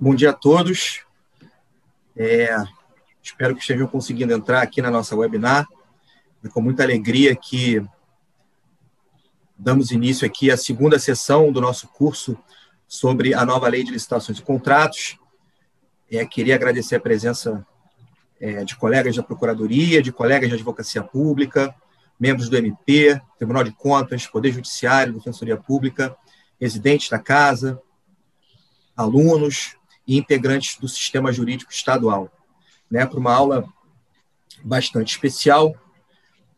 Bom dia a todos. É, espero que estejam conseguindo entrar aqui na nossa webinar. É com muita alegria que damos início aqui à segunda sessão do nosso curso sobre a nova lei de licitações e contratos. É, queria agradecer a presença é, de colegas da Procuradoria, de colegas de Advocacia Pública, membros do MP, Tribunal de Contas, Poder Judiciário, Defensoria Pública, residentes da casa, alunos, e integrantes do sistema jurídico estadual. Né, para uma aula bastante especial.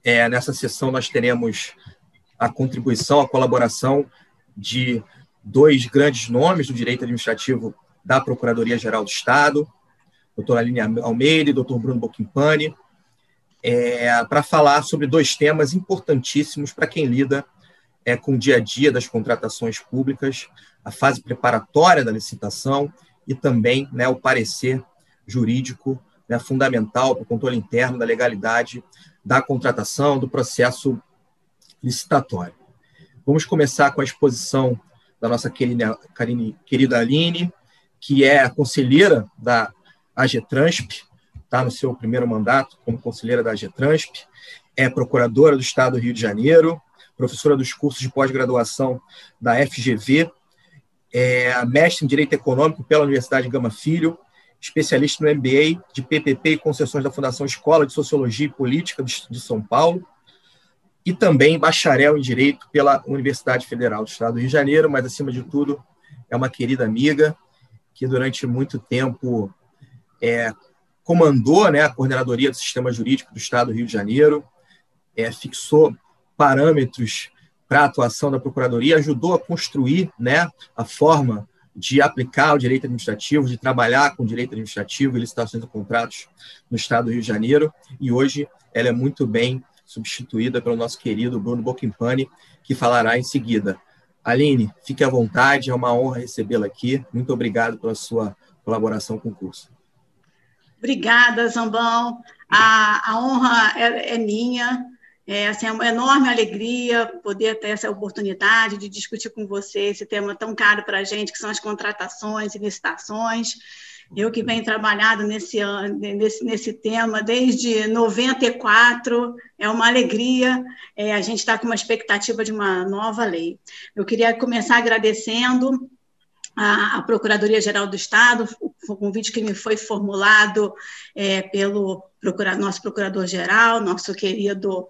É, nessa sessão, nós teremos a contribuição, a colaboração de dois grandes nomes do direito administrativo da Procuradoria-Geral do Estado, doutor Aline Almeida e doutor Bruno Bocchimpani, é, para falar sobre dois temas importantíssimos para quem lida é, com o dia a dia das contratações públicas, a fase preparatória da licitação e também né, o parecer jurídico né, fundamental para o controle interno da legalidade da contratação, do processo licitatório. Vamos começar com a exposição da nossa querida, querida Aline, que é a conselheira da AGTRANSP, está no seu primeiro mandato como conselheira da AGTRANSP, é procuradora do Estado do Rio de Janeiro, professora dos cursos de pós-graduação da FGV é mestre em Direito Econômico pela Universidade Gama Filho, especialista no MBA de PPP e concessões da Fundação Escola de Sociologia e Política de São Paulo, e também bacharel em Direito pela Universidade Federal do Estado do Rio de Janeiro, mas, acima de tudo, é uma querida amiga que, durante muito tempo, é, comandou né, a coordenadoria do Sistema Jurídico do Estado do Rio de Janeiro, é, fixou parâmetros para a atuação da Procuradoria, ajudou a construir né, a forma de aplicar o direito administrativo, de trabalhar com direito administrativo e licitações de contratos no Estado do Rio de Janeiro, e hoje ela é muito bem substituída pelo nosso querido Bruno Bocchimpani, que falará em seguida. Aline, fique à vontade, é uma honra recebê-la aqui. Muito obrigado pela sua colaboração com o curso. Obrigada, Zambão. A, a honra é, é minha. É, assim, é uma enorme alegria poder ter essa oportunidade de discutir com você esse tema tão caro para a gente, que são as contratações e licitações. Eu que venho trabalhando nesse, nesse, nesse tema desde 94, é uma alegria. É, a gente está com uma expectativa de uma nova lei. Eu queria começar agradecendo a, Procuradoria-Geral do Estado, o convite que me foi formulado é, pelo procura, nosso Procurador-Geral, nosso querido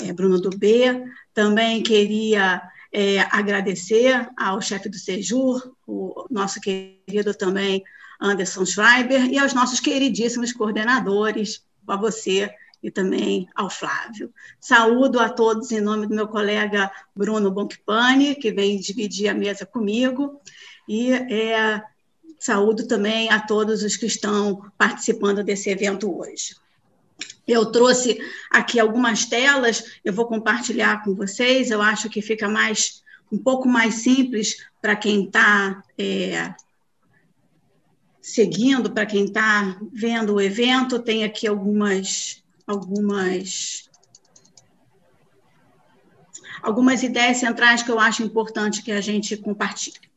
é, Bruno do B. Também queria é, agradecer ao chefe do Sejur, o nosso querido também Anderson Schreiber, e aos nossos queridíssimos coordenadores, a você e também ao Flávio. Saúdo a todos em nome do meu colega Bruno Bonpani, que vem dividir a mesa comigo, e é, saúdo também a todos os que estão participando desse evento hoje. Eu trouxe aqui algumas telas, eu vou compartilhar com vocês, eu acho que fica mais um pouco mais simples para quem está é, seguindo, para quem está vendo o evento, tem aqui algumas, algumas, algumas ideias centrais que eu acho importante que a gente compartilhe.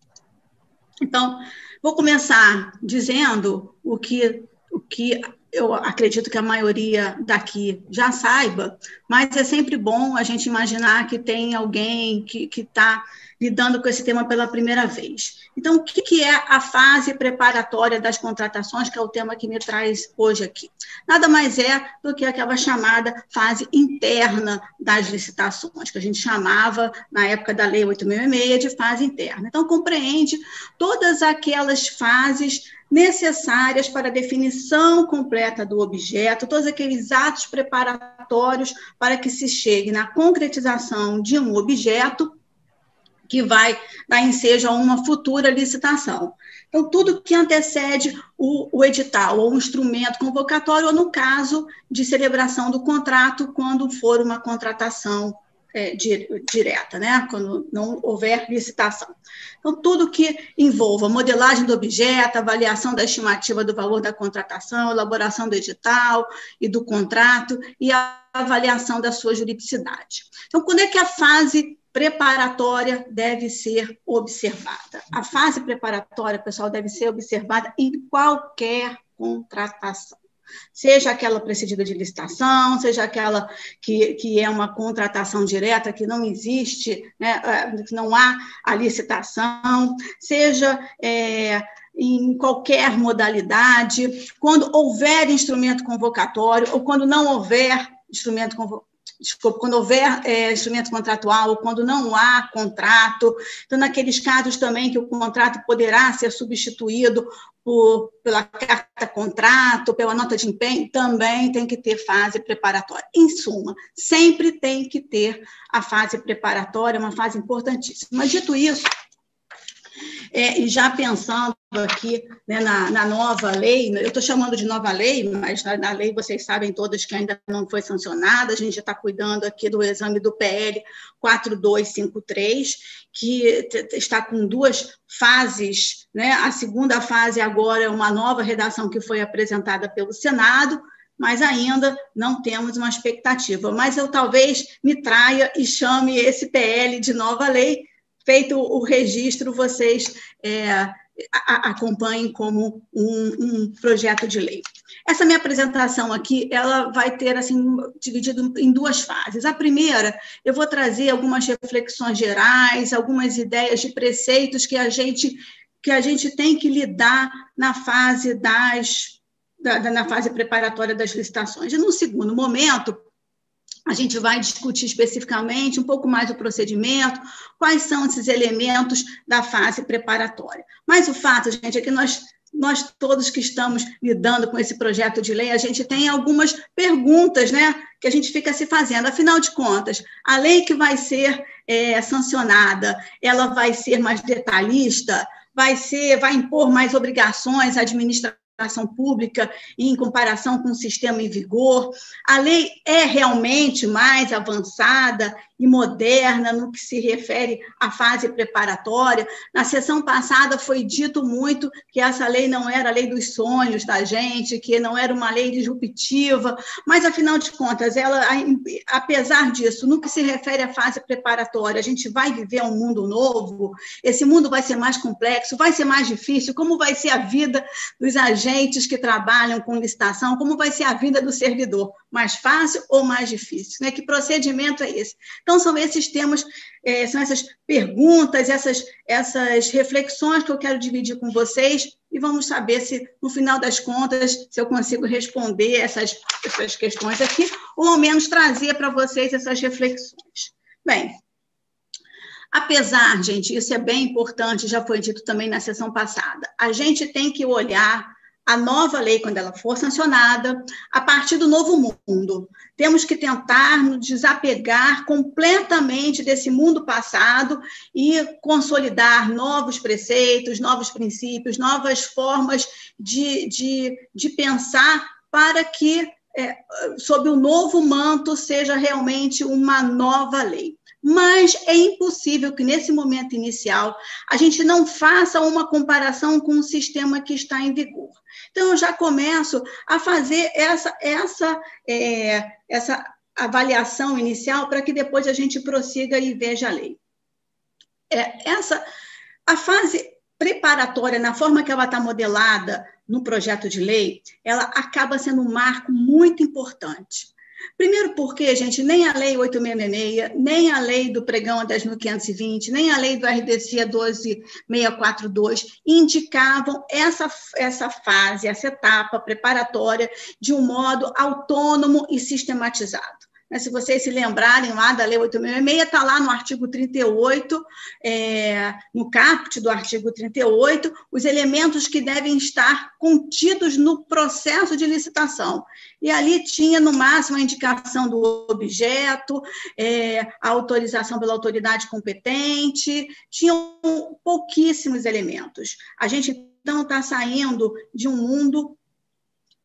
Então, vou começar dizendo o que, o que eu acredito que a maioria daqui já saiba, mas é sempre bom a gente imaginar que tem alguém que está lidando com esse tema pela primeira vez. Então, o que, que é a fase preparatória das contratações, que é o tema que me traz hoje aqui? Nada mais é do que aquela chamada fase interna das licitações, que a gente chamava, na época da Lei 8.006, de fase interna. Então, compreende todas aquelas fases necessárias para a definição completa do objeto, todos aqueles atos preparatórios para que se chegue na concretização de um objeto que vai dar ensejo a uma futura licitação. Então, tudo que antecede o, o, edital, ou um instrumento convocatório, ou no caso de celebração do contrato, quando for uma contratação é, direta, né? quando não houver licitação. Então, tudo que envolva modelagem do objeto, avaliação da estimativa do valor da contratação, elaboração do edital e do contrato e a avaliação da sua juridicidade. Então, quando é que a fase preparatória deve ser observada. A fase preparatória, pessoal, deve ser observada em qualquer contratação. Seja aquela precedida de licitação, seja aquela que, que é uma contratação direta, que não existe, né, é, que não há a licitação, seja é, em qualquer modalidade, quando houver instrumento convocatório ou quando não houver instrumento desculpa, quando houver é, instrumento contratual, quando não há contrato, então, naqueles casos também que o contrato poderá ser substituído por, pela carta contrato, pela nota de empenho, também tem que ter fase preparatória. Em suma, sempre tem que ter a fase preparatória, uma fase importantíssima. Mas, dito isso, é, e já pensando aqui né, na, na, nova lei, eu estou chamando de nova lei, mas na, na, lei vocês sabem todas que ainda não foi sancionada, a gente está cuidando aqui do exame do PL 4253, que está com duas fases, né? a segunda fase agora é uma nova redação que foi apresentada pelo Senado, mas ainda não temos uma expectativa. Mas eu talvez me traia e chame esse PL de nova lei, feito o registro, vocês é, acompanhem como um, um, projeto de lei. Essa minha apresentação aqui, ela vai ter assim dividido em duas fases. A primeira, eu vou trazer algumas reflexões gerais, algumas ideias de preceitos que a gente que a gente tem que lidar na fase das da, na fase preparatória das licitações. E no segundo momento, a gente vai discutir especificamente um pouco mais o procedimento, quais são esses elementos da fase preparatória. Mas o fato, gente, é que nós, nós todos que estamos lidando com esse projeto de lei, a gente tem algumas perguntas, né, que a gente fica se fazendo. Afinal de contas, a lei que vai ser é, sancionada, ela vai ser mais detalhista, vai ser, vai impor mais obrigações administrativas administração pública em comparação com o sistema em vigor. A lei é realmente mais avançada e moderna no que se refere à fase preparatória. Na sessão passada foi dito muito que essa lei não era a lei dos sonhos da gente, que não era uma lei disruptiva, mas afinal de contas, ela, apesar disso, no que se refere à fase preparatória, a gente vai viver um mundo novo, esse mundo vai ser mais complexo, vai ser mais difícil, como vai ser a vida dos agentes que trabalham com licitação, como vai ser a vida do servidor, mais fácil ou mais difícil, né? Que procedimento é esse? Então, então, são esses temas, é, são essas perguntas, essas, essas reflexões que eu quero dividir com vocês e vamos saber se, no final das contas, se eu consigo responder essas, essas questões aqui, ou ao menos trazer para vocês essas reflexões. Bem, apesar, gente, isso é bem importante, já foi dito também na sessão passada, a gente tem que olhar a nova lei, quando ela for sancionada, a partir do novo mundo. Temos que tentar nos desapegar completamente desse mundo passado e consolidar novos preceitos, novos princípios, novas formas de, de, de pensar para que, é, sob o novo manto, seja realmente uma nova lei mas é impossível que nesse momento inicial a gente não faça uma comparação com o sistema que está em vigor. Então, eu já começo a fazer essa, essa, é, essa avaliação inicial para que depois a gente prossiga e veja a lei. É, essa, a fase preparatória, na forma que ela está modelada no projeto de lei, ela acaba sendo um marco muito importante. Primeiro porque, gente, nem a Lei 866, nem a Lei do Pregão 10.520, nem a Lei do RDC 12642 indicavam essa, essa fase, essa etapa preparatória de um modo autônomo e sistematizado. Né, se vocês se lembrarem lá da Lei 866, está lá no artigo 38, é, no caput do artigo 38, os elementos que devem estar contidos no processo de licitação. E ali tinha, no máximo, a indicação do objeto, é, a autorização pela autoridade competente, tinham pouquíssimos elementos. A gente, então, está saindo de um mundo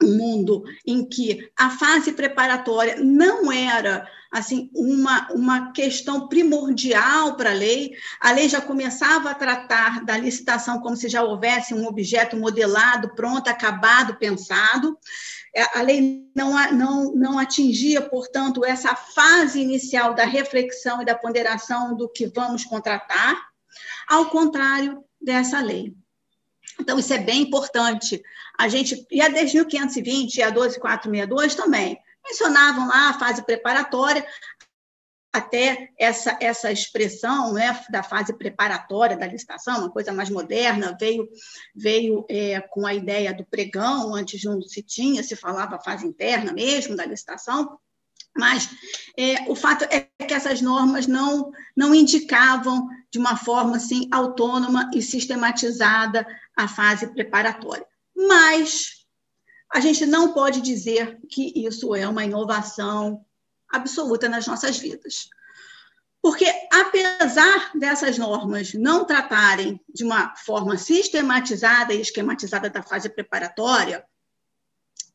mundo em que a fase preparatória não era assim uma, uma questão primordial para a lei. A lei já começava a tratar da licitação como se já houvesse um objeto modelado, pronto, acabado, pensado. É, a lei não, não, não atingia, portanto, essa fase inicial da reflexão e da ponderação do que vamos contratar, ao contrário dessa lei. Então, isso é bem importante. A gente, e a 10.520 e a 12.462 também, mencionavam lá a fase preparatória, até essa, essa expressão né, da fase preparatória da licitação, uma coisa mais moderna, veio, veio é, com a ideia do pregão, antes não se tinha, se falava fase interna mesmo da licitação, mas é, o fato é que essas normas não, não indicavam de uma forma assim, autônoma e sistematizada a fase preparatória. Mas a gente não pode dizer que isso é uma inovação absoluta nas nossas vidas. Porque, apesar dessas normas não tratarem de uma forma sistematizada e esquematizada da fase preparatória,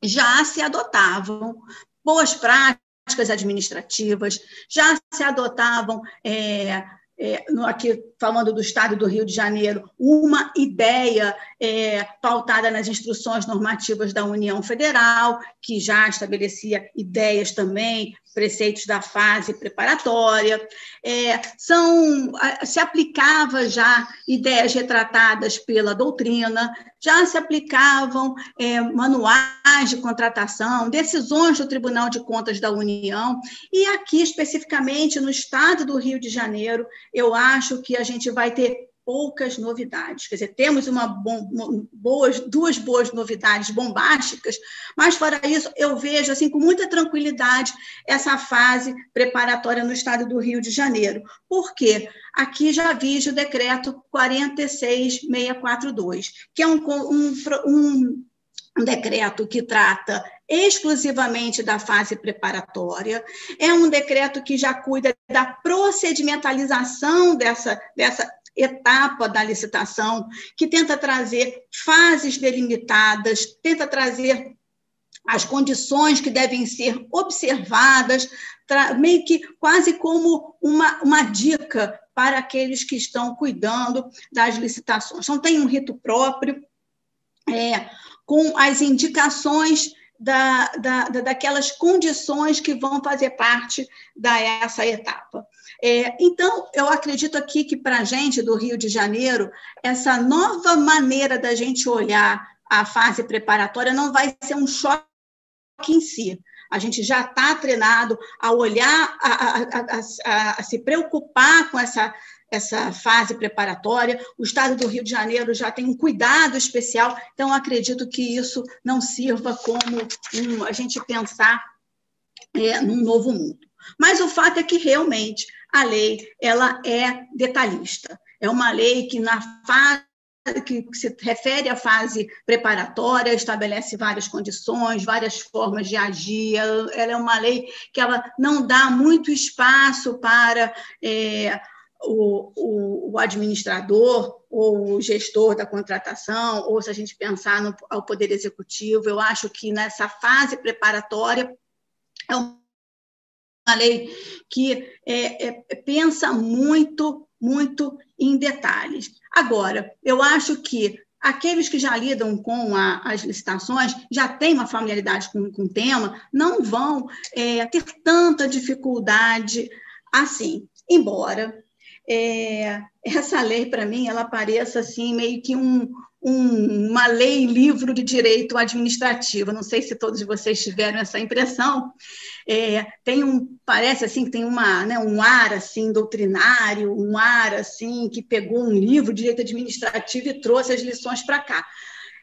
já se adotavam boas práticas administrativas, já se adotavam é, é, aqui falando do Estado do Rio de Janeiro, uma ideia é, pautada nas instruções normativas da União Federal, que já estabelecia ideias também preceitos da fase preparatória, é, são, se aplicava já ideias retratadas pela doutrina, já se aplicavam é, manuais de contratação, decisões do Tribunal de Contas da União, e aqui, especificamente no estado do Rio de Janeiro, eu acho que a gente vai ter poucas novidades. Quer dizer, temos uma bom, boas, duas boas novidades bombásticas, mas fora isso, eu vejo assim com muita tranquilidade essa fase preparatória no estado do Rio de Janeiro. Por quê? Aqui já vige o decreto 46642, que é um, um, um um decreto que trata exclusivamente da fase preparatória, é um decreto que já cuida da procedimentalização dessa, dessa etapa da licitação, que tenta trazer fases delimitadas, tenta trazer as condições que devem ser observadas, meio que quase como uma, uma dica para aqueles que estão cuidando das licitações. Então, tem um rito próprio, é, com as indicações da, da, daquelas condições que vão fazer parte dessa etapa. É, então, eu acredito aqui que, para a gente do Rio de Janeiro, essa nova maneira da gente olhar a fase preparatória não vai ser um choque em si. A gente já está treinado a olhar, a, a, a, a, se preocupar com essa, essa fase preparatória. O Estado do Rio de Janeiro já tem um cuidado especial, então acredito que isso não sirva como um, a gente pensar é, num novo mundo. Mas o fato é que realmente a lei ela é detalhista. É uma lei que na fase que se refere à fase preparatória, estabelece várias condições, várias formas de agir. Ela é uma lei que ela não dá muito espaço para é, o, o, o, administrador ou o gestor da contratação, ou se a gente pensar no ao poder executivo. Eu acho que nessa fase preparatória é uma lei que é, é, pensa muito, muito em detalhes. Agora, eu acho que aqueles que já lidam com a, as licitações, já têm uma familiaridade com, com o tema, não vão é, ter tanta dificuldade assim. Embora é, essa lei, para mim, ela pareça assim, meio que um, um, uma lei livro de direito administrativo. Não sei se todos vocês tiveram essa impressão. É, tem um, parece assim que tem uma, né, um ar assim doutrinário, um ar assim que pegou um livro de direito administrativo e trouxe as lições para cá.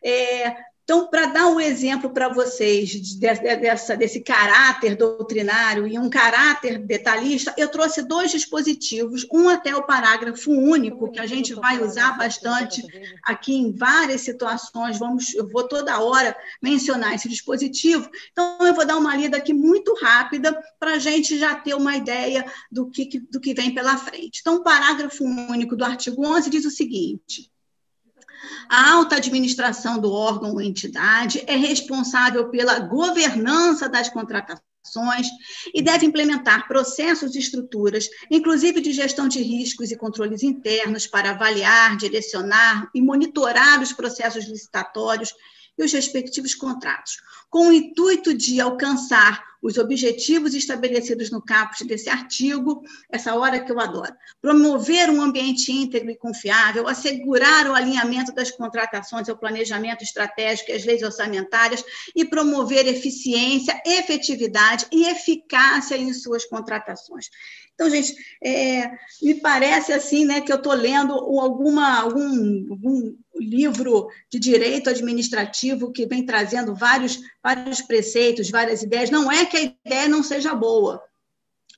É, então, para dar um exemplo para vocês dessa, desse caráter doutrinário e um caráter detalhista, eu trouxe dois dispositivos, um até o parágrafo único, que a gente vai usar bastante aqui em várias situações, vamos, eu vou toda hora mencionar esse dispositivo, então eu vou dar uma lida aqui muito rápida para a gente já ter uma ideia do que, do que vem pela frente. Então, o parágrafo único do artigo 11 diz o seguinte a alta administração do órgão ou entidade, é responsável pela governança das contratações e deve implementar processos e estruturas, inclusive de gestão de riscos e controles internos, para avaliar, direcionar e monitorar os processos licitatórios e os respectivos contratos, com o intuito de alcançar os objetivos estabelecidos no caput desse artigo, essa hora que eu adoro. Promover um ambiente íntegro e confiável, assegurar o alinhamento das contratações ao planejamento estratégico e às leis orçamentárias e promover eficiência, efetividade e eficácia em suas contratações. Então, gente, é, me parece assim, né, que eu estou lendo alguma, algum, algum livro de direito administrativo que vem trazendo vários, vários preceitos, várias ideias. Não é que a ideia não seja boa,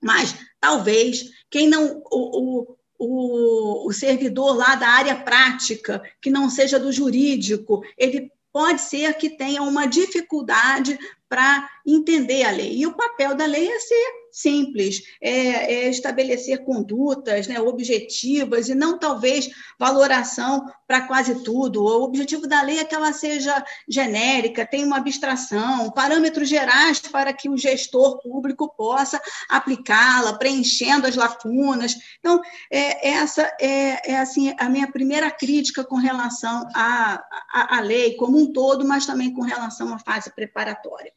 mas talvez quem não. O, o, o, servidor lá da área prática, que não seja do jurídico, ele pode ser que tenha uma dificuldade para entender a lei. E o papel da lei é ser simples, é, é estabelecer condutas né, objetivas e não talvez valoração para quase tudo. O objetivo da lei é que ela seja genérica, tenha uma abstração, parâmetros gerais para que o gestor público possa aplicá-la, preenchendo as lacunas. Então, é, essa é, é, assim a minha primeira crítica com relação à, à, à lei como um todo, mas também com relação à fase preparatória.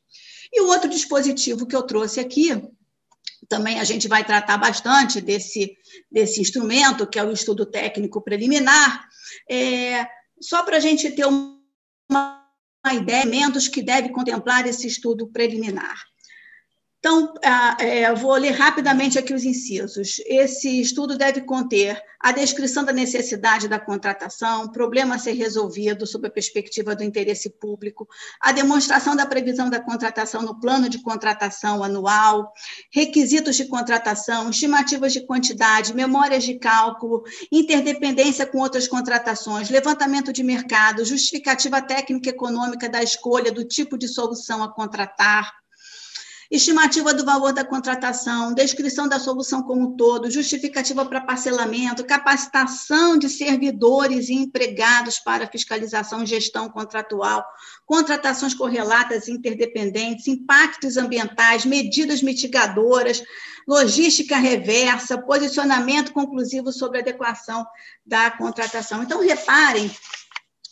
E o outro dispositivo que eu trouxe aqui também a gente vai tratar bastante desse, desse instrumento, que é o estudo técnico preliminar, é, só para a gente ter uma, uma ideia, elementos que deve contemplar esse estudo preliminar. Então, é, vou ler rapidamente aqui os incisos. Esse estudo deve conter a descrição da necessidade da contratação, problema a ser resolvido sob a perspectiva do interesse público, a demonstração da previsão da contratação no plano de contratação anual, requisitos de contratação, estimativas de quantidade, memórias de cálculo, interdependência com outras contratações, levantamento de mercado, justificativa técnica e econômica da escolha do tipo de solução a contratar, estimativa do valor da contratação, descrição da solução como um todo, justificativa para parcelamento, capacitação de servidores e empregados para fiscalização e gestão contratual, contratações correlatas e interdependentes, impactos ambientais, medidas mitigadoras, logística reversa, posicionamento conclusivo sobre adequação da contratação. Então, reparem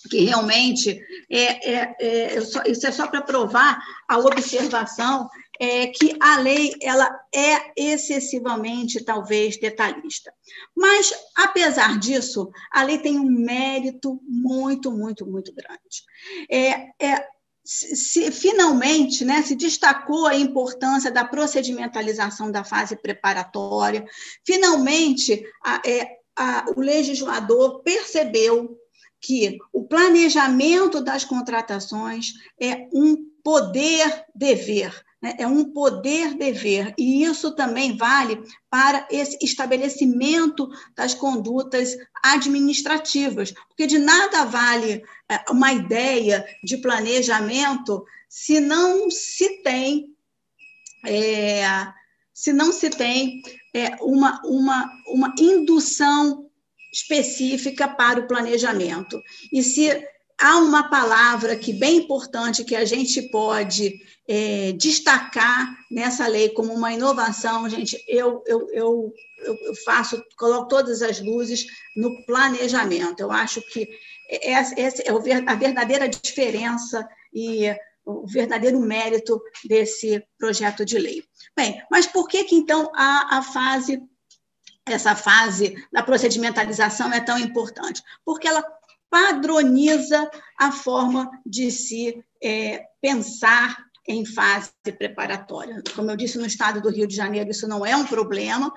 que realmente é, é, é, isso é só para provar a observação é que a lei ela é excessivamente, talvez, detalhista. Mas, apesar disso, a lei tem um mérito muito, muito, muito grande. É, é, se, finalmente né, se destacou a importância da procedimentalização da fase preparatória, finalmente a, é, a, o legislador percebeu que o planejamento das contratações é um poder-dever né? é um poder-dever, e isso também vale para esse estabelecimento das condutas administrativas, porque de nada vale é, uma ideia de planejamento se não se tem. É, se não se tem é, uma, uma, uma indução específica para o planejamento. E se há uma palavra que bem importante que a gente pode é, destacar nessa lei como uma inovação, gente, eu, eu, eu, eu faço, coloco todas as luzes no planejamento. Eu acho que essa é a verdadeira diferença e o verdadeiro mérito desse projeto de lei. Bem, mas por que, que então a, a fase, essa fase da procedimentalização é tão importante? Porque ela padroniza a forma de se é, pensar em fase preparatória. Como eu disse, no estado do Rio de Janeiro, isso não é um problema,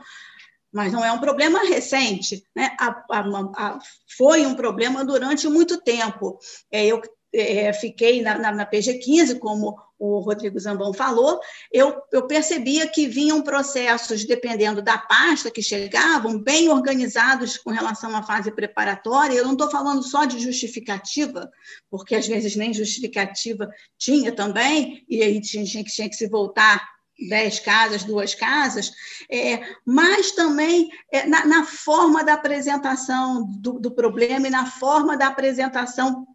mas não é um problema recente. Né? A, a, a, foi um problema durante muito tempo. É, eu é, fiquei na, na, na, PG15, como o Rodrigo Zambão falou, eu, eu percebia que vinham processos, dependendo da pasta que chegavam, bem organizados com relação à fase preparatória. Eu não estou falando só de justificativa, porque às vezes nem justificativa tinha também, e aí tinha, tinha, tinha que se voltar dez casas, duas casas, é, mas também é, na, na, forma da apresentação do, do problema e na forma da apresentação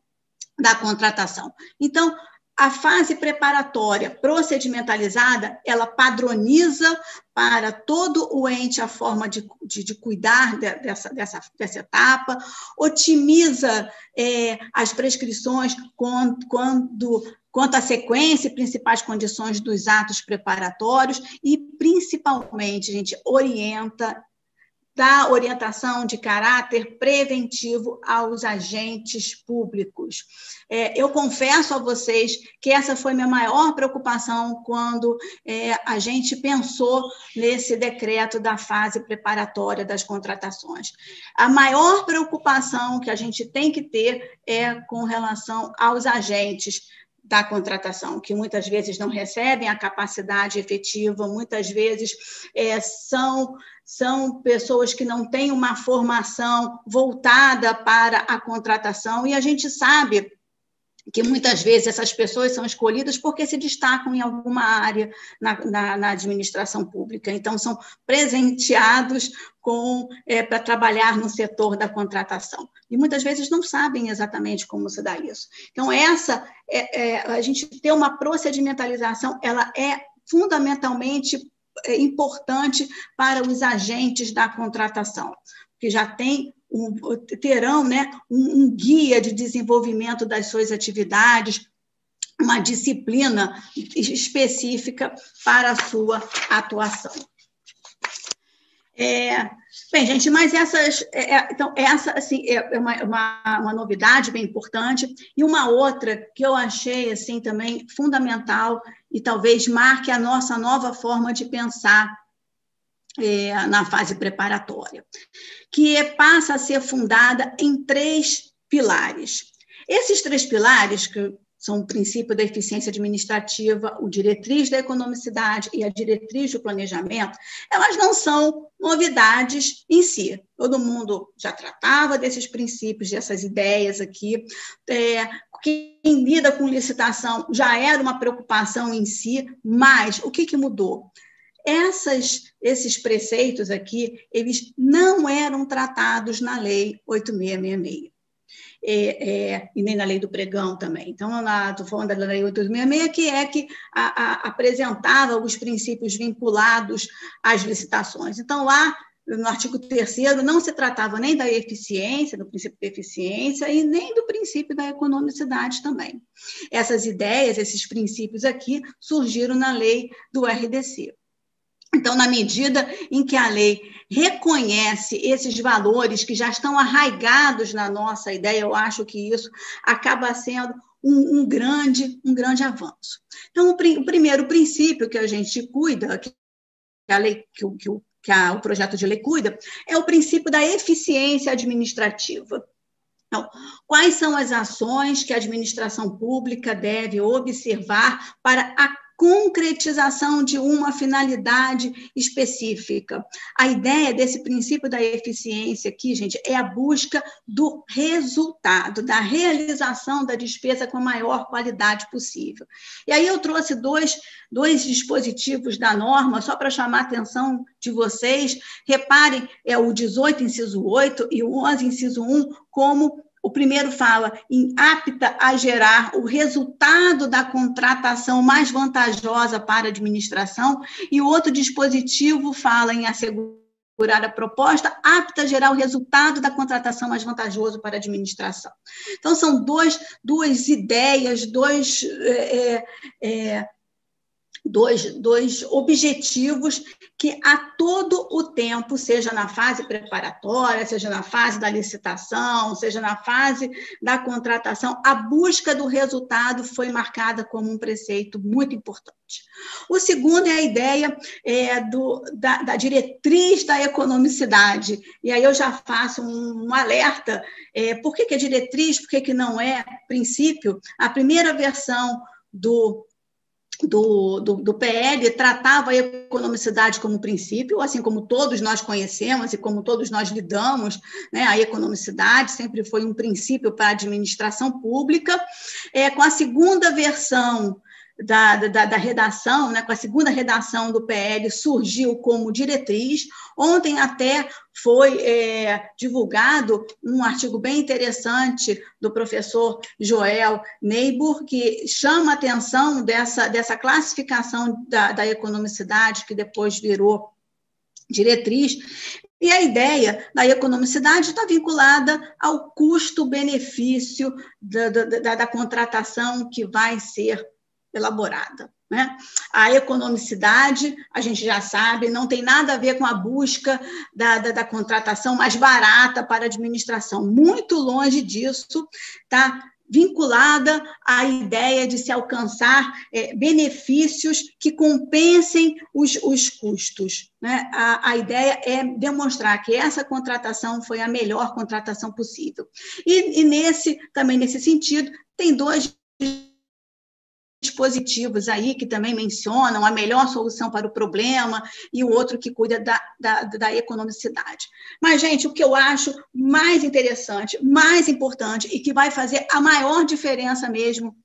da contratação. Então, a fase preparatória procedimentalizada, ela padroniza para todo o ente a forma de, de, de cuidar de, dessa, dessa, dessa etapa, otimiza é, as prescrições quando, quando quanto à sequência e principais condições dos atos preparatórios e, principalmente, a gente orienta dá orientação de caráter preventivo aos agentes públicos. É, eu confesso a vocês que essa foi minha maior preocupação quando é, a gente pensou nesse decreto da fase preparatória das contratações. A maior preocupação que a gente tem que ter é com relação aos agentes da contratação, que muitas vezes não recebem a capacidade efetiva, muitas vezes é, são, são pessoas que não têm uma formação voltada para a contratação, e a gente sabe que muitas vezes essas pessoas são escolhidas porque se destacam em alguma área na, na, na administração pública, então são presenteados com é, para trabalhar no setor da contratação e muitas vezes não sabem exatamente como se dá isso. Então essa é, é, a gente ter uma procedimentalização, ela é fundamentalmente importante para os agentes da contratação, que já tem um, terão né, um, um guia de desenvolvimento das suas atividades, uma disciplina específica para a sua atuação. É, bem, gente, mas essas, é, é então, essa assim, é uma, uma, uma, novidade bem importante, e uma outra que eu achei assim também fundamental e talvez marque a nossa nova forma de pensar é, na fase preparatória, que passa a ser fundada em três pilares. Esses três pilares, que são o princípio da eficiência administrativa, o diretriz da economicidade e a diretriz do planejamento, elas não são novidades em si. Todo mundo já tratava desses princípios, dessas ideias aqui. É, quem lida com licitação já era uma preocupação em si, mas o que, que mudou? Essas, esses preceitos aqui, eles não eram tratados na Lei 8666. É, é, e nem na lei do pregão também. Então, estou falando da lei 866, que é que a, a, apresentava os princípios vinculados às licitações. Então, lá no artigo 3 não se tratava nem da eficiência, do princípio da eficiência, e nem do princípio da economicidade também. Essas ideias, esses princípios aqui, surgiram na lei do RDC. Então, na medida em que a lei reconhece esses valores que já estão arraigados na nossa ideia, eu acho que isso acaba sendo um, um grande, um grande avanço. Então, o, o, primeiro princípio que a gente cuida, que a lei, que, o, que, o, que a, o projeto de lei cuida, é o princípio da eficiência administrativa. Então, quais são as ações que a administração pública deve observar para a concretização de uma finalidade específica. A ideia desse princípio da eficiência aqui, gente, é a busca do resultado, da realização da despesa com a maior qualidade possível. E aí eu trouxe dois, dois dispositivos da norma, só para chamar a atenção de vocês. Reparem, é o 18, inciso 8, e o 11, inciso 1, como o primeiro fala em apta a gerar o resultado da contratação mais vantajosa para a administração, e o outro dispositivo fala em assegurar a proposta apta a gerar o resultado da contratação mais vantajoso para a administração. Então, são dois, duas ideias, dois. É, é, dois, dois objetivos que a todo o tempo, seja na fase preparatória, seja na fase da licitação, seja na fase da contratação, a busca do resultado foi marcada como um preceito muito importante. O segundo é a ideia é, do, da, da, diretriz da economicidade. E aí eu já faço um, um alerta. É, por que, que é diretriz, por que, que não é princípio? A primeira versão do do, do, do, PL tratava a economicidade como princípio, assim como todos nós conhecemos e como todos nós lidamos, né, a economicidade sempre foi um princípio para a administração pública. É, com a segunda versão da, da, da, redação, né, com a segunda redação do PL, surgiu como diretriz. Ontem até foi é, divulgado um artigo bem interessante do professor Joel Neibur, que chama a atenção dessa, dessa classificação da, da economicidade, que depois virou diretriz, e a ideia da economicidade está vinculada ao custo-benefício da, da, da, contratação que vai ser elaborada. Né? A economicidade, a gente já sabe, não tem nada a ver com a busca da, da, da contratação mais barata para a administração. Muito longe disso, tá? vinculada à ideia de se alcançar é, benefícios que compensem os, os custos. Né? A, a, ideia é demonstrar que essa contratação foi a melhor contratação possível. E, e nesse também nesse sentido, tem dois dispositivos aí que também mencionam a melhor solução para o problema e o outro que cuida da, da, da economicidade. Mas, gente, o que eu acho mais interessante, mais importante e que vai fazer a maior diferença mesmo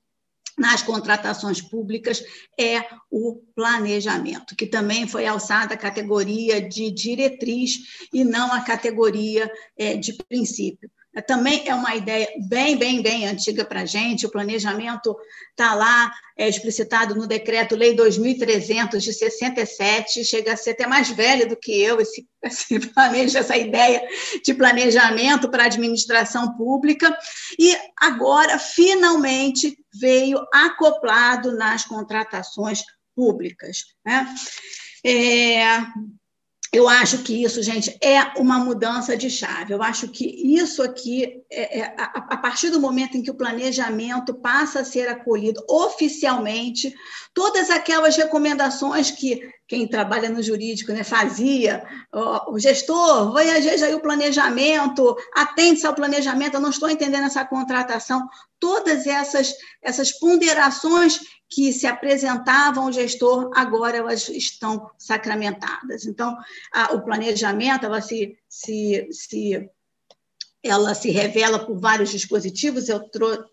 nas contratações públicas é o planejamento, que também foi alçada a categoria de diretriz e não a categoria é, de princípio. Também é uma ideia bem, bem, bem antiga para a gente. O planejamento está lá é, explicitado no Decreto-Lei 2.300 de 67, chega a ser até mais velho do que eu, esse, esse essa ideia de planejamento para a administração pública. E agora, finalmente, veio acoplado nas contratações públicas. Né? É, eu acho que isso, gente, é uma mudança de chave. Eu acho que isso aqui, é, é, a, a, partir do momento em que o planejamento passa a ser acolhido oficialmente, todas aquelas recomendações que quem trabalha no jurídico né, fazia, o, gestor, vai aí o planejamento, atende-se ao planejamento, eu não estou entendendo essa contratação. Todas essas, essas ponderações que se apresentavam ao gestor, agora elas estão sacramentadas. Então, a, o planejamento, ela se, se, se, ela se revela por vários dispositivos, eu trou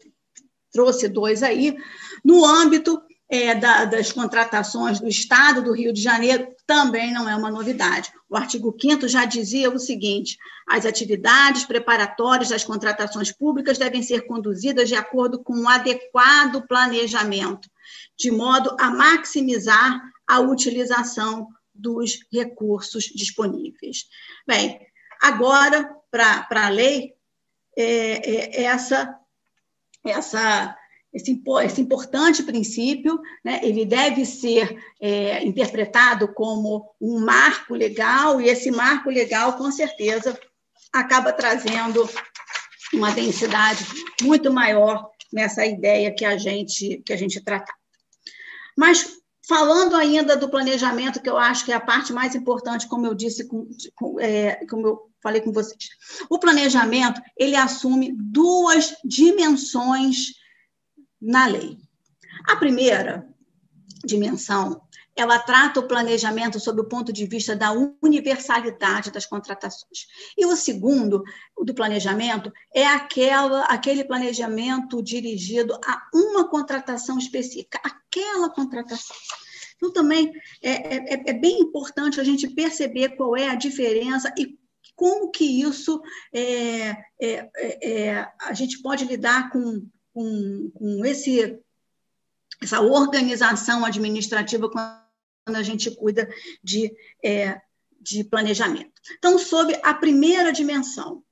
trouxe dois aí, no âmbito é, da, das contratações do Estado do Rio de Janeiro, também não é uma novidade. O artigo 5 já dizia o seguinte: as atividades preparatórias das contratações públicas devem ser conduzidas de acordo com um adequado planejamento, de modo a maximizar a utilização dos recursos disponíveis. Bem, agora, para a lei, é, é, essa, essa, esse, esse importante princípio, né, ele deve ser é, interpretado como um marco legal, e esse marco legal, com certeza, acaba trazendo uma densidade muito maior nessa ideia que a gente que a gente trata. Mas falando ainda do planejamento, que eu acho que é a parte mais importante, como eu disse, com, com, é, como eu falei com vocês, o planejamento ele assume duas dimensões na lei. A primeira dimensão ela trata o planejamento sob o ponto de vista da universalidade das contratações. E o segundo, do planejamento, é aquela, aquele planejamento dirigido a uma contratação específica, aquela contratação. Então, também é, é, é bem importante a gente perceber qual é a diferença e como que isso é, é, é, é a gente pode lidar com, com, com esse, essa organização administrativa quando a gente cuida de, é, de planejamento. Então, sobre a primeira dimensão,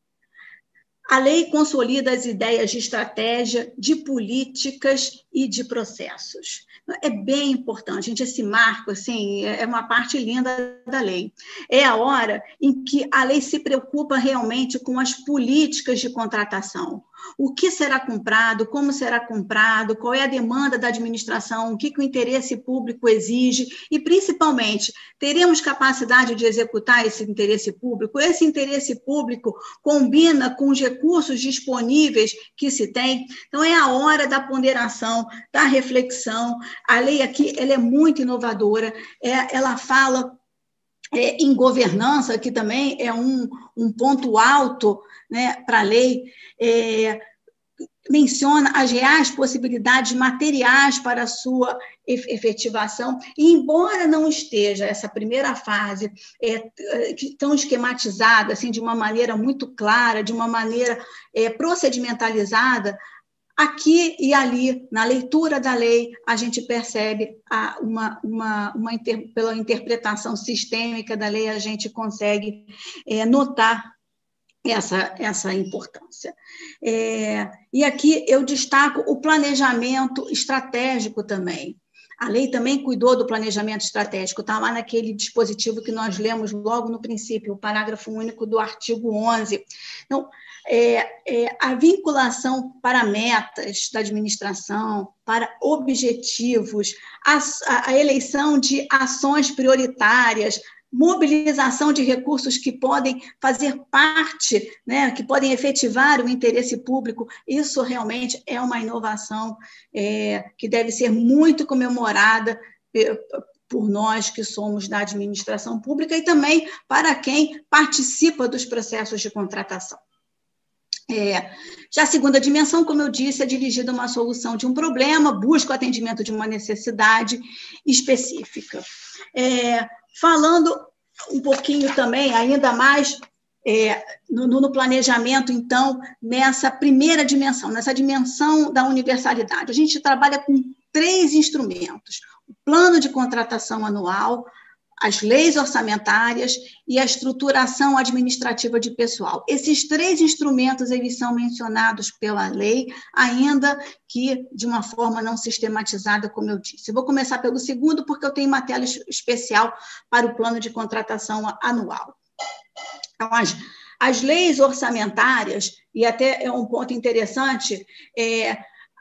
a lei consolida as ideias de estratégia, de políticas e de processos. É bem importante, gente, esse marco assim, é uma parte linda da lei. É a hora em que a lei se preocupa realmente com as políticas de contratação o que será comprado, como será comprado, qual é a demanda da administração, o que, que o interesse público exige e, principalmente, teremos capacidade de executar esse interesse público? Esse interesse público combina com os recursos disponíveis que se tem? Então, é a hora da ponderação, da reflexão. A lei aqui ela é muito inovadora, é, ela fala é, em governança, que também é um, um ponto alto né, para a lei, é, menciona as reais possibilidades materiais para a sua efetivação, e embora não esteja essa primeira fase é, tão esquematizada, assim, de uma maneira muito clara, de uma maneira é, procedimentalizada, aqui e ali, na leitura da lei, a gente percebe a, uma, uma, uma inter, pela interpretação sistêmica da lei, a gente consegue é, notar essa, essa importância. É, e aqui eu destaco o planejamento estratégico também. A lei também cuidou do planejamento estratégico, está lá naquele dispositivo que nós lemos logo no princípio, o parágrafo único do artigo 11. Então, é, é, a vinculação para metas da administração, para objetivos, a, a eleição de ações prioritárias, mobilização de recursos que podem fazer parte, né, que podem efetivar o interesse público, isso realmente é uma inovação é, que deve ser muito comemorada é, por nós que somos da administração pública e também para quem participa dos processos de contratação. É, já a segunda dimensão, como eu disse, é dirigida a uma solução de um problema, busca o atendimento de uma necessidade específica. É, falando um pouquinho também, ainda mais é, no, no, planejamento, então, nessa primeira dimensão, nessa dimensão da universalidade. A gente trabalha com três instrumentos: o plano de contratação anual, as leis orçamentárias e a estruturação administrativa de pessoal. Esses três instrumentos eles são mencionados pela lei, ainda que de uma forma não sistematizada, como eu disse. Eu vou começar pelo segundo, porque eu tenho uma tela especial para o plano de contratação anual. Então, as, as leis orçamentárias, e até é um ponto interessante, é,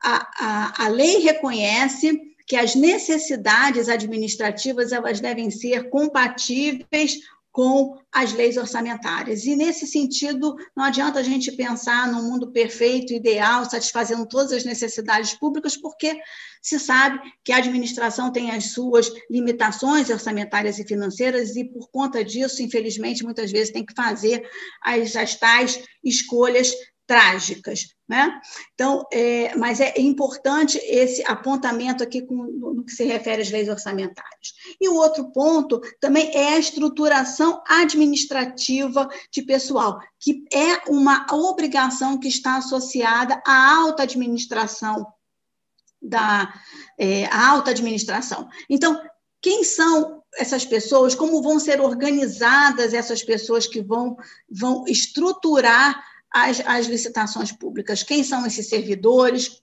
a, a, a lei reconhece que as necessidades administrativas elas devem ser compatíveis com as leis orçamentárias. E, nesse sentido, não adianta a gente pensar num mundo perfeito, ideal, satisfazendo todas as necessidades públicas, porque se sabe que a administração tem as suas limitações orçamentárias e financeiras, e, por conta disso, infelizmente, muitas vezes tem que fazer as, as tais escolhas trágicas. Né? Então, é, mas é importante esse apontamento aqui com, no, que se refere às leis orçamentárias. E o outro ponto também é a estruturação administrativa de pessoal, que é uma obrigação que está associada à alta administração da é, alta administração. Então, quem são essas pessoas? Como vão ser organizadas essas pessoas que vão, vão estruturar as, as licitações públicas. Quem são esses servidores?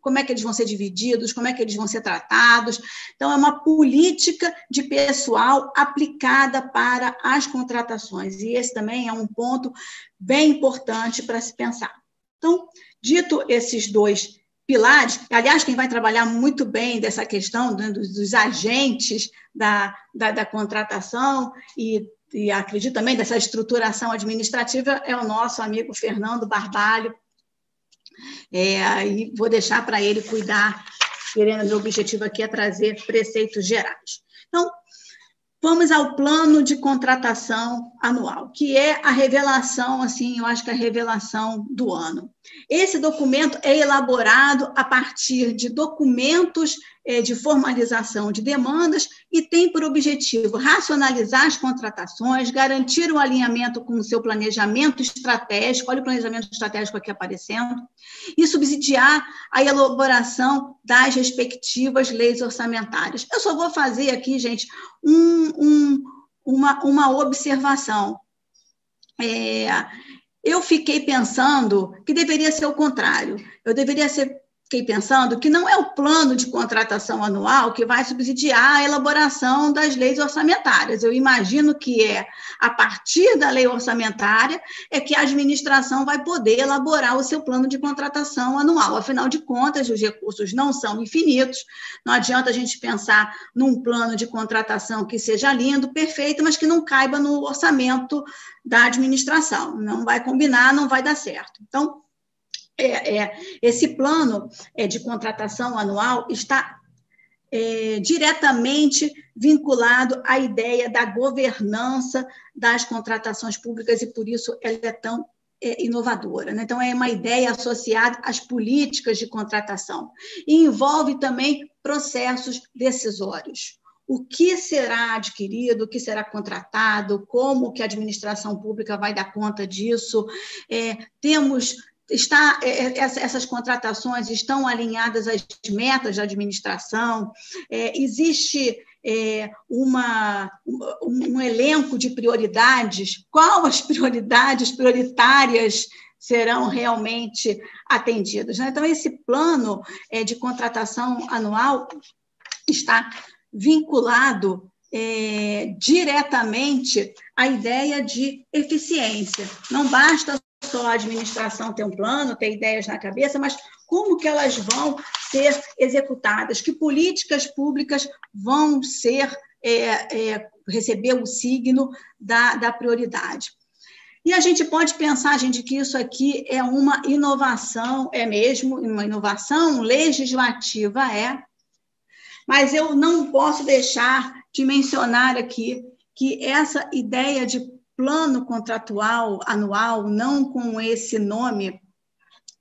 Como é que eles vão ser divididos? Como é que eles vão ser tratados? Então, é uma política de pessoal aplicada para as contratações. E esse também é um ponto bem importante para se pensar. Então, dito esses dois pilares, aliás, quem vai trabalhar muito bem dessa questão né, dos, agentes da, da, da, contratação e e acredito também dessa estruturação administrativa, é o nosso amigo Fernando Barbalho. É, e vou deixar para ele cuidar, querendo, meu objetivo aqui é trazer preceitos gerais. Então, Vamos ao plano de contratação anual, que é a revelação, assim, eu acho que é a revelação do ano. Esse documento é elaborado a partir de documentos de formalização de demandas e tem por objetivo racionalizar as contratações, garantir o alinhamento com o seu planejamento estratégico, olha o planejamento estratégico aqui aparecendo, e subsidiar a elaboração das respectivas leis orçamentárias. Eu só vou fazer aqui, gente, um, um, uma, uma observação. É, eu fiquei pensando que deveria ser o contrário. Eu deveria ser fiquei pensando que não é o plano de contratação anual que vai subsidiar a elaboração das leis orçamentárias. Eu imagino que é a partir da lei orçamentária é que a administração vai poder elaborar o seu plano de contratação anual. Afinal de contas, os recursos não são infinitos. Não adianta a gente pensar num plano de contratação que seja lindo, perfeito, mas que não caiba no orçamento da administração. Não vai combinar, não vai dar certo. Então, é, é, esse plano é, de contratação anual está é, diretamente vinculado à ideia da governança das contratações públicas e por isso ela é tão é, inovadora. Né? Então, é uma ideia associada às políticas de contratação. E envolve também processos decisórios. O que será adquirido, o que será contratado, como que a administração pública vai dar conta disso. É, temos está, é, é, essas contratações estão alinhadas às metas da administração, é, existe é, uma, um, elenco de prioridades, qual as prioridades prioritárias serão realmente atendidas. Né? Então, esse plano é, de contratação anual está vinculado é, diretamente à ideia de eficiência. Não basta só a administração ter um plano, ter ideias na cabeça, mas como que elas vão ser executadas, que políticas públicas vão ser é, é, receber o signo da, da prioridade. E a gente pode pensar, gente, que isso aqui é uma inovação, é mesmo uma inovação legislativa, é, mas eu não posso deixar de mencionar aqui que essa ideia de plano contratual anual, não com esse nome,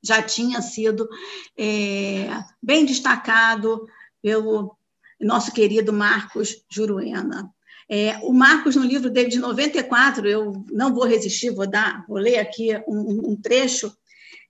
já tinha sido é, bem destacado pelo nosso querido Marcos Juruena. É, o Marcos, no livro dele de 94, eu não vou resistir, vou dar, vou ler aqui um, um trecho.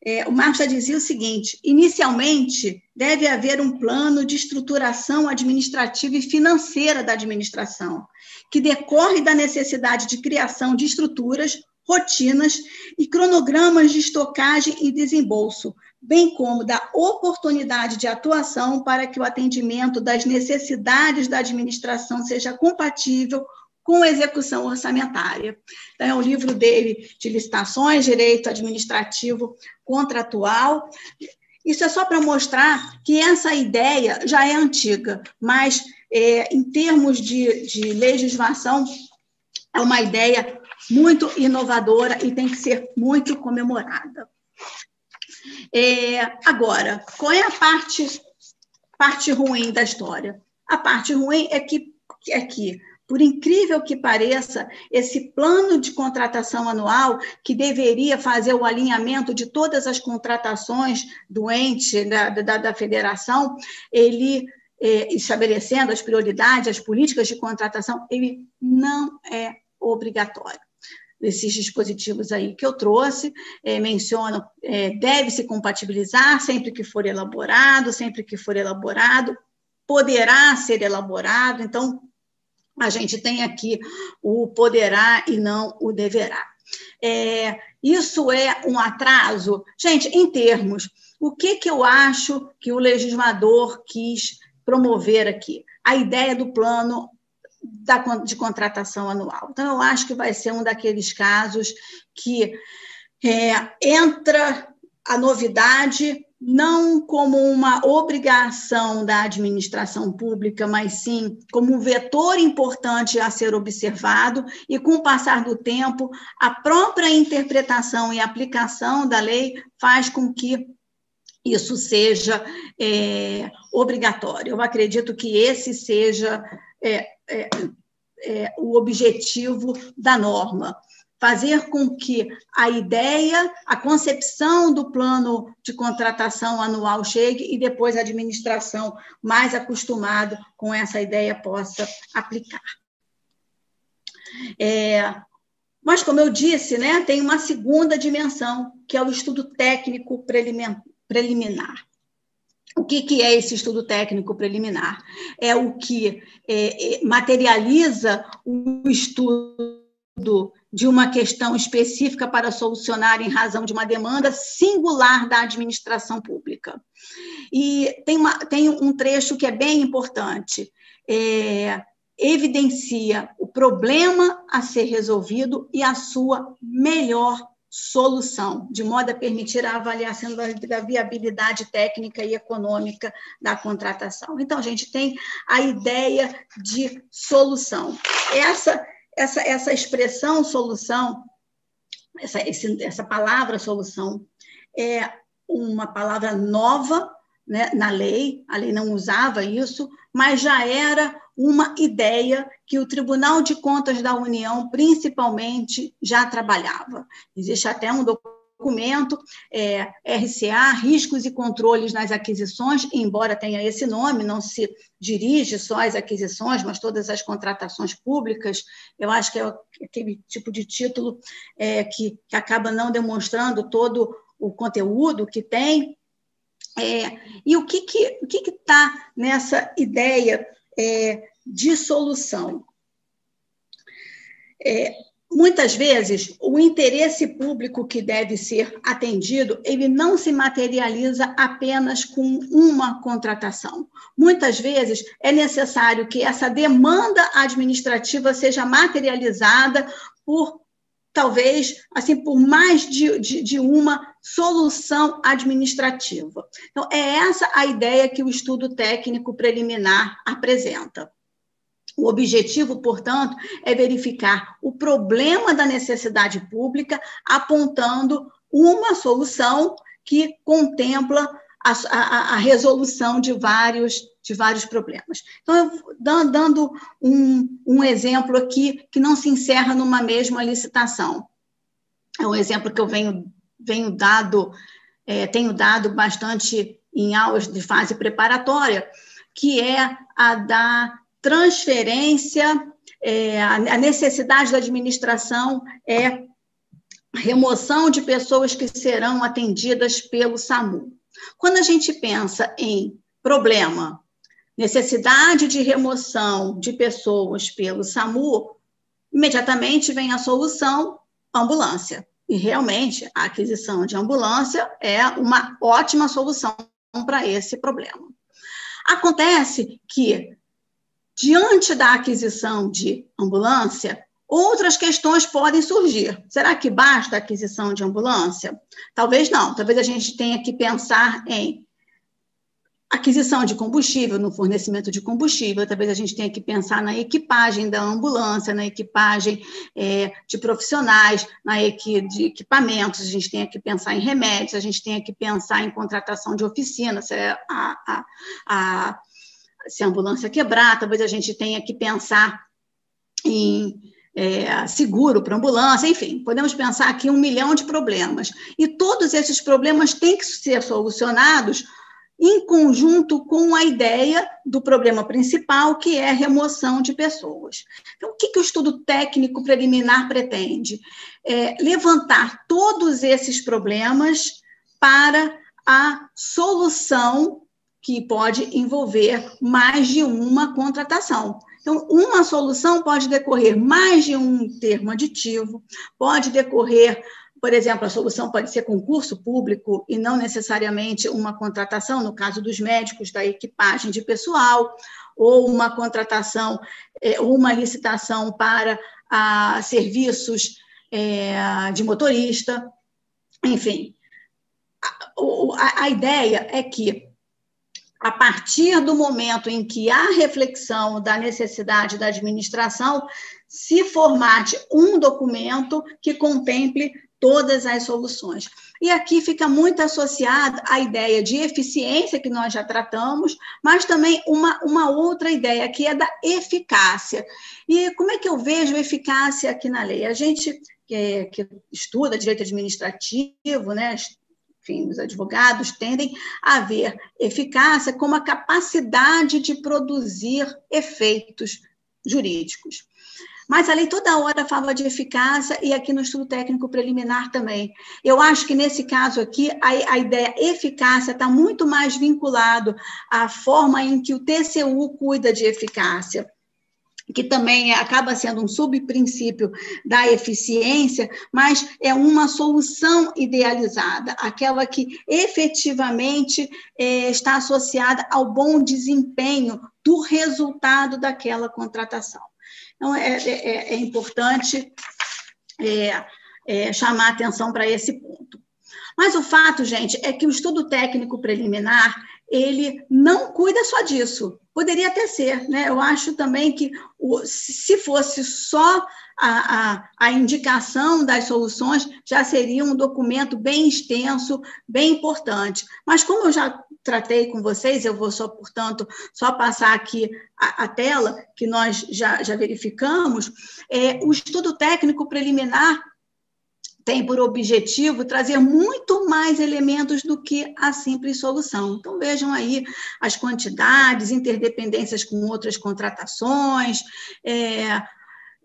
É, o Marcos já dizia o seguinte: inicialmente deve haver um plano de estruturação administrativa e financeira da administração, que decorre da necessidade de criação de estruturas, rotinas e cronogramas de estocagem e desembolso, bem como da oportunidade de atuação para que o atendimento das necessidades da administração seja compatível com execução orçamentária. Então, é um livro dele de licitações, direito administrativo contratual. Isso é só para mostrar que essa ideia já é antiga, mas é, em termos de, de legislação, é uma ideia muito inovadora e tem que ser muito comemorada. É, agora, qual é a parte, parte ruim da história? A parte ruim é que, é que, por incrível que pareça, esse plano de contratação anual, que deveria fazer o alinhamento de todas as contratações do ente, da, da, da federação, ele é, estabelecendo as prioridades, as políticas de contratação, ele não é obrigatório. Esses dispositivos aí que eu trouxe é, mencionam, é, deve se compatibilizar sempre que for elaborado, sempre que for elaborado, poderá ser elaborado, então a gente tem aqui o poderá e não o deverá. É, isso é um atraso? Gente, em termos, o que, que eu acho que o legislador quis promover aqui? A ideia do plano da, de contratação anual. Então, eu acho que vai ser um daqueles casos que é, entra a novidade não como uma obrigação da administração pública, mas sim como um vetor importante a ser observado, e com o passar do tempo, a própria interpretação e aplicação da lei faz com que isso seja é, obrigatório. Eu acredito que esse seja é, é, é, o objetivo da norma. Fazer com que a ideia, a concepção do plano de contratação anual chegue e depois a administração, mais acostumada com essa ideia, possa aplicar. É, mas, como eu disse, né, tem uma segunda dimensão, que é o estudo técnico preliminar. O que, que é esse estudo técnico preliminar? É o que é, é, materializa o estudo de uma questão específica para solucionar em razão de uma demanda singular da administração pública. E tem, uma, tem um trecho que é bem importante. É, evidencia o problema a ser resolvido e a sua melhor solução, de modo a permitir a avaliação da viabilidade técnica e econômica da contratação. Então, a gente tem a ideia de solução. Essa, essa, essa expressão solução, essa, esse, essa palavra solução, é uma palavra nova né, na lei, a lei não usava isso, mas já era uma ideia que o Tribunal de Contas da União, principalmente, já trabalhava. Existe até um documento, é, RCA, Riscos e Controles nas Aquisições, embora tenha esse nome, não se dirige só às aquisições, mas todas as contratações públicas, eu acho que é aquele tipo de título é, que, que acaba não demonstrando todo o conteúdo que tem, é, e o que que o que está nessa ideia é, de solução? Muitas vezes o interesse público que deve ser atendido ele não se materializa apenas com uma contratação. Muitas vezes é necessário que essa demanda administrativa seja materializada por talvez assim por mais de, de, de, uma solução administrativa. Então, é essa a ideia que o estudo técnico preliminar apresenta. O objetivo, portanto, é verificar o problema da necessidade pública, apontando uma solução que contempla a, a, a resolução de vários de vários problemas. Então, dando um, um exemplo aqui que não se encerra numa mesma licitação. É um exemplo que eu venho, venho dado, é, tenho dado bastante em aulas de fase preparatória, que é a da transferência, é, a necessidade da administração é remoção de pessoas que serão atendidas pelo SAMU. Quando a gente pensa em problema necessidade de remoção de pessoas pelo SAMU, imediatamente vem a solução ambulância. E realmente a aquisição de ambulância é uma ótima solução para esse problema. Acontece que, diante da aquisição de ambulância, outras questões podem surgir. Será que basta a aquisição de ambulância? Talvez não. Talvez a gente tenha que pensar em aquisição de combustível, no fornecimento de combustível, talvez a gente tenha que pensar na equipagem da ambulância, na equipagem é, de profissionais, na equi de equipamentos, a gente tenha que pensar em remédios, a gente tenha que pensar em contratação de oficina, se a, a, a, se a ambulância quebrar, talvez a gente tenha que pensar em é, seguro para ambulância, enfim, podemos pensar aqui um milhão de problemas. E todos esses problemas têm que ser solucionados em conjunto com a ideia do problema principal, que é remoção de pessoas. Então, o que, que o estudo técnico preliminar pretende? É levantar todos esses problemas para a solução que pode envolver mais de uma contratação. Então, uma solução pode decorrer mais de um termo aditivo, pode decorrer por exemplo, a solução pode ser concurso público e não necessariamente uma contratação, no caso dos médicos, da equipagem de pessoal, ou uma contratação, é, uma licitação para serviços é, de motorista, enfim. A ideia é que a partir do momento em que há reflexão da necessidade da administração, se formate um documento que contemple todas as soluções. E aqui fica muito associada a ideia de eficiência, que nós já tratamos, mas também uma, uma outra ideia, que é da eficácia. E como é que eu vejo eficácia aqui na lei? A gente que, que estuda direito administrativo, né, enfim, os advogados tendem a ver eficácia como a capacidade de produzir efeitos jurídicos. Mas a lei toda hora fala de eficácia e aqui no estudo técnico preliminar também. Eu acho que nesse caso aqui, a, a ideia eficácia está muito mais vinculado à forma em que o TCU cuida de eficácia que também acaba sendo um subprincípio da eficiência, mas é uma solução idealizada, aquela que efetivamente é, está associada ao bom desempenho do resultado daquela contratação. Então, é, é, é, é importante é, é, chamar atenção para esse ponto. Mas o fato, gente, é que o estudo técnico preliminar ele não cuida só disso. Poderia até ser, né? Eu acho também que o, se fosse só a, a, a, indicação das soluções, já seria um documento bem extenso, bem importante. Mas como eu já tratei com vocês, eu vou só, portanto, só passar aqui a, a tela que nós já, já verificamos, é, o estudo técnico preliminar tem por objetivo trazer muito mais elementos do que a simples solução. Então, vejam aí as quantidades, interdependências com outras contratações, é,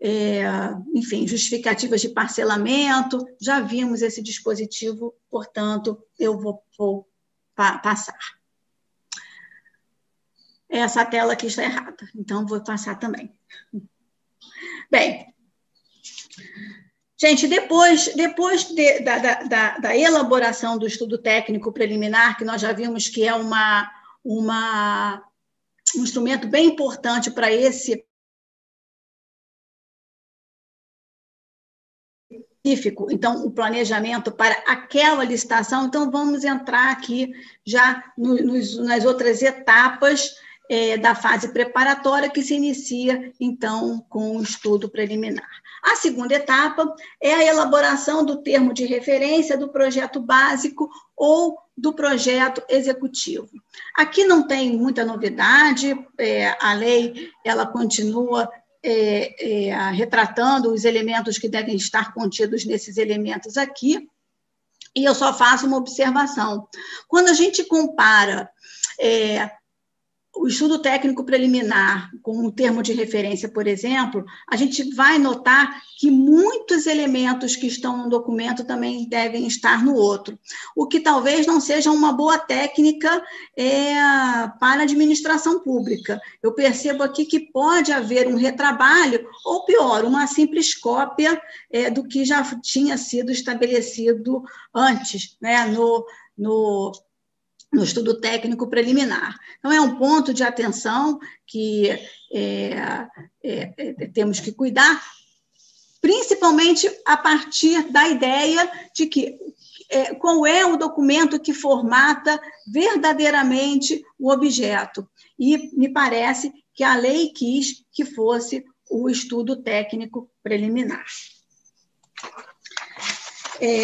é, enfim, justificativas de parcelamento. Já vimos esse dispositivo, portanto, eu vou, vou pa passar. Essa tela aqui está errada, então vou passar também. Bem, Gente, depois, depois de, da, da, da, elaboração do estudo técnico preliminar, que nós já vimos que é uma, uma, um instrumento bem importante para esse específico, então, o planejamento para aquela licitação. Então, vamos entrar aqui já no, nos, nas outras etapas é, da fase preparatória, que se inicia, então, com o estudo preliminar. A segunda etapa é a elaboração do termo de referência do projeto básico ou do projeto executivo. Aqui não tem muita novidade, é, a lei ela continua é, é, retratando os elementos que devem estar contidos nesses elementos aqui, e eu só faço uma observação. Quando a gente compara é, o estudo técnico preliminar, com o termo de referência, por exemplo, a gente vai notar que muitos elementos que estão no documento também devem estar no outro, o que talvez não seja uma boa técnica é, para a administração pública. Eu percebo aqui que pode haver um retrabalho, ou pior, uma simples cópia é, do que já tinha sido estabelecido antes, né, no, no no estudo técnico preliminar. Então, é um ponto de atenção que é, é, é, temos que cuidar, principalmente a partir da ideia de que é, qual é o documento que formata verdadeiramente o objeto. E me parece que a lei quis que fosse o estudo técnico preliminar. É,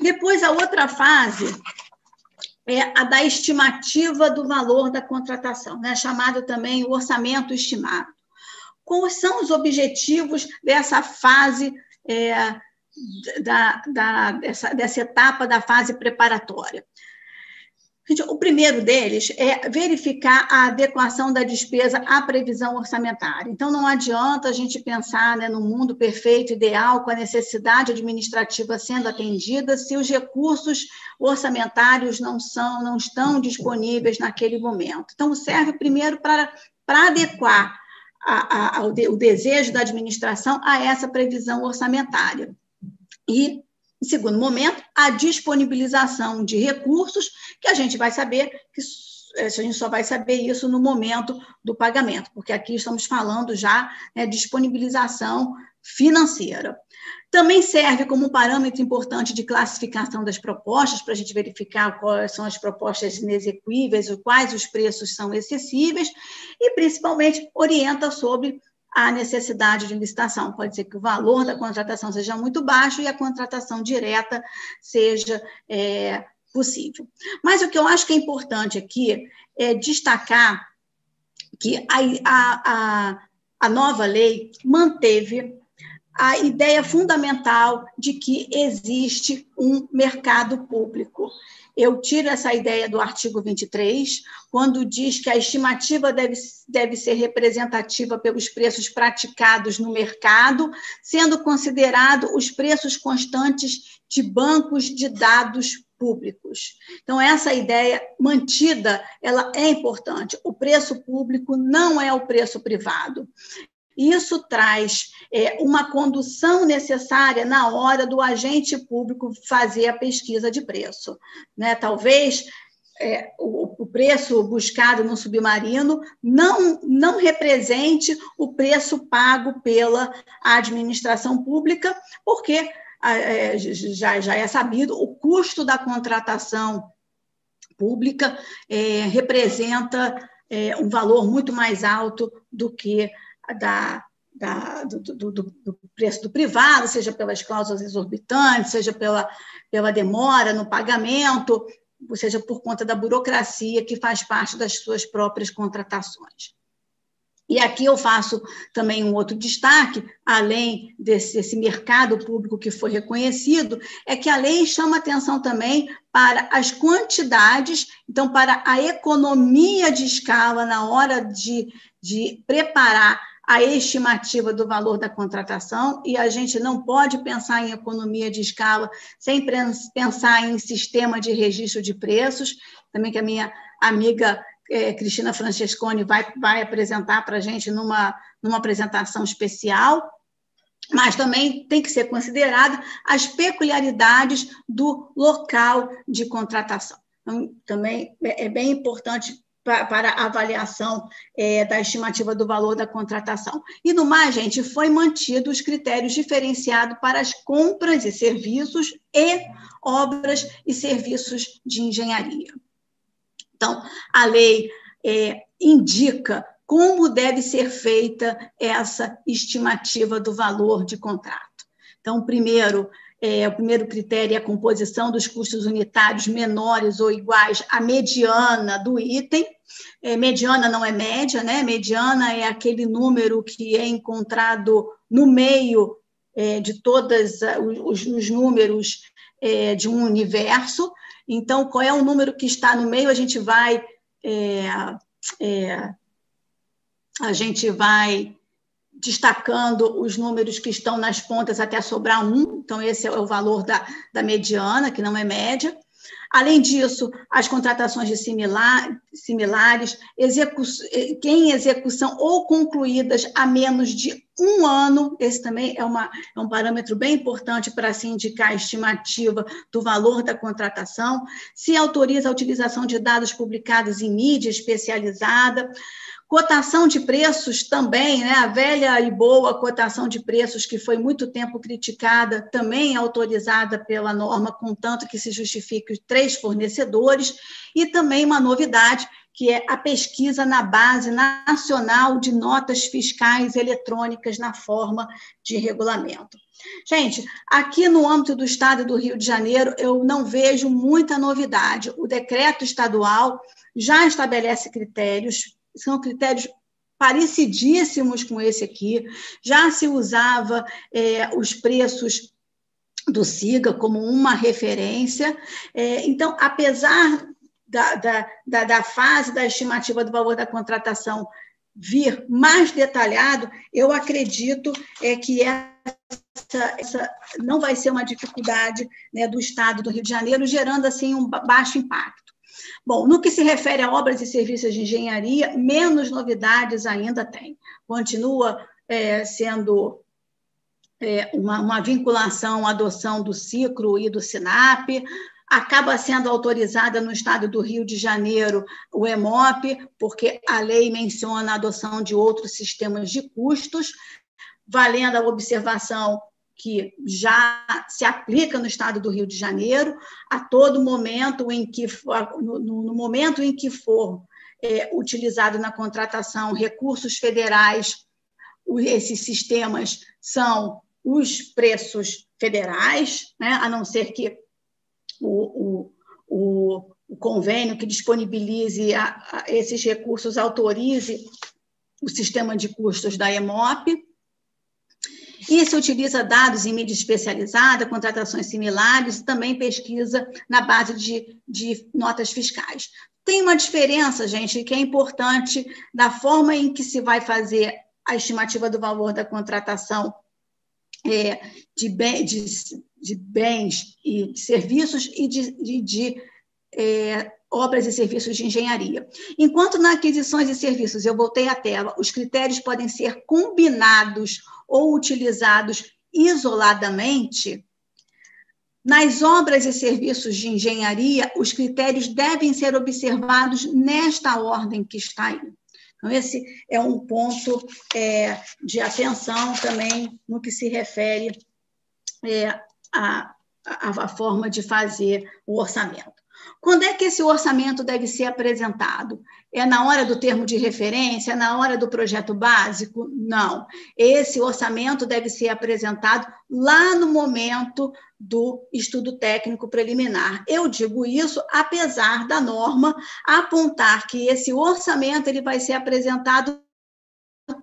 depois, a outra fase é a da estimativa do valor da contratação, né? chamado também o orçamento estimado. Quais são os objetivos dessa fase, é, da, da, dessa, dessa etapa da fase preparatória? O primeiro deles é verificar a adequação da despesa à previsão orçamentária. Então, não adianta a gente pensar né, no mundo perfeito, ideal, com a necessidade administrativa sendo atendida, se os recursos orçamentários não são, não estão disponíveis naquele momento. Então, serve primeiro para, para adequar a, a, o desejo da administração a essa previsão orçamentária. E em segundo momento, a disponibilização de recursos, que a gente vai saber que a gente só vai saber isso no momento do pagamento, porque aqui estamos falando já né, disponibilização financeira. Também serve como parâmetro importante de classificação das propostas, para a gente verificar quais são as propostas inexequíveis, quais os preços são excessíveis, e principalmente orienta sobre a necessidade de licitação. Pode ser que o valor da contratação seja muito baixo e a contratação direta seja é, possível. Mas o que eu acho que é importante aqui é destacar que a, a, a, a nova lei manteve a ideia fundamental de que existe um mercado público eu tiro essa ideia do artigo 23, quando diz que a estimativa deve, deve ser representativa pelos preços praticados no mercado, sendo considerado os preços constantes de bancos de dados públicos. Então, essa ideia mantida, ela é importante. O preço público não é o preço privado. Isso traz é, uma condução necessária na hora do agente público fazer a pesquisa de preço. Né? Talvez é, o, o, preço buscado no submarino não, não represente o preço pago pela administração pública, porque é, já, já é sabido o custo da contratação pública é, representa é, um valor muito mais alto do que da, da, do, do, do, preço do privado, seja pelas cláusulas exorbitantes, seja pela, pela demora no pagamento, ou seja por conta da burocracia que faz parte das suas próprias contratações. E aqui eu faço também um outro destaque, além desse, desse, mercado público que foi reconhecido, é que a lei chama atenção também para as quantidades, então, para a economia de escala na hora de, de preparar a estimativa do valor da contratação, e a gente não pode pensar em economia de escala sem pensar em sistema de registro de preços, também que a minha amiga é, Cristina Francesconi vai, vai apresentar para a gente numa, numa apresentação especial, mas também tem que ser considerada as peculiaridades do local de contratação. Então, também é, é bem importante para avaliação é, da estimativa do valor da contratação. E no mais, gente, foi mantido os critérios diferenciados para as compras e serviços e obras e serviços de engenharia. Então, a lei é, indica como deve ser feita essa estimativa do valor de contrato. Então, primeiro, é, o primeiro critério é a composição dos custos unitários menores ou iguais à mediana do item. É, mediana não é média, né? Mediana é aquele número que é encontrado no meio é, de todos os, os, números é, de um universo. Então, qual é o número que está no meio? A gente vai é, é, a gente vai destacando os números que estão nas pontas até sobrar um, então esse é o valor da, da mediana, que não é média. Além disso, as contratações de similar, similares, execu que em execução ou concluídas há menos de um ano, esse também é, uma, é um parâmetro bem importante para se indicar a estimativa do valor da contratação, se autoriza a utilização de dados publicados em mídia especializada, Cotação de preços também, né? a velha e boa cotação de preços, que foi muito tempo criticada, também é autorizada pela norma, contanto que se justifique os três fornecedores, e também uma novidade, que é a pesquisa na base nacional de notas fiscais eletrônicas na forma de regulamento. Gente, aqui no âmbito do Estado do Rio de Janeiro, eu não vejo muita novidade. O decreto estadual já estabelece critérios são critérios parecidíssimos com esse aqui. Já se usava é, os preços do SIGA como uma referência. É, então, apesar da, da, da, da, fase da estimativa do valor da contratação vir mais detalhado, eu acredito é, que essa, essa não vai ser uma dificuldade né, do Estado do Rio de Janeiro, gerando assim um baixo impacto. Bom, no que se refere a obras e serviços de engenharia, menos novidades ainda tem. Continua é, sendo é, uma, uma, vinculação adoção do ciclo e do SINAP, acaba sendo autorizada no estado do Rio de Janeiro o EMOP, porque a lei menciona a adoção de outros sistemas de custos, valendo a observação que já se aplica no estado do Rio de Janeiro, a todo momento em que no, no momento em que for é, utilizado na contratação recursos federais, esses sistemas são os preços federais, né? a não ser que o, o, o, o convênio que disponibilize a, a esses recursos autorize o sistema de custos da EMOP. E se utiliza dados em mídia especializada, contratações similares e também pesquisa na base de, de notas fiscais. Tem uma diferença, gente, que é importante da forma em que se vai fazer a estimativa do valor da contratação é, de, bem, de, de, bens e serviços e de, de, é, obras e serviços de engenharia. Enquanto na aquisições e serviços, eu voltei à tela, os critérios podem ser combinados ou utilizados isoladamente, nas obras e serviços de engenharia, os critérios devem ser observados nesta ordem que está aí. Então, esse é um ponto é, de atenção também no que se refere é, à, à forma de fazer o orçamento. Quando é que esse orçamento deve ser apresentado? É na hora do termo de referência? É na hora do projeto básico? Não. Esse orçamento deve ser apresentado lá no momento do estudo técnico preliminar. Eu digo isso apesar da norma apontar que esse orçamento ele vai ser apresentado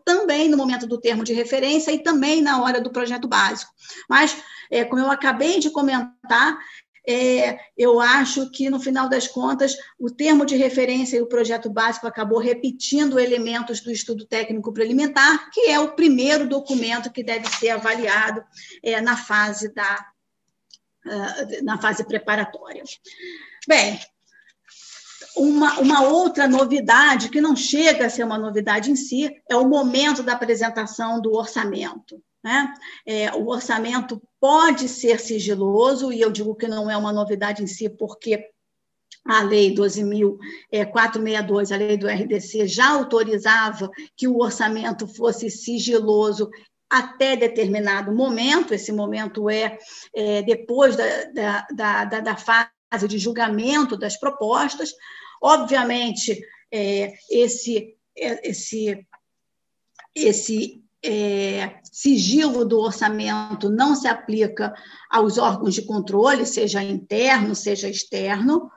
também no momento do termo de referência e também na hora do projeto básico. Mas, é, como eu acabei de comentar, é, eu acho que, no final das contas, o termo de referência e o projeto básico acabou repetindo elementos do estudo técnico preliminar, que é o primeiro documento que deve ser avaliado é, na fase da uh, na fase preparatória. Bem, uma, uma outra novidade, que não chega a ser uma novidade em si, é o momento da apresentação do orçamento. Né? É, o orçamento pode ser sigiloso, e eu digo que não é uma novidade em si, porque a Lei 12.462, é, a lei do RDC, já autorizava que o orçamento fosse sigiloso até determinado momento, esse momento é, é depois da, da, da, da, fase de julgamento das propostas. Obviamente, é, esse, é, esse, esse é, sigilo do orçamento não se aplica aos órgãos de controle, seja interno, seja externo,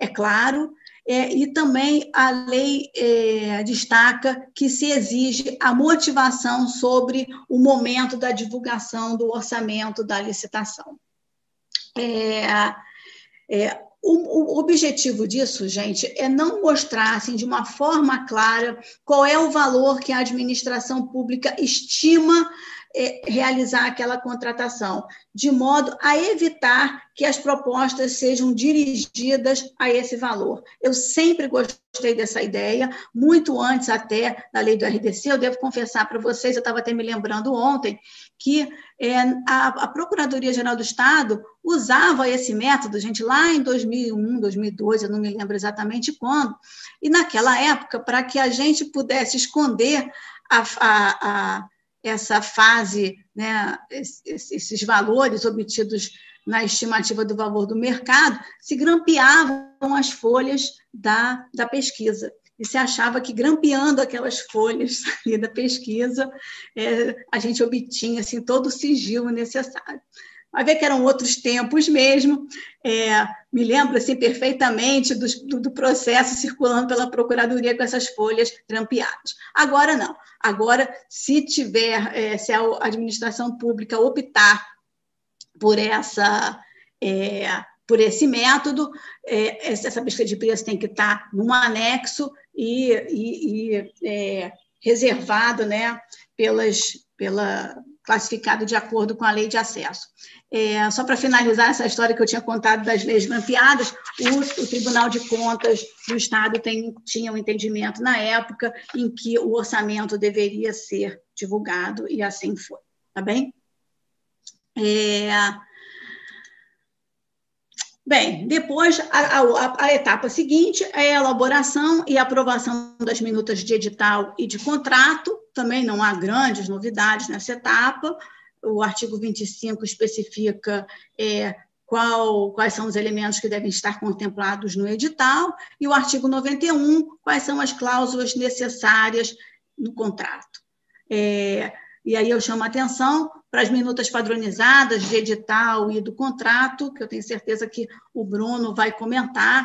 é claro, é, e também a lei é, destaca que se exige a motivação sobre o momento da divulgação do orçamento da licitação. É, é o, objetivo disso, gente, é não mostrar assim, de uma forma clara qual é o valor que a administração pública estima realizar aquela contratação, de modo a evitar que as propostas sejam dirigidas a esse valor. Eu sempre gostei dessa ideia, muito antes até da lei do RDC, eu devo confessar para vocês, eu estava até me lembrando ontem, que é, a, a Procuradoria-Geral do Estado usava esse método, gente, lá em 2001, 2002, eu não me lembro exatamente quando, e naquela época, para que a gente pudesse esconder a, a, a essa fase, né, esses valores obtidos na estimativa do valor do mercado, se grampeavam as folhas da, da pesquisa. E se achava que grampeando aquelas folhas da pesquisa, é, a gente obtinha assim, todo o sigilo necessário. Vai ver que eram outros tempos mesmo. É, me lembro assim, perfeitamente do, do, do, processo circulando pela Procuradoria com essas folhas grampeadas. Agora não. Agora, se tiver, é, se a administração pública optar por essa é, por esse método, é, essa pesquisa de preço tem que estar num anexo e, e, e é, reservado né, pelas, pela, classificado de acordo com a lei de acesso. É, só para finalizar essa história que eu tinha contado das leis grampeadas, o, o Tribunal de Contas do Estado tem, tinha um entendimento na época em que o orçamento deveria ser divulgado, e assim foi. Tá bem? É... Bem, depois, a, a, a, etapa seguinte é a elaboração e aprovação das minutas de edital e de contrato. Também não há grandes novidades nessa etapa. O artigo 25 especifica é, qual, quais são os elementos que devem estar contemplados no edital, e o artigo 91, quais são as cláusulas necessárias no contrato. É, e aí eu chamo a atenção para as minutas padronizadas de edital e do contrato, que eu tenho certeza que o Bruno vai comentar,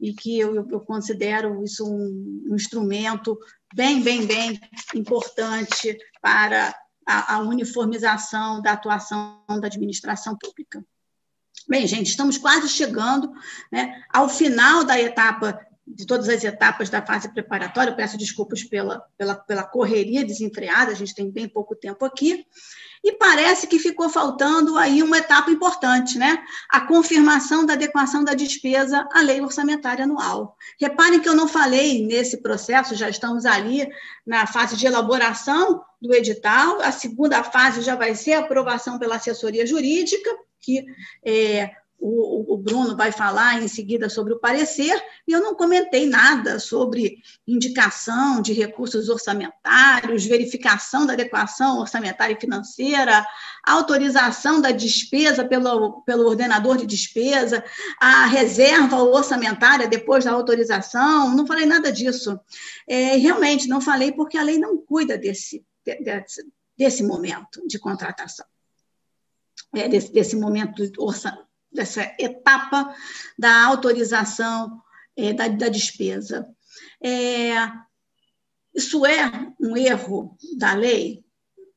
e que eu, eu considero isso um, um, instrumento bem, bem, bem importante para a, a uniformização da atuação da administração pública. Bem, gente, estamos quase chegando né, ao final da etapa de todas as etapas da fase preparatória. Eu peço desculpas pela, pela, pela correria desenfreada, a gente tem bem pouco tempo aqui. E parece que ficou faltando aí uma etapa importante, né? A confirmação da adequação da despesa à lei orçamentária anual. Reparem que eu não falei nesse processo, já estamos ali na fase de elaboração do edital, a segunda fase já vai ser a aprovação pela assessoria jurídica, que é, o, o, Bruno vai falar em seguida sobre o parecer, e eu não comentei nada sobre indicação de recursos orçamentários, verificação da adequação orçamentária e financeira, autorização da despesa pelo, pelo ordenador de despesa, a reserva orçamentária depois da autorização, não falei nada disso. É, realmente, não falei porque a lei não cuida desse, desse, desse momento de contratação. É, desse, desse momento orçamentário dessa etapa da autorização é, da, da, despesa. É, isso é um erro da lei?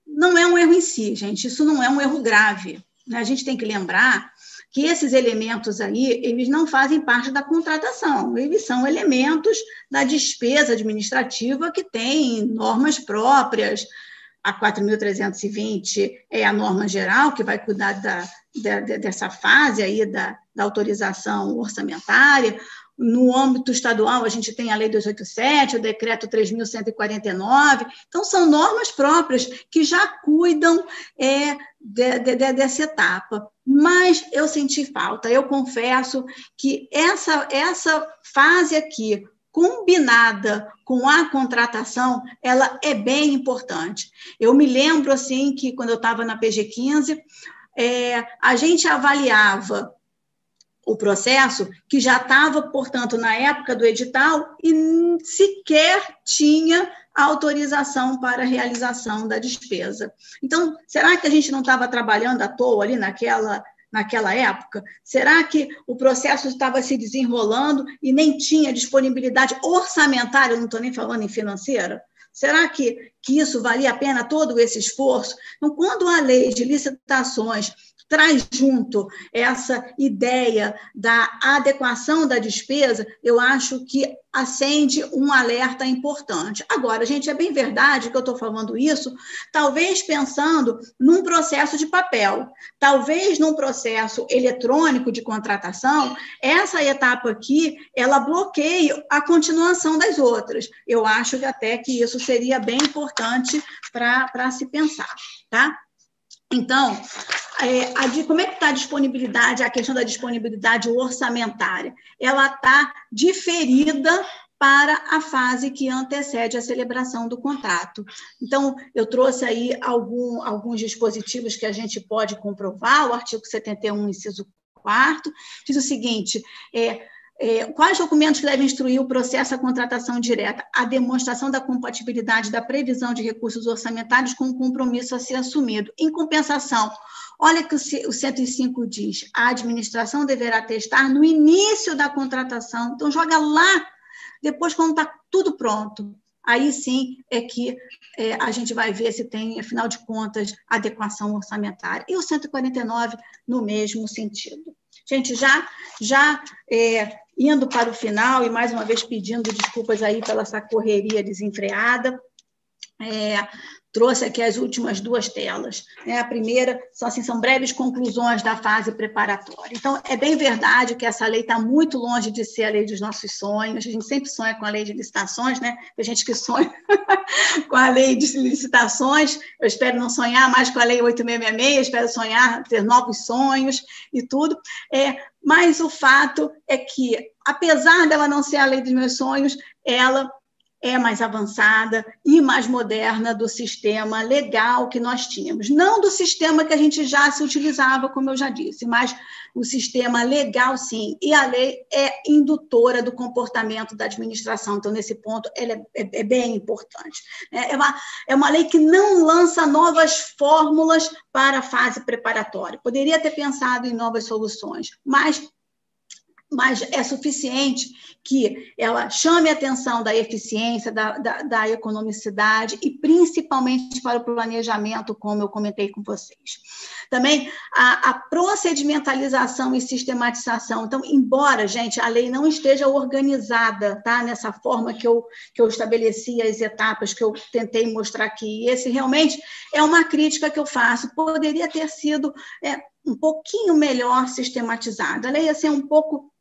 Não é um erro em si, gente, isso não é um erro grave. Né? A gente tem que lembrar que esses elementos aí, eles não fazem parte da contratação, eles são elementos da despesa administrativa que tem normas próprias, a 4.320 é a norma geral, que vai cuidar da, da, dessa fase aí da, da autorização orçamentária. No âmbito estadual, a gente tem a Lei 287, o Decreto 3.149. Então, são normas próprias que já cuidam é, de, de, de, dessa etapa. Mas eu senti falta, eu confesso que essa, essa fase aqui, combinada com a contratação, ela é bem importante. Eu me lembro, assim, que quando eu estava na PG15, é, a gente avaliava o processo que já estava, portanto, na época do edital e sequer tinha autorização para a realização da despesa. Então, será que a gente não estava trabalhando à toa ali naquela naquela época? Será que o processo estava se desenrolando e nem tinha disponibilidade orçamentária, não estou nem falando em financeira? Será que, que isso valia a pena todo esse esforço? Então, quando a lei de licitações traz junto essa ideia da adequação da despesa, eu acho que acende um alerta importante. Agora, gente, é bem verdade que eu estou falando isso, talvez pensando num processo de papel, talvez num processo eletrônico de contratação, essa etapa aqui, ela bloqueia a continuação das outras. Eu acho que até que isso seria bem importante para se pensar, tá? Então, é, a, como é que está a disponibilidade, a questão da disponibilidade orçamentária? Ela está diferida para a fase que antecede a celebração do contrato. Então, eu trouxe aí algum, alguns dispositivos que a gente pode comprovar, o artigo 71, inciso 4, diz o seguinte, é, quais documentos devem instruir o processo à contratação direta? A demonstração da compatibilidade da previsão de recursos orçamentários com o compromisso a ser assumido. Em compensação, olha que o 105 diz: a administração deverá testar no início da contratação. Então, joga lá, depois, quando está tudo pronto. Aí sim é que é, a gente vai ver se tem, afinal de contas, adequação orçamentária. E o 149 no mesmo sentido. Gente, já, já é, indo para o final, e mais uma vez pedindo desculpas aí pela essa correria desenfreada, é, trouxe aqui as últimas duas telas. Né? A primeira são, assim, são breves conclusões da fase preparatória. Então, é bem verdade que essa lei está muito longe de ser a lei dos nossos sonhos. A gente sempre sonha com a lei de licitações, né? Tem gente que sonha com a lei de licitações. Eu espero não sonhar mais com a lei 8666, espero sonhar, ter novos sonhos e tudo. É, mas o fato é que, apesar dela não ser a lei dos meus sonhos, ela é mais avançada e mais moderna do sistema legal que nós tínhamos. Não do sistema que a gente já se utilizava, como eu já disse, mas o sistema legal, sim. E a lei é indutora do comportamento da administração. Então, nesse ponto, ela é, é, é bem importante. É, é uma, é uma lei que não lança novas fórmulas para a fase preparatória. Poderia ter pensado em novas soluções, mas mas é suficiente que ela chame a atenção da eficiência, da, da, da, economicidade e principalmente para o planejamento, como eu comentei com vocês. Também a, a procedimentalização e sistematização. Então, embora, gente, a lei não esteja organizada tá, nessa forma que eu, que eu estabeleci as etapas, que eu tentei mostrar aqui, esse realmente é uma crítica que eu faço, poderia ter sido é, um pouquinho melhor sistematizada. A lei ia ser um pouco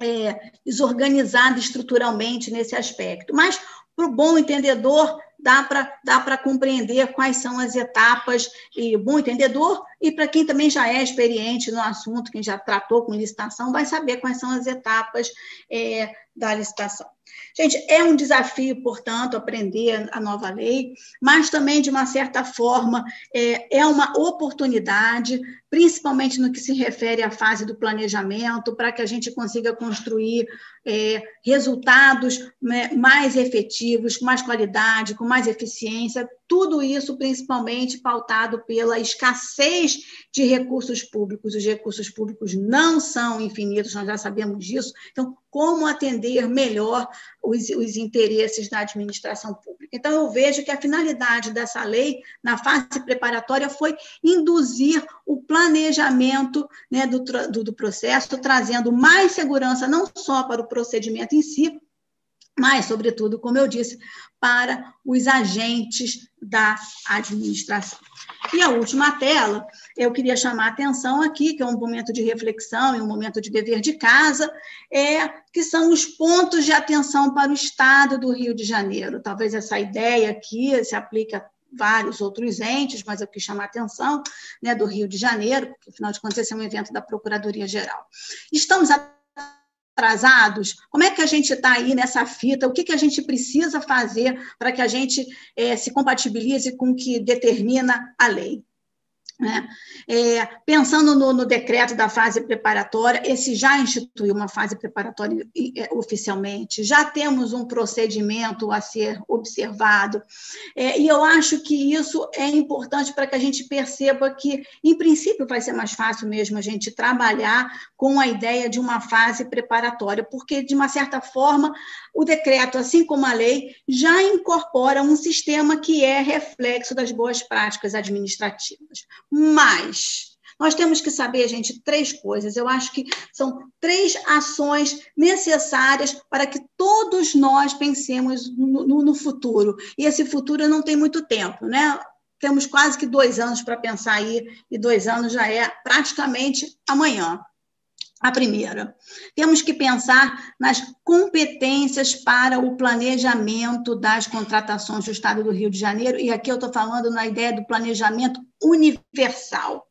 é, desorganizada estruturalmente nesse aspecto. Mas, para o bom entendedor, dá para dá compreender quais são as etapas, e bom entendedor, e para quem também já é experiente no assunto, quem já tratou com licitação, vai saber quais são as etapas é, da licitação. Gente, é um desafio, portanto, aprender a nova lei, mas também, de uma certa forma, é, é uma oportunidade, principalmente no que se refere à fase do planejamento, para que a gente consiga construir é, resultados né, mais efetivos, com mais qualidade, com mais eficiência, tudo isso principalmente pautado pela escassez de recursos públicos. Os recursos públicos não são infinitos, nós já sabemos disso. Então, como atender melhor os, os interesses da administração pública? Então, eu vejo que a finalidade dessa lei, na fase preparatória, foi induzir o planejamento né, do, do, do processo, trazendo mais segurança não só para o procedimento em si, mas, sobretudo, como eu disse, para os agentes da administração. E a última tela, eu queria chamar a atenção aqui, que é um momento de reflexão e um momento de dever de casa, é que são os pontos de atenção para o Estado do Rio de Janeiro. Talvez essa ideia aqui se aplique a vários outros entes, mas eu quis chamar a atenção né, do Rio de Janeiro, porque, afinal de contas, esse é um evento da Procuradoria-Geral. Estamos atrasados? Como é que a gente está aí nessa fita? O que, que a gente precisa fazer para que a gente é, se compatibilize com o que determina a lei? Né? É, pensando no, no, decreto da fase preparatória, esse já instituiu uma fase preparatória é, oficialmente, já temos um procedimento a ser observado, é, e eu acho que isso é importante para que a gente perceba que, em princípio, vai ser mais fácil mesmo a gente trabalhar com a ideia de uma fase preparatória, porque, de uma certa forma, o decreto, assim como a lei, já incorpora um sistema que é reflexo das boas práticas administrativas. Mas nós temos que saber, gente, três coisas. Eu acho que são três ações necessárias para que todos nós pensemos no, no, no futuro. E esse futuro não tem muito tempo, né? Temos quase que dois anos para pensar aí, e dois anos já é praticamente amanhã. A primeira, temos que pensar nas competências para o planejamento das contratações do Estado do Rio de Janeiro, e aqui eu estou falando na ideia do planejamento universal.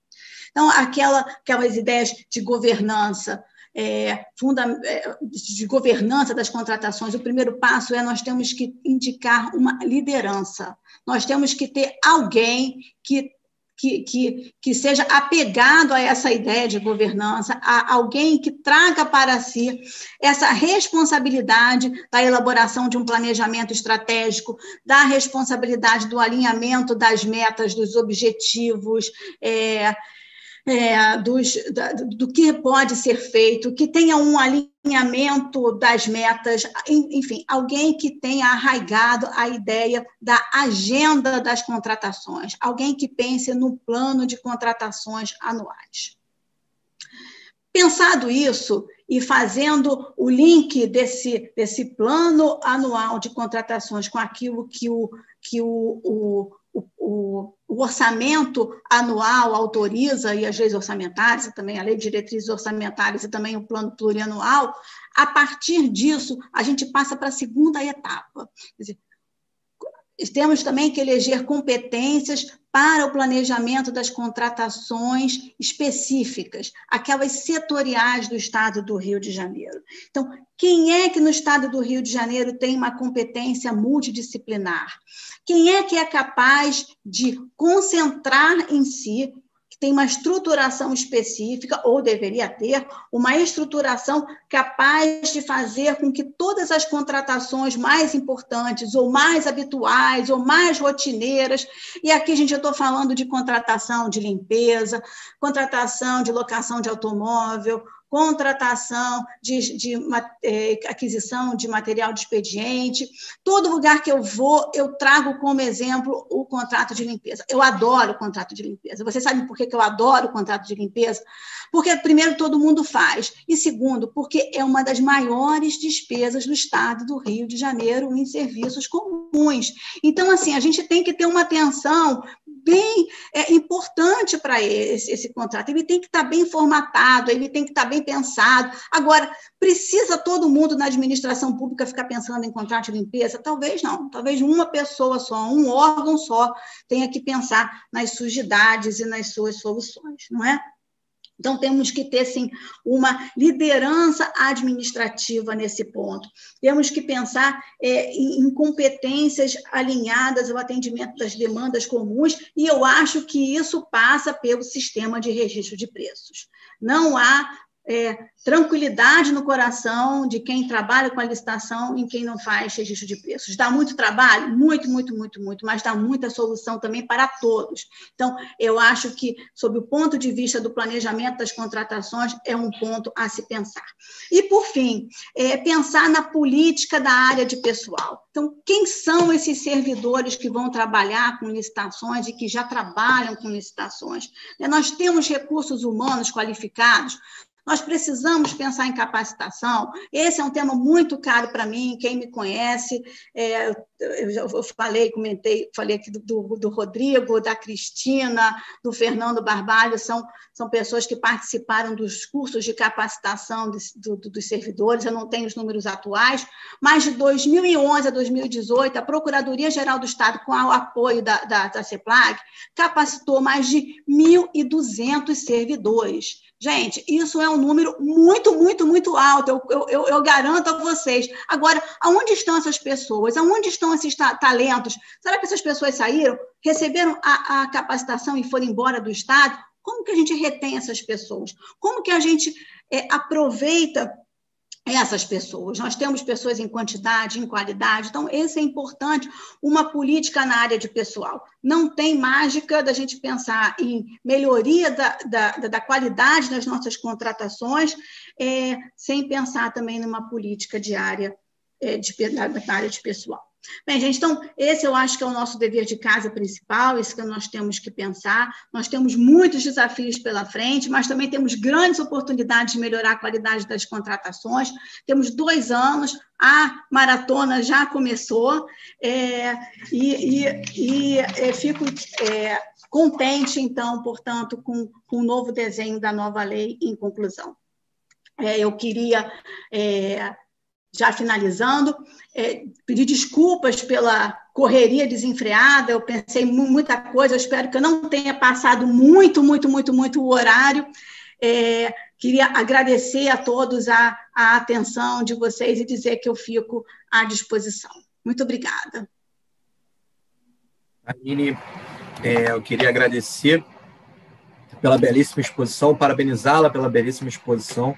Então, aquela, aquelas ideias de governança, é, funda, é, de governança das contratações, o primeiro passo é nós temos que indicar uma liderança. Nós temos que ter alguém que que, que, que seja apegado a essa ideia de governança, a alguém que traga para si essa responsabilidade da elaboração de um planejamento estratégico, da responsabilidade do alinhamento das metas, dos objetivos, é, é, dos, da, do que pode ser feito, que tenha um alinhamento das metas, enfim, alguém que tenha arraigado a ideia da agenda das contratações, alguém que pense no plano de contratações anuais. Pensado isso, e fazendo o link desse, desse plano anual de contratações com aquilo que o, que o, o o, o, o, orçamento anual autoriza, e as leis orçamentárias, e também a lei de diretrizes orçamentárias e também o plano plurianual, a partir disso, a gente passa para a segunda etapa. Quer dizer, temos também que eleger competências para o planejamento das contratações específicas, aquelas setoriais do Estado do Rio de Janeiro. Então, quem é que no Estado do Rio de Janeiro tem uma competência multidisciplinar? Quem é que é capaz de concentrar em si tem uma estruturação específica, ou deveria ter, uma estruturação capaz de fazer com que todas as contratações mais importantes, ou mais habituais, ou mais rotineiras, e aqui, gente, eu estou falando de contratação de limpeza, contratação de locação de automóvel, contratação, de, de é, aquisição de material de expediente. Todo lugar que eu vou, eu trago como exemplo o contrato de limpeza. Eu adoro o contrato de limpeza. Vocês sabem por que eu adoro o contrato de limpeza? Porque, primeiro, todo mundo faz, e segundo, porque é uma das maiores despesas do Estado do Rio de Janeiro em serviços comuns. Então, assim, a gente tem que ter uma atenção bem é, importante para esse, esse contrato. Ele tem que estar bem formatado, ele tem que estar bem pensado. Agora, precisa todo mundo na administração pública ficar pensando em contrato de limpeza? Talvez não. Talvez uma pessoa só, um órgão só, tenha que pensar nas sujidades e nas suas soluções, não é? Então, temos que ter, sim, uma liderança administrativa nesse ponto. Temos que pensar é, em competências alinhadas ao atendimento das demandas comuns, e eu acho que isso passa pelo sistema de registro de preços. Não há é, tranquilidade no coração de quem trabalha com a licitação e quem não faz registro de preços. Dá muito trabalho? Muito, muito, muito, muito, mas dá muita solução também para todos. Então, eu acho que, sob o ponto de vista do planejamento das contratações, é um ponto a se pensar. E, por fim, é pensar na política da área de pessoal. Então, quem são esses servidores que vão trabalhar com licitações e que já trabalham com licitações? Nós temos recursos humanos qualificados, nós precisamos pensar em capacitação. Esse é um tema muito caro para mim. Quem me conhece, é, eu falei, comentei, falei aqui do, do, Rodrigo, da Cristina, do Fernando Barbalho, são, são pessoas que participaram dos cursos de capacitação de, do, dos servidores. Eu não tenho os números atuais, mas de 2011 a 2018, a Procuradoria-Geral do Estado, com o apoio da, da, da CEPLAG, capacitou mais de 1.200 servidores. Gente, isso é um número muito, muito, muito alto, eu, eu, eu, garanto a vocês. Agora, aonde estão essas pessoas? Aonde estão esses ta talentos? Será que essas pessoas saíram, receberam a, a capacitação e foram embora do Estado? Como que a gente retém essas pessoas? Como que a gente é, aproveita essas pessoas. Nós temos pessoas em quantidade, em qualidade, então esse é importante, uma política na área de pessoal. Não tem mágica da gente pensar em melhoria da, da, da qualidade das nossas contratações, é, sem pensar também numa política diária é, de, da, da área de pessoal. Bem, gente, então, esse eu acho que é o nosso dever de casa principal, isso que nós temos que pensar. Nós temos muitos desafios pela frente, mas também temos grandes oportunidades de melhorar a qualidade das contratações. Temos dois anos, a maratona já começou, é, e, e, e é, fico é, contente, então, portanto, com, com o novo desenho da nova lei em conclusão. É, eu queria é, já finalizando, é, pedir desculpas pela correria desenfreada, eu pensei muita coisa, eu espero que eu não tenha passado muito, muito, muito, muito o horário. É, queria agradecer a todos a, a atenção de vocês e dizer que eu fico à disposição. Muito obrigada. Aline, é, eu queria agradecer pela belíssima exposição, parabenizá-la pela belíssima exposição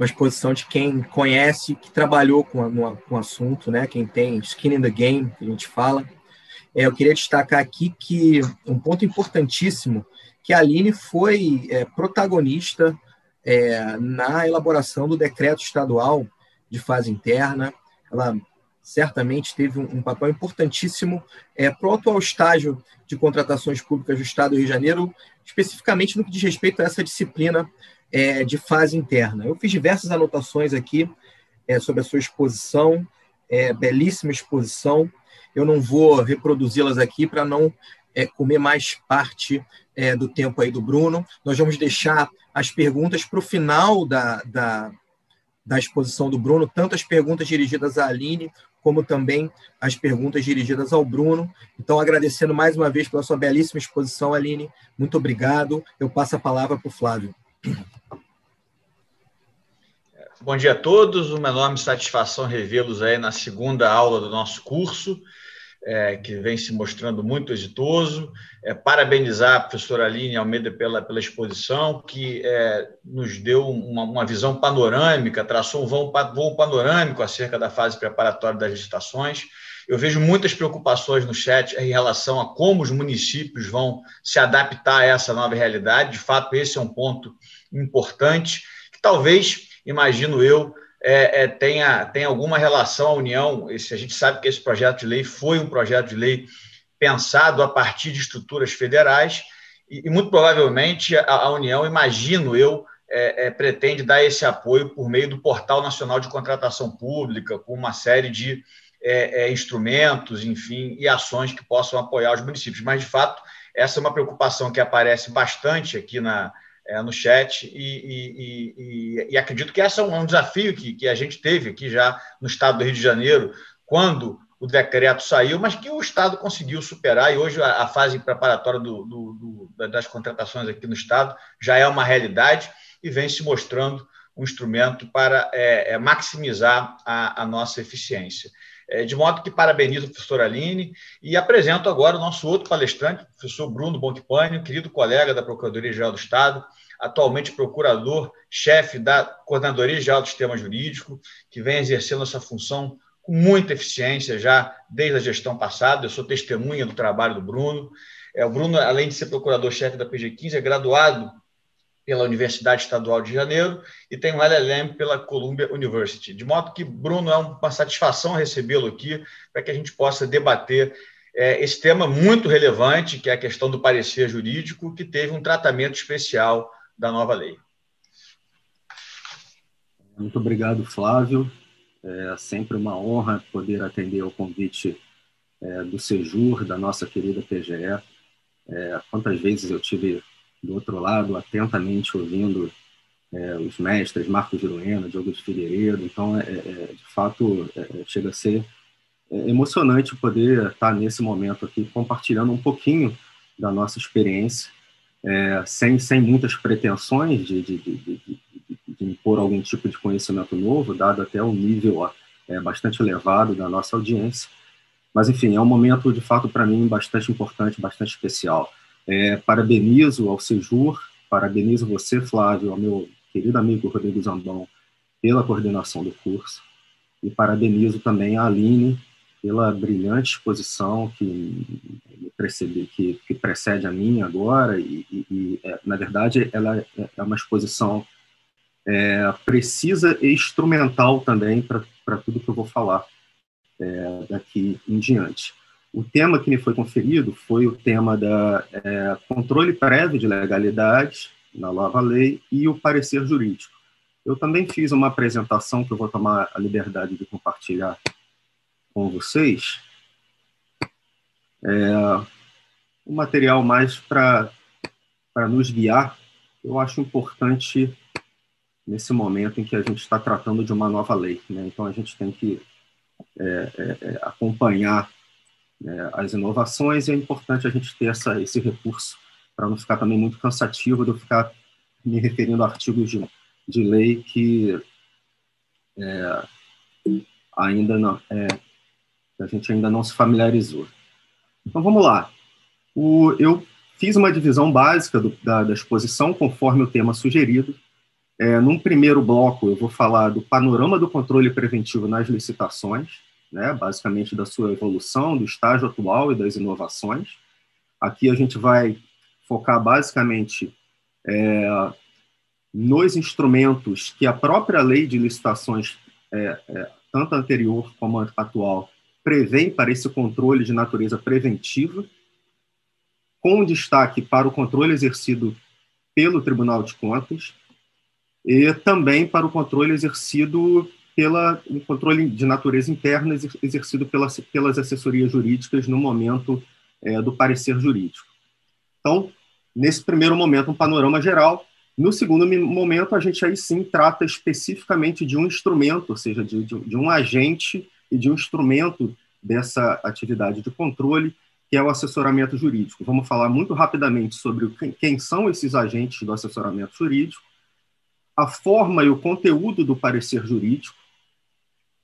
uma exposição de quem conhece, que trabalhou com, com o assunto, né? quem tem skin in the game, que a gente fala. É, eu queria destacar aqui que um ponto importantíssimo, que a Aline foi é, protagonista é, na elaboração do decreto estadual de fase interna. Ela certamente teve um, um papel importantíssimo é, para o atual estágio de contratações públicas do Estado do Rio de Janeiro, especificamente no que diz respeito a essa disciplina é, de fase interna. Eu fiz diversas anotações aqui é, sobre a sua exposição, é, belíssima exposição. Eu não vou reproduzi-las aqui para não é, comer mais parte é, do tempo aí do Bruno. Nós vamos deixar as perguntas para o final da, da, da exposição do Bruno, tanto as perguntas dirigidas à Aline, como também as perguntas dirigidas ao Bruno. Então, agradecendo mais uma vez pela sua belíssima exposição, Aline. Muito obrigado. Eu passo a palavra para o Flávio. Bom dia a todos, uma enorme satisfação revê-los aí na segunda aula do nosso curso, é, que vem se mostrando muito exitoso. É, parabenizar a professora Aline Almeida pela, pela exposição, que é, nos deu uma, uma, visão panorâmica, traçou um voo, voo panorâmico acerca da fase preparatória das licitações. Eu vejo muitas preocupações no chat em relação a como os municípios vão se adaptar a essa nova realidade. De fato, esse é um ponto importante, que talvez imagino eu, é, é, tenha, tenha alguma relação à União. Esse, a gente sabe que esse projeto de lei foi um projeto de lei pensado a partir de estruturas federais e, e muito provavelmente, a, a, União, imagino eu, é, é, pretende dar esse apoio por meio do Portal Nacional de Contratação Pública, com uma série de é, é, instrumentos, enfim, e ações que possam apoiar os municípios. Mas, de fato, essa é uma preocupação que aparece bastante aqui na, é, no chat e, e, e, e, acredito que esse é um, desafio que, que a gente teve aqui já no estado do Rio de Janeiro, quando o decreto saiu, mas que o Estado conseguiu superar, e hoje a, a fase preparatória do, do, do, das contratações aqui no Estado já é uma realidade e vem se mostrando um instrumento para é, é, maximizar a, a, nossa eficiência. É, de modo que parabenizo o professor Aline e apresento agora o nosso outro palestrante, o professor Bruno Bonquipânio, querido colega da Procuradoria-Geral do Estado, atualmente procurador-chefe da Coordenadoria Geral do Sistema Jurídico, que vem exercendo essa função com muita eficiência já desde a gestão passada. Eu sou testemunha do trabalho do Bruno. É, o Bruno, além de ser procurador-chefe da PG15, é graduado pela Universidade Estadual de Janeiro e tem um LLM pela Columbia University. De modo que, Bruno, é uma satisfação recebê-lo aqui para que a gente possa debater é, esse tema muito relevante, que é a questão do parecer jurídico, que teve um tratamento especial da nova lei. Muito obrigado, Flávio. É sempre uma honra poder atender ao convite é, do Sejur, da nossa querida PGE. É, quantas vezes eu tive do outro lado, atentamente ouvindo é, os mestres, Marcos Giroena, Diogo de Figueiredo. Então, é, é, de fato, é, chega a ser emocionante poder estar nesse momento aqui compartilhando um pouquinho da nossa experiência, sem, sem muitas pretensões de, de, de, de impor algum tipo de conhecimento novo, dado até o nível é, bastante elevado da nossa audiência. Mas, enfim, é um momento, de fato, para mim, bastante importante, bastante especial. É, parabenizo ao Sejur, parabenizo você, Flávio, ao meu querido amigo Rodrigo Zambão, pela coordenação do curso, e parabenizo também a Aline pela brilhante exposição que, que, que precede a minha agora, e, e, e é, na verdade, ela é, é uma exposição é, precisa e instrumental também para tudo que eu vou falar é, daqui em diante. O tema que me foi conferido foi o tema da é, controle prévio de legalidade na nova lei e o parecer jurídico. Eu também fiz uma apresentação que eu vou tomar a liberdade de compartilhar com vocês. É, um material mais para nos guiar. Eu acho importante nesse momento em que a gente está tratando de uma nova lei. Né? Então, a gente tem que é, é, é, acompanhar né, as inovações e é importante a gente ter essa, esse recurso para não ficar também muito cansativo de eu ficar me referindo a artigos de, de lei que é, ainda não, é, a gente ainda não se familiarizou. Então, vamos lá. O, eu fiz uma divisão básica do, da, da exposição conforme o tema sugerido, é, num primeiro bloco, eu vou falar do panorama do controle preventivo nas licitações, né, basicamente da sua evolução, do estágio atual e das inovações. Aqui a gente vai focar basicamente é, nos instrumentos que a própria lei de licitações, é, é, tanto anterior como atual, prevê para esse controle de natureza preventiva, com destaque para o controle exercido pelo Tribunal de Contas, e também para o controle exercido pela o controle de natureza interna exercido pelas, pelas assessorias jurídicas no momento é, do parecer jurídico. Então, nesse primeiro momento, um panorama geral. No segundo momento, a gente aí sim trata especificamente de um instrumento, ou seja, de, de, de um agente e de um instrumento dessa atividade de controle, que é o assessoramento jurídico. Vamos falar muito rapidamente sobre quem são esses agentes do assessoramento jurídico, a forma e o conteúdo do parecer jurídico,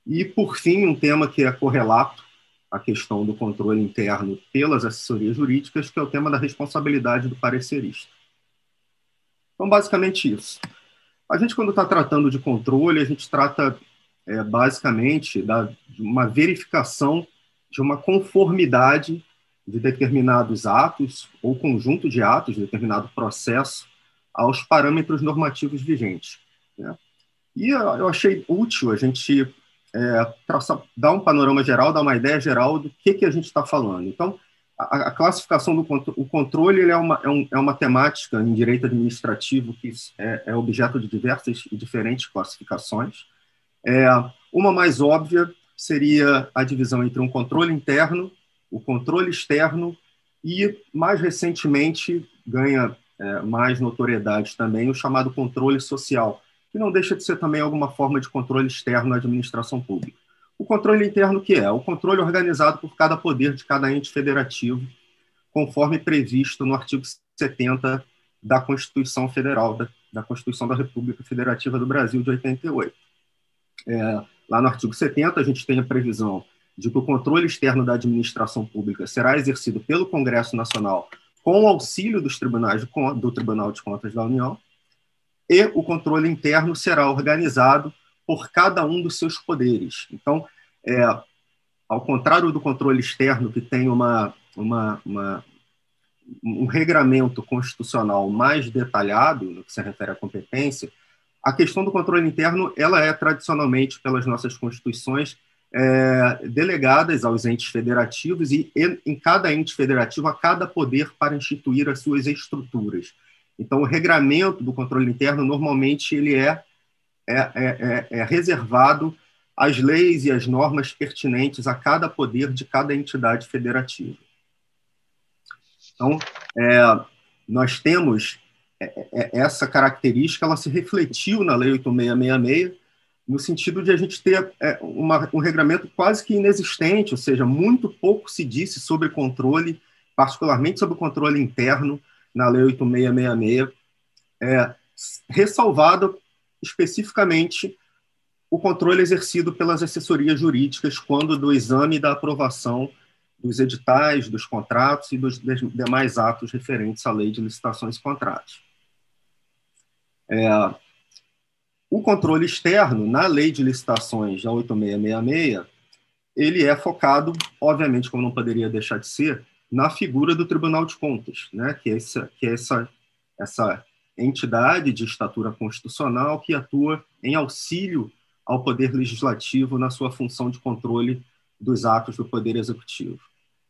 e, por fim, um tema que é correlato à questão do controle interno pelas assessorias jurídicas, que é o tema da responsabilidade do parecerista. Então, basicamente isso. A gente, quando está tratando de controle, a gente trata é, basicamente da, de uma verificação de uma conformidade de determinados atos ou conjunto de atos, de determinado processo, aos parâmetros normativos vigentes. Né? E eu achei útil a gente é, traçar, dar um panorama geral, dar uma ideia geral do que, que a gente está falando. Então, a, a, classificação do o controle ele é, uma, é, um, é uma temática em direito administrativo que é, é objeto de diversas e diferentes classificações. É, uma mais óbvia seria a divisão entre um controle interno, o controle externo e, mais recentemente, ganha é, mais notoriedade também o chamado controle social, que não deixa de ser também alguma forma de controle externo na administração pública. O controle interno que é? O controle organizado por cada poder de cada ente federativo, conforme previsto no artigo 70 da Constituição Federal, da, da Constituição da República Federativa do Brasil de 88. É, lá no artigo 70, a gente tem a previsão de que o controle externo da administração pública será exercido pelo Congresso Nacional com o auxílio dos tribunais de, do Tribunal de Contas da União, e o controle interno será organizado por cada um dos seus poderes. Então, é, ao contrário do controle externo, que tem uma, uma, uma, um regramento constitucional mais detalhado no que se refere à competência, a questão do controle interno ela é tradicionalmente, pelas nossas constituições, é, delegadas aos entes federativos e, em cada ente federativo, a cada poder para instituir as suas estruturas. Então, o regramento do controle interno, normalmente, ele é é, é, é, é reservado às leis e às normas pertinentes a cada poder de cada entidade federativa. Então, é, nós temos é, é, essa característica, ela se refletiu na Lei 8666, no sentido de a gente ter uma, um regramento quase que inexistente, ou seja, muito pouco se disse sobre controle, particularmente sobre o controle interno na Lei 8666, é, ressalvado especificamente o controle exercido pelas assessorias jurídicas quando do exame da aprovação dos editais, dos contratos e dos demais atos referentes à lei de licitações e contratos. É, o controle externo, na lei de licitações da 8666, ele é focado, obviamente, como não poderia deixar de ser, na figura do Tribunal de Contas, né, que é essa, que é essa, essa entidade de estatura constitucional que atua em auxílio ao Poder Legislativo na sua função de controle dos atos do Poder Executivo.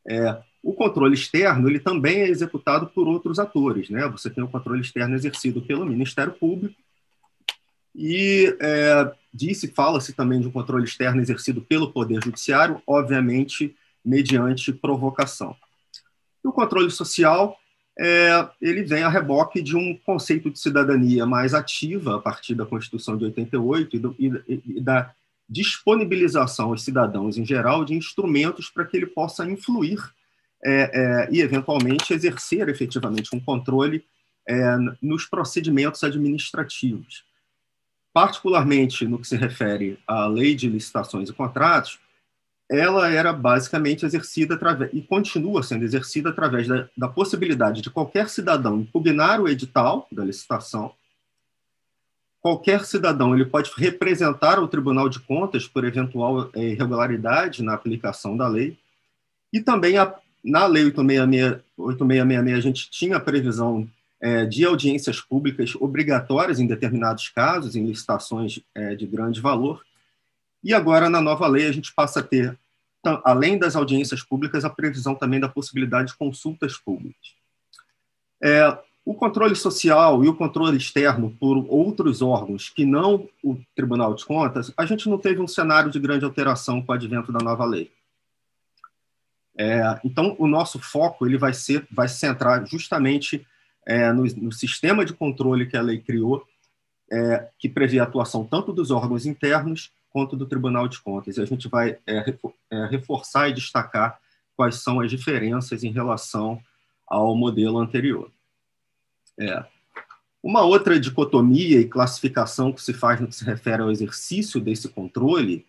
É, o controle externo ele também é executado por outros atores. Né? Você tem o controle externo exercido pelo Ministério Público e é, disse, fala-se também de um controle externo exercido pelo Poder Judiciário, obviamente mediante provocação. O controle social é, ele vem a reboque de um conceito de cidadania mais ativa a partir da Constituição de 88 e, do, e, e da disponibilização aos cidadãos em geral de instrumentos para que ele possa influir é, é, e, eventualmente, exercer efetivamente um controle é, nos procedimentos administrativos. Particularmente no que se refere à lei de licitações e contratos, ela era basicamente exercida através, e continua sendo exercida através da, da, possibilidade de qualquer cidadão impugnar o edital da licitação. Qualquer cidadão ele pode representar o Tribunal de Contas por eventual é, irregularidade na aplicação da lei. E também a, na Lei 8666, 8666 a gente tinha a previsão é, de audiências públicas obrigatórias em determinados casos, em licitações é, de grande valor, e agora, na nova lei, a gente passa a ter, além das audiências públicas, a previsão também da possibilidade de consultas públicas. É, o controle social e o controle externo por outros órgãos que não o Tribunal de Contas, a gente não teve um cenário de grande alteração com o advento da nova lei. É, então, o nosso foco ele vai ser, vai se centrar justamente é, no, no, sistema de controle que a lei criou, é, que prevê a atuação tanto dos órgãos internos quanto do Tribunal de Contas. E a gente vai é, é, reforçar e destacar quais são as diferenças em relação ao modelo anterior. É. Uma outra dicotomia e classificação que se faz no que se refere ao exercício desse controle,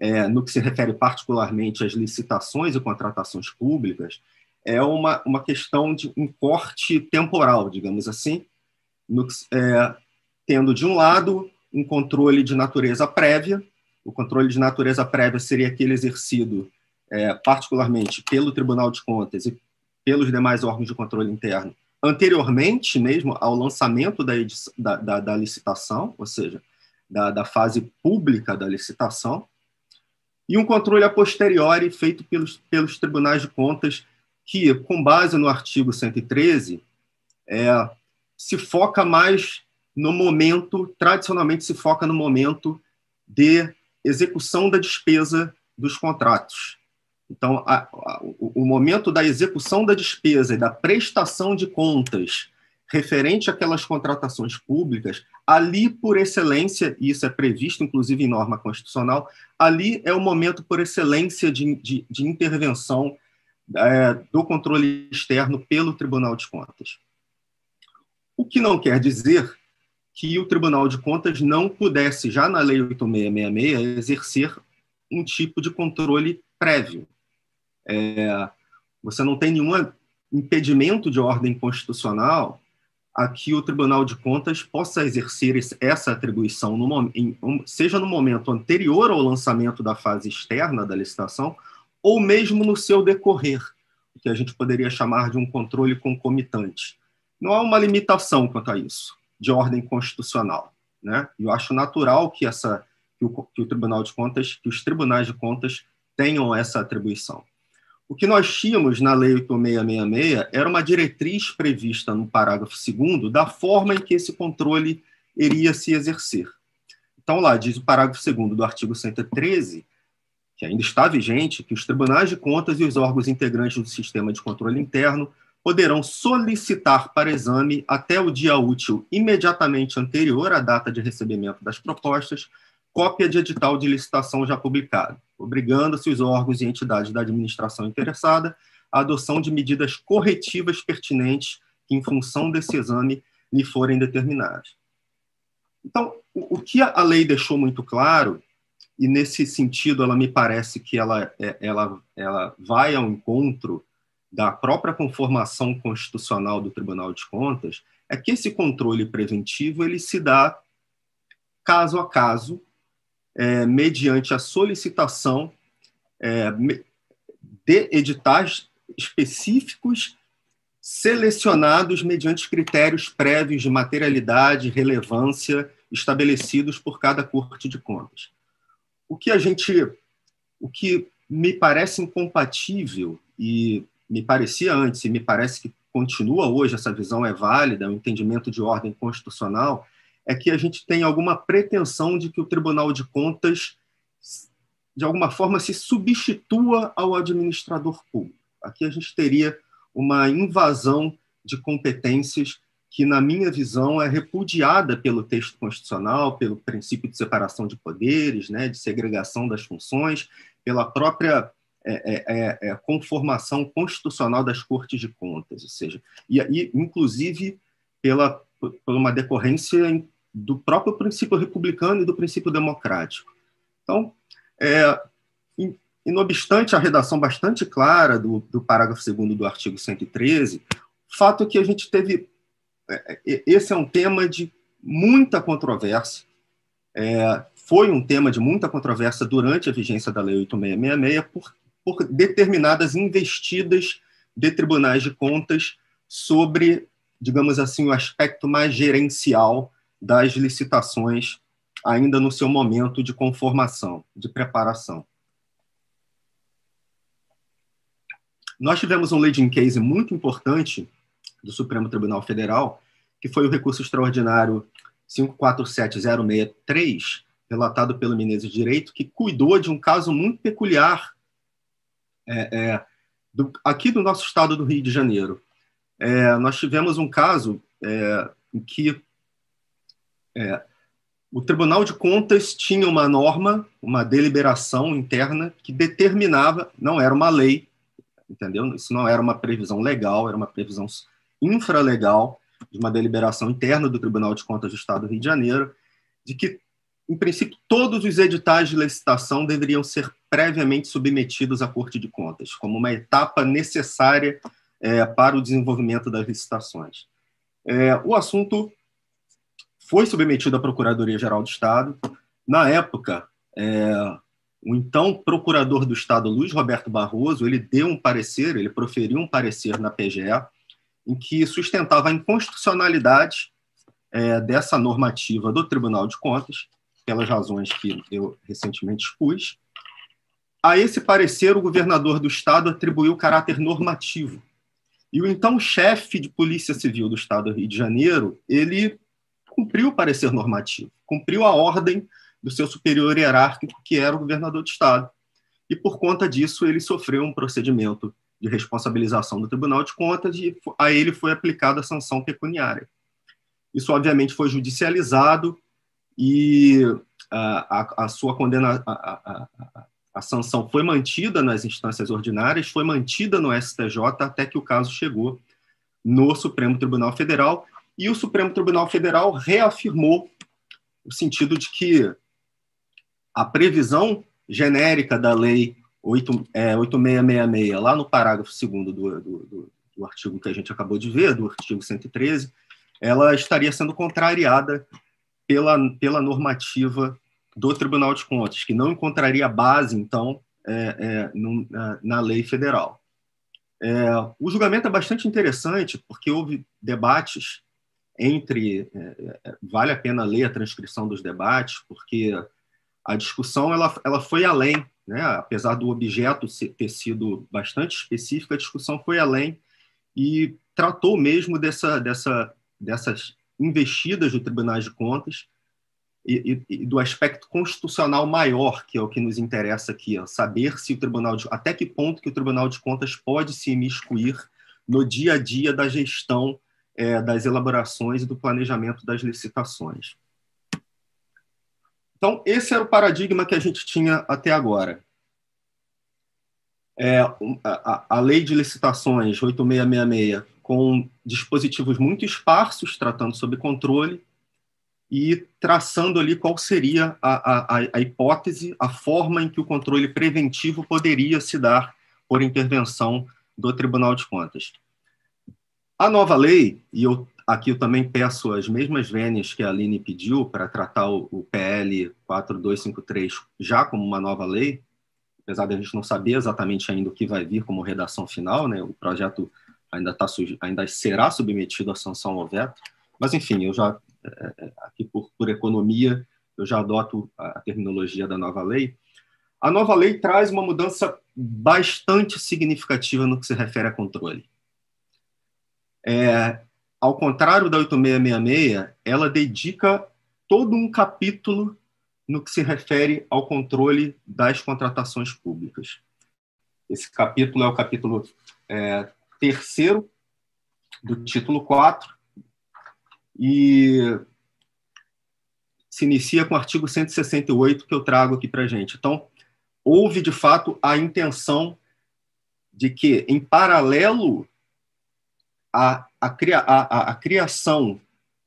é, no que se refere particularmente às licitações e contratações públicas, é uma, uma questão de um corte temporal, digamos assim, no, é, tendo, de um lado, um controle de natureza prévia, o controle de natureza prévia seria aquele exercido é, particularmente pelo Tribunal de Contas e pelos demais órgãos de controle interno, anteriormente mesmo ao lançamento da, da, da, da licitação, ou seja, da, fase pública da licitação, e um controle a posteriori feito pelos, pelos tribunais de contas, que, com base no artigo 113, é, se foca mais no momento, tradicionalmente se foca no momento de execução da despesa dos contratos. Então, a, a, o, momento da execução da despesa e da prestação de contas referente àquelas contratações públicas, ali por excelência, e isso é previsto inclusive em norma constitucional, ali é o momento por excelência de, de, de intervenção é, do controle externo pelo Tribunal de Contas. O que não quer dizer que o Tribunal de Contas não pudesse, já na Lei 8666, exercer um tipo de controle prévio. É, você não tem nenhum impedimento de ordem constitucional a que o Tribunal de Contas possa exercer essa atribuição, no, em, seja no momento anterior ao lançamento da fase externa da licitação, ou mesmo no seu decorrer, o que a gente poderia chamar de um controle concomitante. Não há uma limitação quanto a isso, de ordem constitucional. Né? Eu acho natural que, essa, que, o, que o Tribunal de Contas, que os tribunais de contas tenham essa atribuição. O que nós tínhamos na Lei 8666 era uma diretriz prevista no parágrafo 2 da forma em que esse controle iria se exercer. Então, lá diz o parágrafo 2 do artigo 113, que ainda está vigente, que os tribunais de contas e os órgãos integrantes do sistema de controle interno poderão solicitar para exame até o dia útil imediatamente anterior à data de recebimento das propostas cópia de edital de licitação já publicado, obrigando-se os órgãos e entidades da administração interessada à adoção de medidas corretivas pertinentes que, em função desse exame, lhe forem determinadas. Então, o, que a lei deixou muito claro, e nesse sentido ela me parece que ela, é, ela, ela vai ao encontro da própria conformação constitucional do Tribunal de Contas, é que esse controle preventivo ele se dá caso a caso, é, mediante a solicitação é, de editais específicos selecionados mediante critérios prévios de materialidade e relevância estabelecidos por cada Corte de Contas. O que a gente, o que me parece incompatível e me parecia antes e me parece que continua hoje essa visão é válida, o um entendimento de ordem constitucional é que a gente tem alguma pretensão de que o Tribunal de Contas, de alguma forma, se substitua ao administrador público. Aqui a gente teria uma invasão de competências que, na minha visão, é repudiada pelo texto constitucional, pelo princípio de separação de poderes, né, de segregação das funções, pela própria é, é, é, é conformação constitucional das cortes de contas, ou seja, e, e inclusive pela por uma decorrência do próprio princípio republicano e do princípio democrático. Então, é, in, inobstante a redação bastante clara do, do parágrafo 2 do artigo 113, o fato é que a gente teve. É, é, esse é um tema de muita controvérsia, é, foi um tema de muita controvérsia durante a vigência da Lei 8666 por, por determinadas investidas de tribunais de contas sobre, digamos assim, o aspecto mais gerencial das licitações ainda no seu momento de conformação, de preparação. Nós tivemos um leading case muito importante do Supremo Tribunal Federal, que foi o recurso extraordinário 547063, relatado pelo Menezes Direito, que cuidou de um caso muito peculiar é, é, do, aqui do nosso estado do Rio de Janeiro. É, nós tivemos um caso é, em que é, o Tribunal de Contas tinha uma norma, uma deliberação interna que determinava, não era uma lei, entendeu? Isso não era uma previsão legal, era uma previsão infralegal de uma deliberação interna do Tribunal de Contas do Estado do Rio de Janeiro, de que, em princípio, todos os editais de licitação deveriam ser previamente submetidos à Corte de Contas, como uma etapa necessária é, para o desenvolvimento das licitações. É, o assunto foi submetido à Procuradoria-Geral do Estado. Na época, é, o então procurador do Estado, Luiz Roberto Barroso, ele deu um parecer, ele proferiu um parecer na PGE, em que sustentava a inconstitucionalidade é, dessa normativa do Tribunal de Contas, pelas razões que eu recentemente expus. A esse parecer, o governador do Estado atribuiu caráter normativo. E o então chefe de Polícia Civil do Estado do Rio de Janeiro, ele cumpriu o parecer normativo, cumpriu a ordem do seu superior hierárquico, que era o governador do Estado. E, por conta disso, ele sofreu um procedimento de responsabilização do Tribunal de Contas e a ele foi aplicada a sanção pecuniária. Isso, obviamente, foi judicializado e a, a, a sua condena, a, a, sanção foi mantida nas instâncias ordinárias, foi mantida no STJ até que o caso chegou no Supremo Tribunal Federal. E o Supremo Tribunal Federal reafirmou o sentido de que a previsão genérica da lei 8, é, 8666, lá no parágrafo 2 do, do, do, do artigo que a gente acabou de ver, do artigo 113, ela estaria sendo contrariada pela, pela normativa do Tribunal de Contas, que não encontraria base, então, é, é, na, na, lei federal. É, o julgamento é bastante interessante, porque houve debates entre. É, é, vale a pena ler a transcrição dos debates, porque a discussão ela, ela foi além né? Apesar do objeto ter sido bastante específico, a discussão foi além e tratou mesmo dessa, dessa, dessas investidas do Tribunal de Contas e, e, e, do aspecto constitucional maior, que é o que nos interessa aqui, ó, saber se o Tribunal de, até que ponto que o Tribunal de Contas pode se imiscuir no dia a dia da gestão é, das elaborações e do planejamento das licitações. Então, esse era o paradigma que a gente tinha até agora. É, a, a, lei de licitações 8666, com dispositivos muito esparsos, tratando sobre controle, e traçando ali qual seria a, a, a hipótese, a forma em que o controle preventivo poderia se dar por intervenção do Tribunal de Contas. A nova lei, e eu Aqui eu também peço as mesmas vênias que a Aline pediu para tratar o, PL 4253 já como uma nova lei, apesar de a gente não saber exatamente ainda o que vai vir como redação final, né? O projeto ainda tá ainda será submetido à sanção ao veto, mas enfim, eu já é, é, aqui por, por economia eu já adoto a terminologia da nova lei. A nova lei traz uma mudança bastante significativa no que se refere a controle. É, ao contrário da 8666, ela dedica todo um capítulo no que se refere ao controle das contratações públicas. Esse capítulo é o capítulo é, terceiro do título 4 e se inicia com o artigo 168 que eu trago aqui para a gente. Então, houve, de fato, a intenção de que, em paralelo a, cria, a, a criação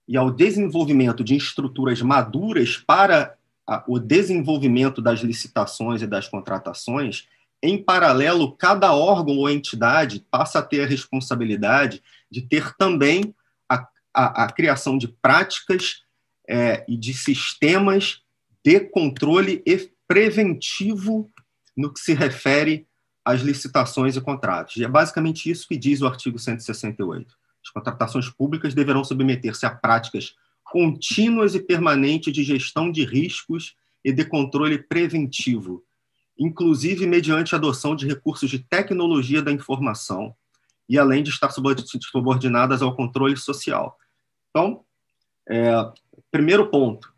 e ao desenvolvimento de estruturas maduras para o desenvolvimento das licitações e das contratações, em paralelo, cada órgão ou entidade passa a ter a responsabilidade de ter também a, a, a criação de práticas é, e de sistemas de controle e preventivo no que se refere as licitações e contratos. E é basicamente isso que diz o artigo 168. As contratações públicas deverão submeter-se a práticas contínuas e permanentes de gestão de riscos e de controle preventivo, inclusive mediante adoção de recursos de tecnologia da informação e além de estar subordinadas ao controle social. Então, é, primeiro ponto,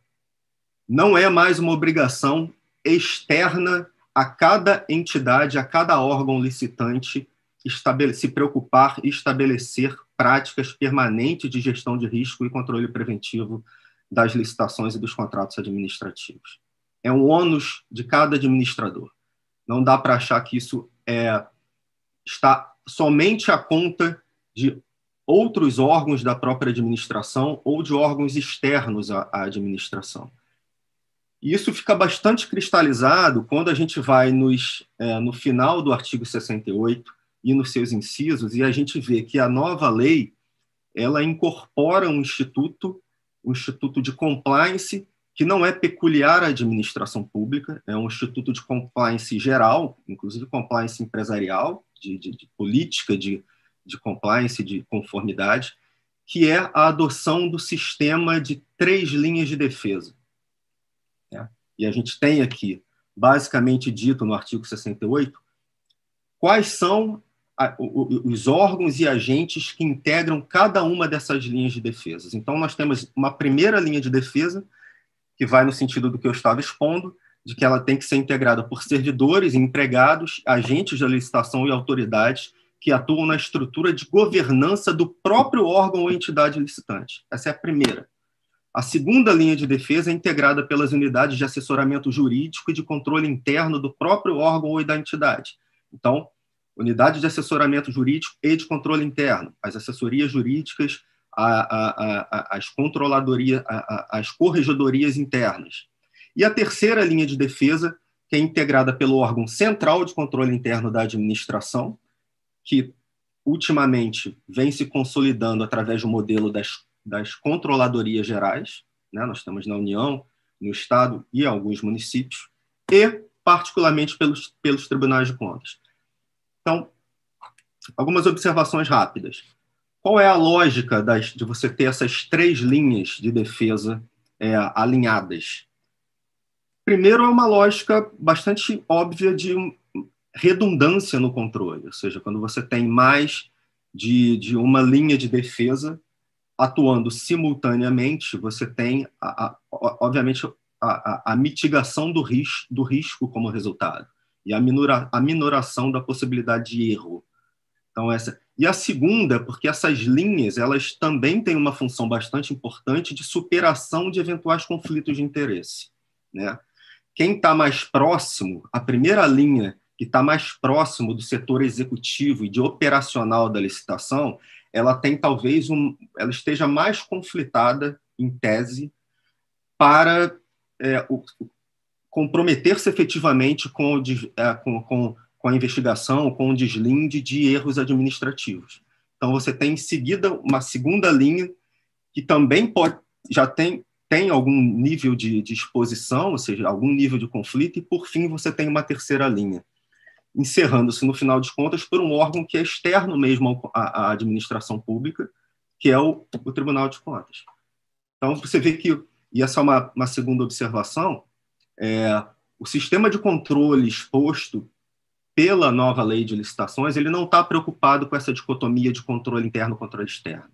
não é mais uma obrigação externa a cada entidade, a cada órgão licitante se preocupar e estabelecer práticas permanentes de gestão de risco e controle preventivo das licitações e dos contratos administrativos. É um ônus de cada administrador. Não dá para achar que isso é, está somente à conta de outros órgãos da própria administração ou de órgãos externos à, à administração. E isso fica bastante cristalizado quando a gente vai nos, é, no final do artigo 68 e nos seus incisos, e a gente vê que a nova lei ela incorpora um instituto, um instituto de compliance, que não é peculiar à administração pública, é um instituto de compliance geral, inclusive compliance empresarial, de, de, de política de, de compliance, de conformidade, que é a adoção do sistema de três linhas de defesa e a gente tem aqui, basicamente dito no artigo 68, quais são os órgãos e agentes que integram cada uma dessas linhas de defesa. Então, nós temos uma primeira linha de defesa, que vai no sentido do que eu estava expondo, de que ela tem que ser integrada por servidores, empregados, agentes da licitação e autoridades que atuam na estrutura de governança do próprio órgão ou entidade licitante. Essa é a primeira. A segunda linha de defesa é integrada pelas unidades de assessoramento jurídico e de controle interno do próprio órgão ou da entidade. Então, unidade de assessoramento jurídico e de controle interno, as assessorias jurídicas, a, a, as controladorias, as corregedorias internas. E a terceira linha de defesa, que é integrada pelo órgão central de controle interno da administração, que ultimamente vem se consolidando através do modelo das, das controladorias gerais, né? nós temos na União, no Estado e alguns municípios, e particularmente pelos, pelos tribunais de contas. Então, algumas observações rápidas. Qual é a lógica das, de você ter essas três linhas de defesa é, alinhadas? Primeiro, é uma lógica bastante óbvia de redundância no controle, ou seja, quando você tem mais de, de uma linha de defesa atuando simultaneamente, você tem, a, a, obviamente, a, a, mitigação do, ris, do risco como resultado e a, minora, a minoração da possibilidade de erro. Então essa e a segunda, porque essas linhas elas também têm uma função bastante importante de superação de eventuais conflitos de interesse, né? Quem está mais próximo, a primeira linha que está mais próximo do setor executivo e de operacional da licitação, ela tem talvez um, ela esteja mais conflitada em tese para é, o, comprometer-se efetivamente com, com, com, com, a investigação, com o deslinde de erros administrativos. Então você tem em seguida uma segunda linha que também pode já tem tem algum nível de, de exposição, ou seja, algum nível de conflito, e por fim você tem uma terceira linha, encerrando-se, no final de contas, por um órgão que é externo mesmo à, à administração pública, que é o, o, Tribunal de Contas. Então, você vê que, e essa é uma, uma segunda observação, é, o sistema de controle exposto pela nova lei de licitações, ele não está preocupado com essa dicotomia de controle interno e controle externo.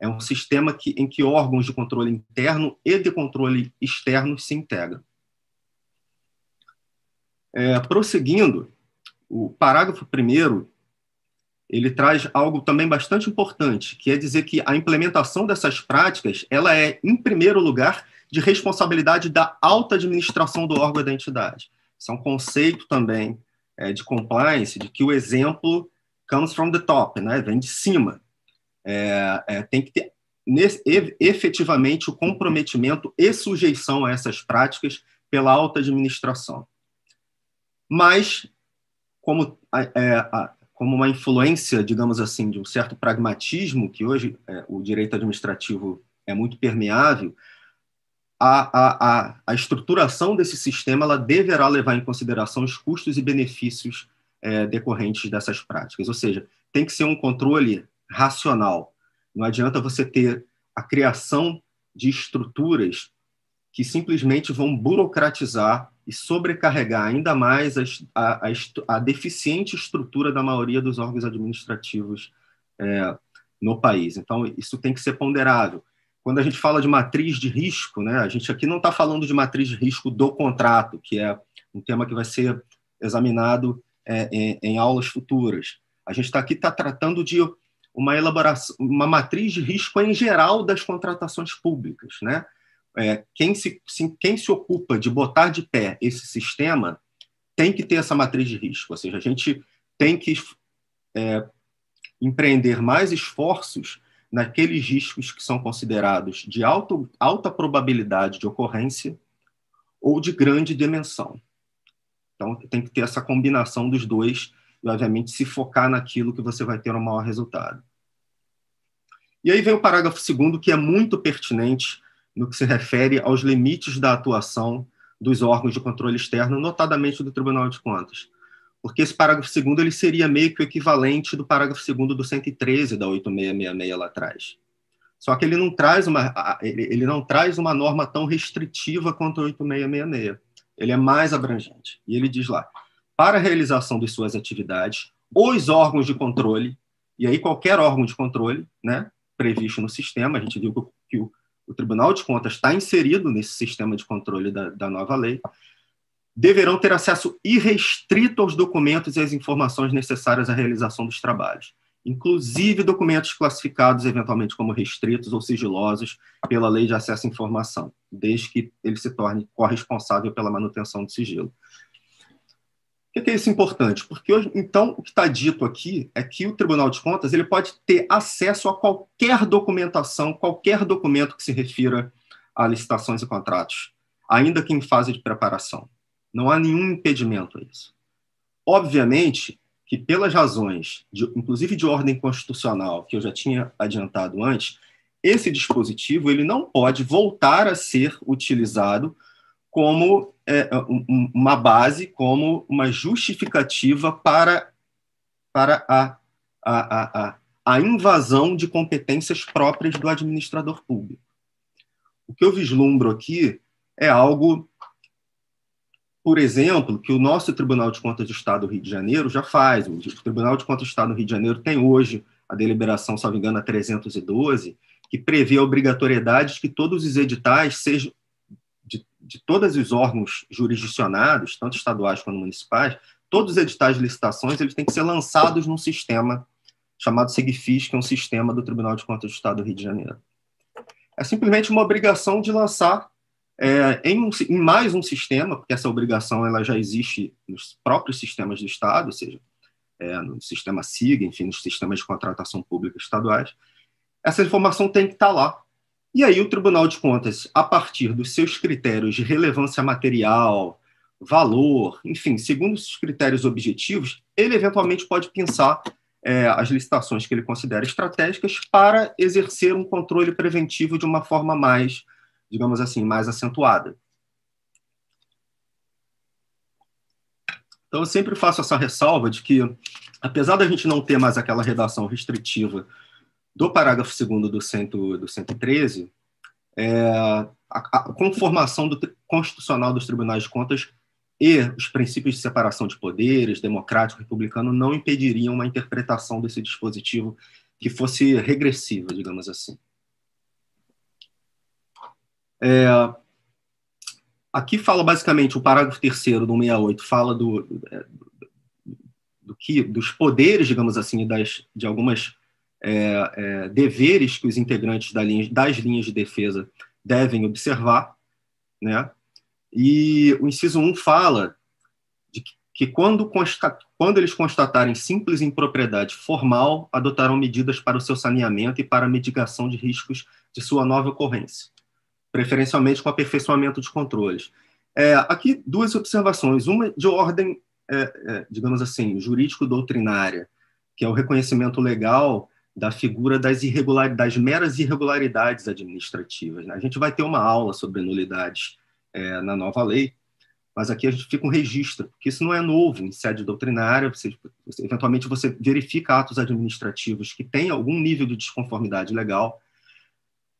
É um sistema que, em que órgãos de controle interno e de controle externo se integram. É, prosseguindo, o parágrafo primeiro ele traz algo também bastante importante, que é dizer que a implementação dessas práticas ela é, em primeiro lugar, de responsabilidade da alta administração do órgão da entidade. Isso é um conceito também é, de compliance, de que o exemplo comes from the top, né? vem de cima. É, é, tem que ter nesse, efetivamente o comprometimento e sujeição a essas práticas pela alta administração. Mas como, é, como uma influência, digamos assim, de um certo pragmatismo, que hoje é, o direito administrativo é muito permeável, a, a, a, estruturação desse sistema ela deverá levar em consideração os custos e benefícios é, decorrentes dessas práticas. Ou seja, tem que ser um controle racional. Não adianta você ter a criação de estruturas que simplesmente vão burocratizar e sobrecarregar ainda mais a, a, a deficiente estrutura da maioria dos órgãos administrativos é, no país. Então, isso tem que ser ponderável. Quando a gente fala de matriz de risco, né, a gente aqui não está falando de matriz de risco do contrato, que é um tema que vai ser examinado é, em, em, aulas futuras. A gente está aqui tá tratando de uma elaboração, uma matriz de risco em geral das contratações públicas, né? é, quem, se, se, quem se ocupa de botar de pé esse sistema tem que ter essa matriz de risco, ou seja, a gente tem que é, empreender mais esforços naqueles riscos que são considerados de alto, alta probabilidade de ocorrência ou de grande dimensão. Então, tem que ter essa combinação dos dois e, obviamente, se focar naquilo que você vai ter o maior resultado. E aí vem o parágrafo segundo, que é muito pertinente no que se refere aos limites da atuação dos órgãos de controle externo, notadamente do Tribunal de Contas. Porque esse parágrafo segundo ele seria meio que o equivalente do parágrafo segundo do 113 da 8666 lá atrás. Só que ele não traz uma ele não traz uma norma tão restritiva quanto a 8666. Ele é mais abrangente. E ele diz lá: para a realização de suas atividades, os órgãos de controle, e aí qualquer órgão de controle, né, previsto no sistema, a gente viu que o o Tribunal de Contas está inserido nesse sistema de controle da, da nova lei, deverão ter acesso irrestrito aos documentos e às informações necessárias à realização dos trabalhos, inclusive documentos classificados eventualmente como restritos ou sigilosos pela Lei de Acesso à Informação, desde que ele se torne corresponsável pela manutenção do sigilo. Por que é isso importante? Porque, hoje, então, o que está dito aqui é que o Tribunal de Contas ele pode ter acesso a qualquer documentação, qualquer documento que se refira a licitações e contratos, ainda que em fase de preparação. Não há nenhum impedimento a isso. Obviamente que, pelas razões, de, inclusive de ordem constitucional, que eu já tinha adiantado antes, esse dispositivo ele não pode voltar a ser utilizado como é, uma base, como uma justificativa para, para a, a, a, a invasão de competências próprias do administrador público. O que eu vislumbro aqui é algo por exemplo, que o nosso Tribunal de Contas do Estado do Rio de Janeiro já faz. O Tribunal de Contas do Estado do Rio de Janeiro tem hoje a deliberação, salvo engano, a 312, que prevê a obrigatoriedade de que todos os editais sejam de, de todos os órgãos jurisdicionados, tanto estaduais quanto municipais, todos os editais de licitações eles têm que ser lançados num sistema chamado Segfis, que é um sistema do Tribunal de Contas do Estado do Rio de Janeiro. É simplesmente uma obrigação de lançar é, em, um, em, mais um sistema, porque essa obrigação ela já existe nos próprios sistemas do Estado, ou seja, é, no sistema SIG, enfim, nos sistemas de contratação pública estaduais, essa informação tem que estar lá. E aí o Tribunal de Contas, a partir dos seus critérios de relevância material, valor, enfim, segundo os critérios objetivos, ele eventualmente pode pensar é, as licitações que ele considera estratégicas para exercer um controle preventivo de uma forma mais digamos assim, mais acentuada. Então, eu sempre faço essa ressalva de que, apesar da gente não ter mais aquela redação restritiva do parágrafo 2 do, cento, do 113, é, a, a conformação do, constitucional dos tribunais de contas e os princípios de separação de poderes, democrático, republicano, não impediriam uma interpretação desse dispositivo que fosse regressiva, digamos assim. É, aqui fala basicamente o parágrafo terceiro do 68 fala do, é, do que dos poderes, digamos assim, das, de algumas é, é, deveres que os integrantes da linha, das linhas de defesa devem observar, né? E o inciso 1 fala de que, que quando, quando eles constatarem simples impropriedade formal, adotarão medidas para o seu saneamento e para a mitigação de riscos de sua nova ocorrência preferencialmente com aperfeiçoamento de controles. É, aqui, duas observações. Uma de ordem, é, é, digamos assim, jurídico-doutrinária, que é o reconhecimento legal da figura das irregularidades, meras irregularidades administrativas. Né? A gente vai ter uma aula sobre nulidades é, na nova lei, mas aqui a gente fica um registro, porque isso não é novo em sede doutrinária, você, eventualmente você verifica atos administrativos que têm algum nível de desconformidade legal,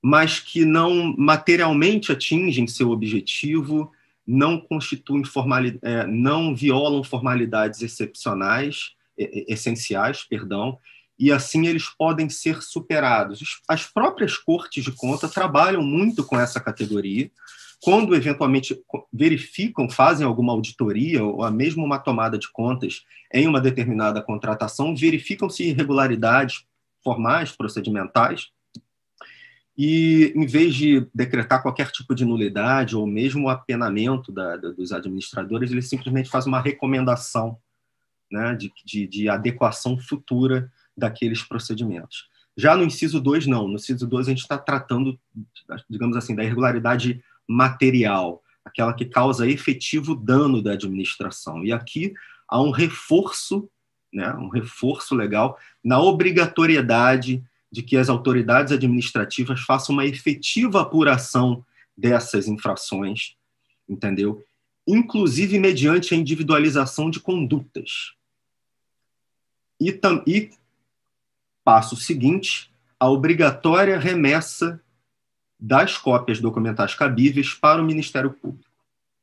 mas que não materialmente atingem seu objetivo, não constituem formalidade, é, não violam formalidades excepcionais, essenciais, perdão, e assim eles podem ser superados. As próprias cortes de conta trabalham muito com essa categoria. Quando eventualmente verificam, fazem alguma auditoria ou mesmo uma tomada de contas em uma determinada contratação, verificam-se irregularidades formais, procedimentais, e, em vez de decretar qualquer tipo de nulidade ou mesmo o apenamento da, da, dos administradores, ele simplesmente faz uma recomendação né, de, de, de, adequação futura daqueles procedimentos. Já no inciso 2, não. No inciso 2, a gente está tratando, digamos assim, da irregularidade material, aquela que causa efetivo dano da administração. E aqui há um reforço, né, um reforço legal na obrigatoriedade de que as autoridades administrativas façam uma efetiva apuração dessas infrações, entendeu? Inclusive mediante a individualização de condutas. E, e passo seguinte, a obrigatória remessa das cópias documentais cabíveis para o Ministério Público,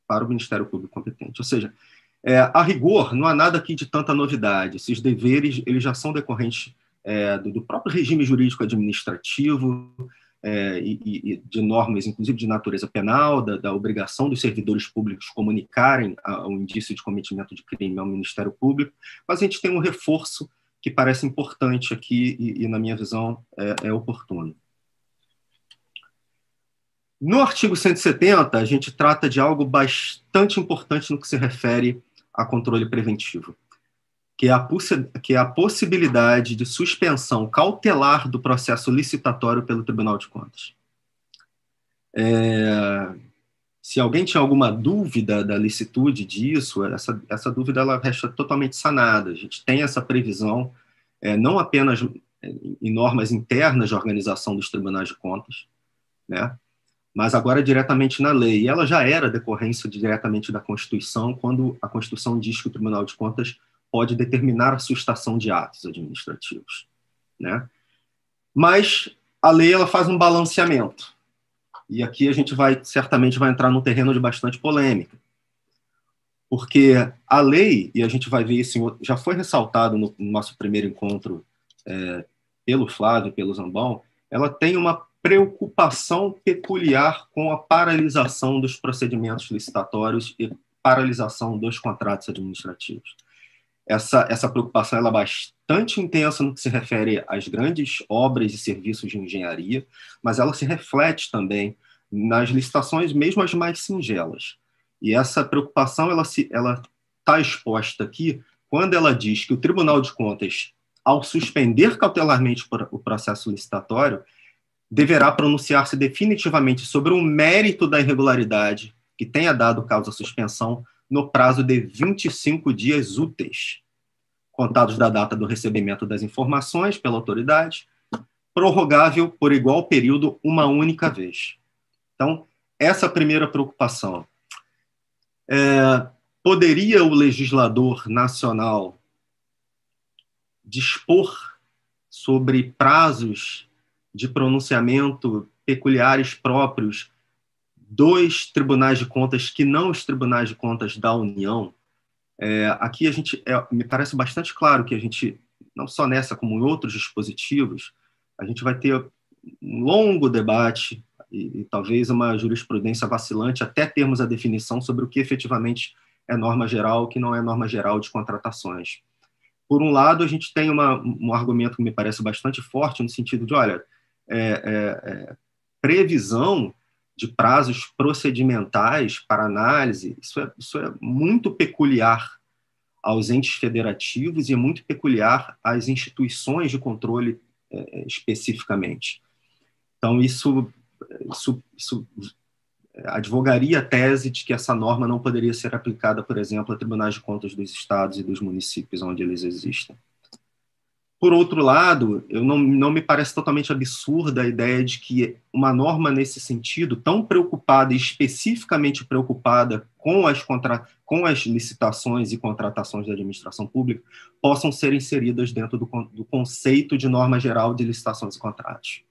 para o Ministério Público competente. Ou seja, é, a rigor, não há nada aqui de tanta novidade. Esses deveres eles já são decorrentes é, do, do, próprio regime jurídico administrativo, é, e, e, de normas, inclusive de natureza penal, da, da obrigação dos servidores públicos comunicarem o indício de cometimento de crime ao Ministério Público, mas a gente tem um reforço que parece importante aqui e, e na minha visão, é, é oportuno. No artigo 170, a gente trata de algo bastante importante no que se refere a controle preventivo, que é a, que é a possibilidade de suspensão cautelar do processo licitatório pelo Tribunal de Contas. É, se alguém tinha alguma dúvida da licitude disso, essa, essa dúvida ela resta totalmente sanada. A gente tem essa previsão, é, não apenas em normas internas de organização dos tribunais de contas, né? mas agora diretamente na lei. E ela já era decorrência diretamente da Constituição, quando a Constituição diz que o Tribunal de Contas pode determinar a sustação de atos administrativos, né? Mas a lei ela faz um balanceamento. E aqui a gente vai certamente vai entrar num terreno de bastante polêmica. Porque a lei, e a gente vai ver isso, já foi ressaltado no, nosso primeiro encontro é, pelo Flávio, pelo Zambão, ela tem uma preocupação peculiar com a paralisação dos procedimentos licitatórios e paralisação dos contratos administrativos. Essa, essa preocupação é bastante intensa no que se refere às grandes obras e serviços de engenharia, mas ela se reflete também nas licitações, mesmo as mais singelas. E essa preocupação ela se ela está exposta aqui quando ela diz que o Tribunal de Contas, ao suspender cautelarmente o processo licitatório, deverá pronunciar-se definitivamente sobre o mérito da irregularidade que tenha dado causa à suspensão no prazo de 25 dias úteis, contados da data do recebimento das informações pela autoridade, prorrogável por igual período uma única vez. Então, essa primeira preocupação. É, poderia o legislador nacional dispor sobre prazos de pronunciamento peculiares próprios dos tribunais de contas que não os tribunais de contas da União. É, aqui a gente é, me parece bastante claro que a gente não só nessa como em outros dispositivos a gente vai ter um longo debate e, e talvez uma jurisprudência vacilante até termos a definição sobre o que efetivamente é norma geral, o que não é norma geral de contratações. Por um lado, a gente tem uma, um argumento que me parece bastante forte no sentido de, olha, é, é, é, previsão de prazos procedimentais para análise, isso é, isso é muito peculiar aos entes federativos e é muito peculiar às instituições de controle é, é especificamente. Então, isso, isso, isso advogaria a tese de que essa norma não poderia ser aplicada, por exemplo, a tribunais de contas dos estados e dos municípios onde eles existem. Por outro lado, eu não, não me parece totalmente absurda a ideia de que uma norma nesse sentido, tão preocupada especificamente preocupada com as, contra, com as licitações e contratações da administração pública, possam ser inseridas dentro do, do conceito de norma geral de licitações e contratos.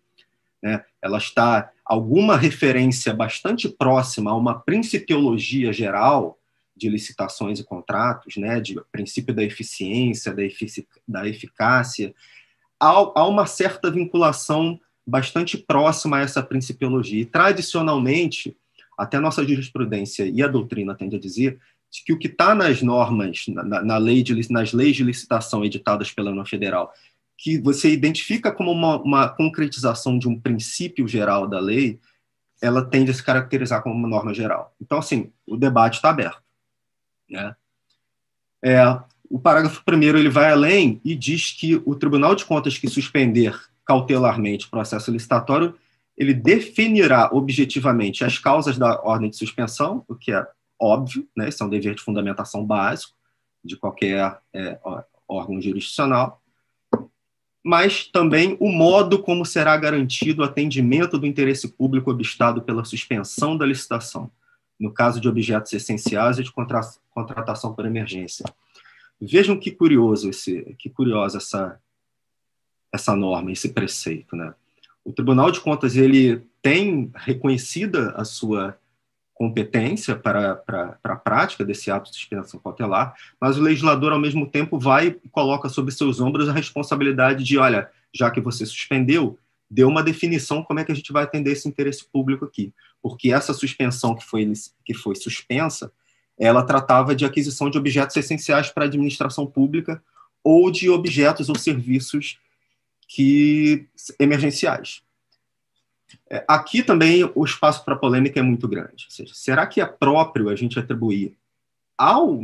Né? Ela está alguma referência bastante próxima a uma principiologia geral de licitações e contratos, né, de princípio da eficiência, da, efic da eficácia, há, há uma certa vinculação bastante próxima a essa principiologia. E, tradicionalmente, até a nossa jurisprudência e a doutrina tende a dizer que o que está nas normas, na, na, lei de, nas leis de licitação editadas pela União Federal, que você identifica como uma, uma concretização de um princípio geral da lei, ela tende a se caracterizar como uma norma geral. Então, assim, o debate está aberto. Né? É, o parágrafo primeiro ele vai além e diz que o Tribunal de Contas que suspender cautelarmente o processo licitatório, ele definirá objetivamente as causas da ordem de suspensão, o que é óbvio, né? Isso é um dever de fundamentação básico de qualquer é, órgão jurisdicional, mas também o modo como será garantido o atendimento do interesse público obstado pela suspensão da licitação, no caso de objetos essenciais e de contratação por emergência. Vejam que curioso esse, que curiosa essa essa norma, esse preceito, né? O Tribunal de Contas ele tem reconhecida a sua competência para, para, para a prática desse ato de suspensão cautelar, mas o legislador, ao mesmo tempo, vai e coloca sobre seus ombros a responsabilidade de, olha, já que você suspendeu, deu uma definição como é que a gente vai atender esse interesse público aqui, porque essa suspensão que foi, que foi suspensa, ela tratava de aquisição de objetos essenciais para a administração pública ou de objetos ou serviços que emergenciais. É, aqui também o espaço para polêmica é muito grande. Ou seja, será que é próprio a gente atribuir ao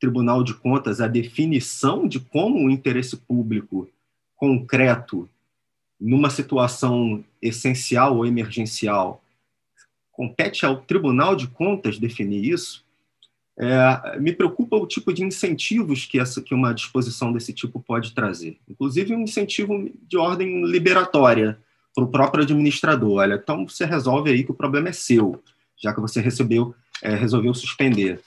Tribunal de Contas a definição de como o interesse público concreto numa situação essencial ou emergencial, compete ao Tribunal de Contas definir isso. É, me preocupa o tipo de incentivos que, essa, que uma disposição desse tipo pode trazer, inclusive um incentivo de ordem liberatória para o próprio administrador. Olha, então você resolve aí que o problema é seu, já que você recebeu, é, resolveu suspender.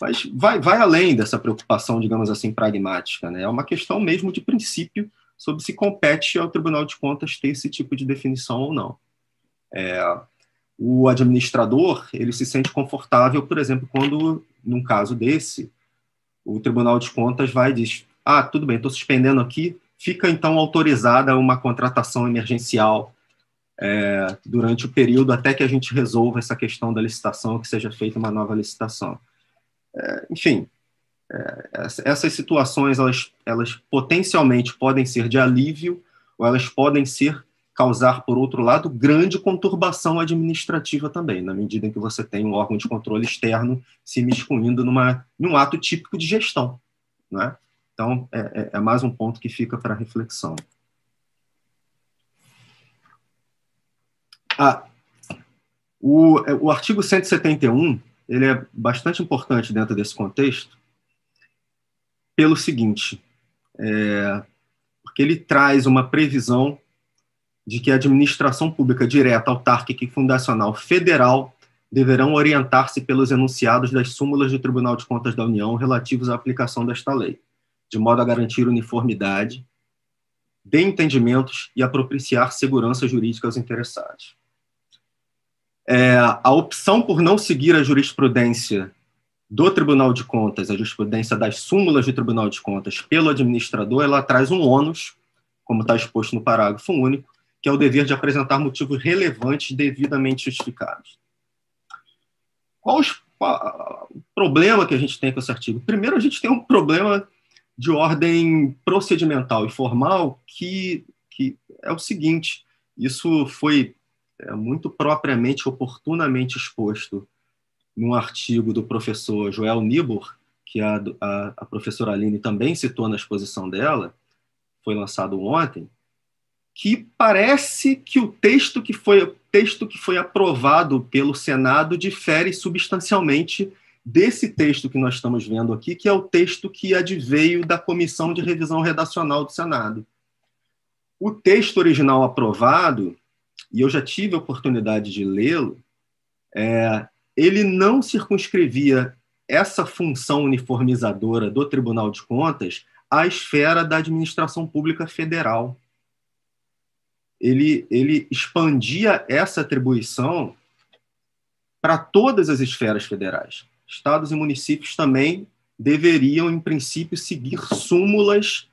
Mas vai, vai além dessa preocupação, digamos assim, pragmática. Né? É uma questão mesmo de princípio sobre se compete ao Tribunal de Contas ter esse tipo de definição ou não. É, o administrador ele se sente confortável, por exemplo, quando, num caso desse, o Tribunal de Contas vai e diz: ah, tudo bem, estou suspendendo aqui, fica então autorizada uma contratação emergencial é, durante o período até que a gente resolva essa questão da licitação, que seja feita uma nova licitação. É, enfim, é, essas situações elas, elas potencialmente podem ser de alívio ou elas podem ser causar, por outro lado, grande conturbação administrativa também, na medida em que você tem um órgão de controle externo se miscuindo numa, num ato típico de gestão. Né? Então, é, é, é mais um ponto que fica para reflexão. Ah, o, o artigo 171 ele é bastante importante dentro desse contexto, pelo seguinte, é, porque ele traz uma previsão de que a administração pública direta, autárquica e fundacional federal deverão orientar-se pelos enunciados das súmulas do Tribunal de Contas da União relativos à aplicação desta lei, de modo a garantir uniformidade de entendimentos e a propiciar segurança jurídica aos interessados. É, a opção por não seguir a jurisprudência do Tribunal de Contas, a jurisprudência das súmulas do Tribunal de Contas pelo administrador, ela traz um ônus, como está exposto no parágrafo único, que é o dever de apresentar motivos relevantes devidamente justificados. Qual, os, qual o problema que a gente tem com esse artigo? Primeiro, a gente tem um problema de ordem procedimental e formal que, que é o seguinte: isso foi é, muito propriamente, oportunamente exposto num artigo do professor Joel Nibor, que a, a, a professora Aline também citou na exposição dela, foi lançado ontem, que parece que o texto que foi texto que foi aprovado pelo Senado difere substancialmente desse texto que nós estamos vendo aqui, que é o texto que adveio da Comissão de Revisão Redacional do Senado. O texto original aprovado, e eu já tive a oportunidade de lê-lo, é, ele não circunscrevia essa função uniformizadora do Tribunal de Contas à esfera da administração pública federal. Ele, ele expandia essa atribuição para todas as esferas federais. Estados e municípios também deveriam, em princípio, seguir súmulas,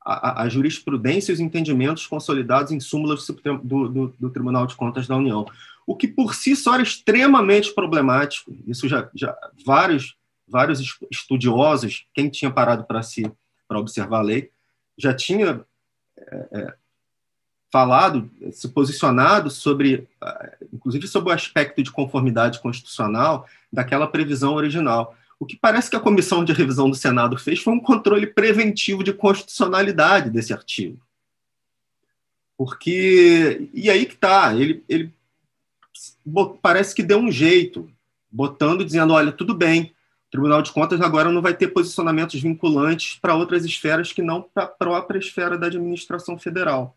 a, a jurisprudência e os entendimentos consolidados em súmulas do, do, do Tribunal de Contas da União o que por si só era extremamente problemático. Isso já, já vários, vários estudiosos, quem tinha parado para si para observar a lei, já tinha é, é, falado, se posicionado sobre, inclusive sobre o aspecto de conformidade constitucional daquela previsão original. O que parece que a comissão de revisão do Senado fez foi um controle preventivo de constitucionalidade desse artigo. Porque, e aí que está, ele, ele parece que deu um jeito, botando, dizendo: olha, tudo bem, o Tribunal de Contas agora não vai ter posicionamentos vinculantes para outras esferas que não para a própria esfera da administração federal.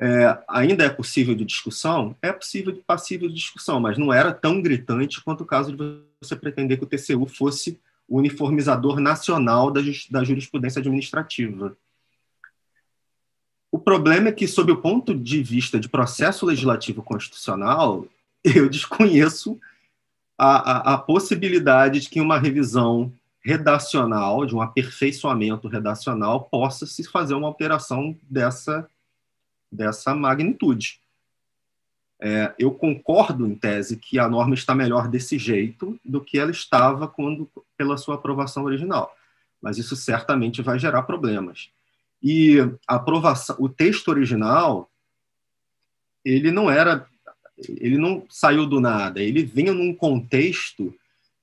É, ainda é possível de discussão? É possível de passível de discussão, mas não era tão gritante quanto o caso de você pretender que o TCU fosse o uniformizador nacional da, da jurisprudência administrativa. O problema é que, sob o ponto de vista de processo legislativo constitucional, eu desconheço a, a, a possibilidade de que uma revisão redacional, de um aperfeiçoamento redacional, possa se fazer uma alteração dessa, dessa magnitude. É, eu concordo, em tese, que a norma está melhor desse jeito do que ela estava quando pela sua aprovação original, mas isso certamente vai gerar problemas. E a aprovação, o texto original, ele não era, ele não saiu do nada, ele vinha num contexto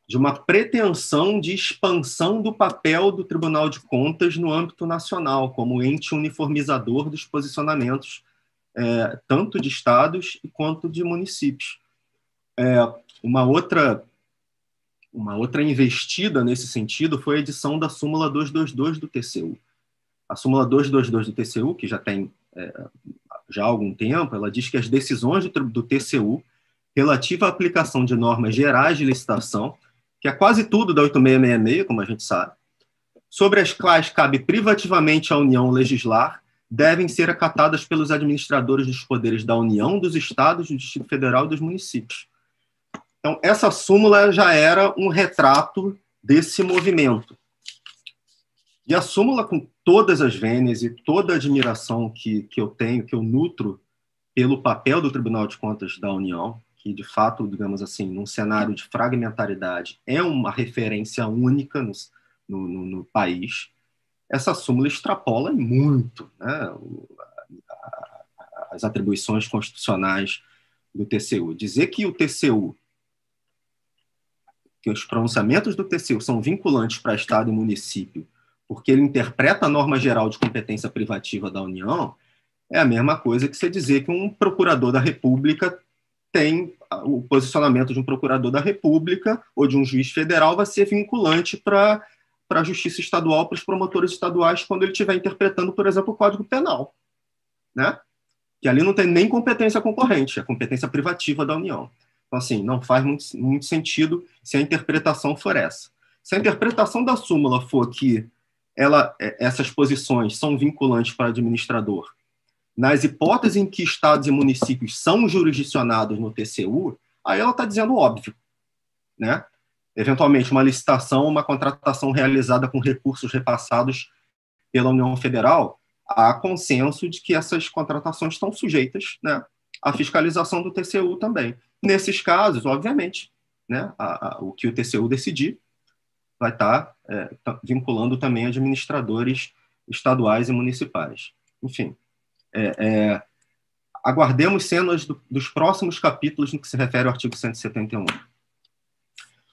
de uma pretensão de expansão do papel do Tribunal de Contas no âmbito nacional, como ente uniformizador dos posicionamentos, é, tanto de estados quanto de municípios. É, uma outra uma outra investida nesse sentido foi a edição da súmula 222 do TCU. A súmula 222 do TCU, que já tem é, já há algum tempo, ela diz que as decisões do, do TCU relativa à aplicação de normas gerais de licitação que é quase tudo da 8666, como a gente sabe, sobre as quais cabe privativamente à União legislar, devem ser acatadas pelos administradores dos poderes da União, dos Estados, do Distrito Federal e dos municípios. Então, essa súmula já era um retrato desse movimento. E a súmula, com todas as vênias e toda a admiração que, que eu tenho, que eu nutro pelo papel do Tribunal de Contas da União, que de fato, digamos assim, num cenário de fragmentaridade, é uma referência única no, no, no país, essa súmula extrapola muito né, as atribuições constitucionais do TCU. Dizer que o TCU, que os pronunciamentos do TCU são vinculantes para Estado e município, porque ele interpreta a norma geral de competência privativa da União, é a mesma coisa que você dizer que um procurador da República tem o posicionamento de um procurador da República ou de um juiz federal vai ser vinculante para a justiça estadual, para os promotores estaduais, quando ele estiver interpretando, por exemplo, o Código Penal. Né? Que ali não tem nem competência concorrente, é competência privativa da União. Então, assim, não faz muito, muito sentido se a interpretação for essa. Se a interpretação da súmula for que ela, é, essas posições são vinculantes para o administrador nas hipóteses em que estados e municípios são jurisdicionados no TCU, aí ela está dizendo óbvio, né? Eventualmente, uma licitação, uma contratação realizada com recursos repassados pela União Federal, há consenso de que essas contratações estão sujeitas né, à fiscalização do TCU também. Nesses casos, obviamente, né, a, a, o que o TCU decidir vai estar tá, é, vinculando também administradores estaduais e municipais. Enfim, é, é, aguardemos cenas do, dos próximos capítulos no que se refere ao artigo 171.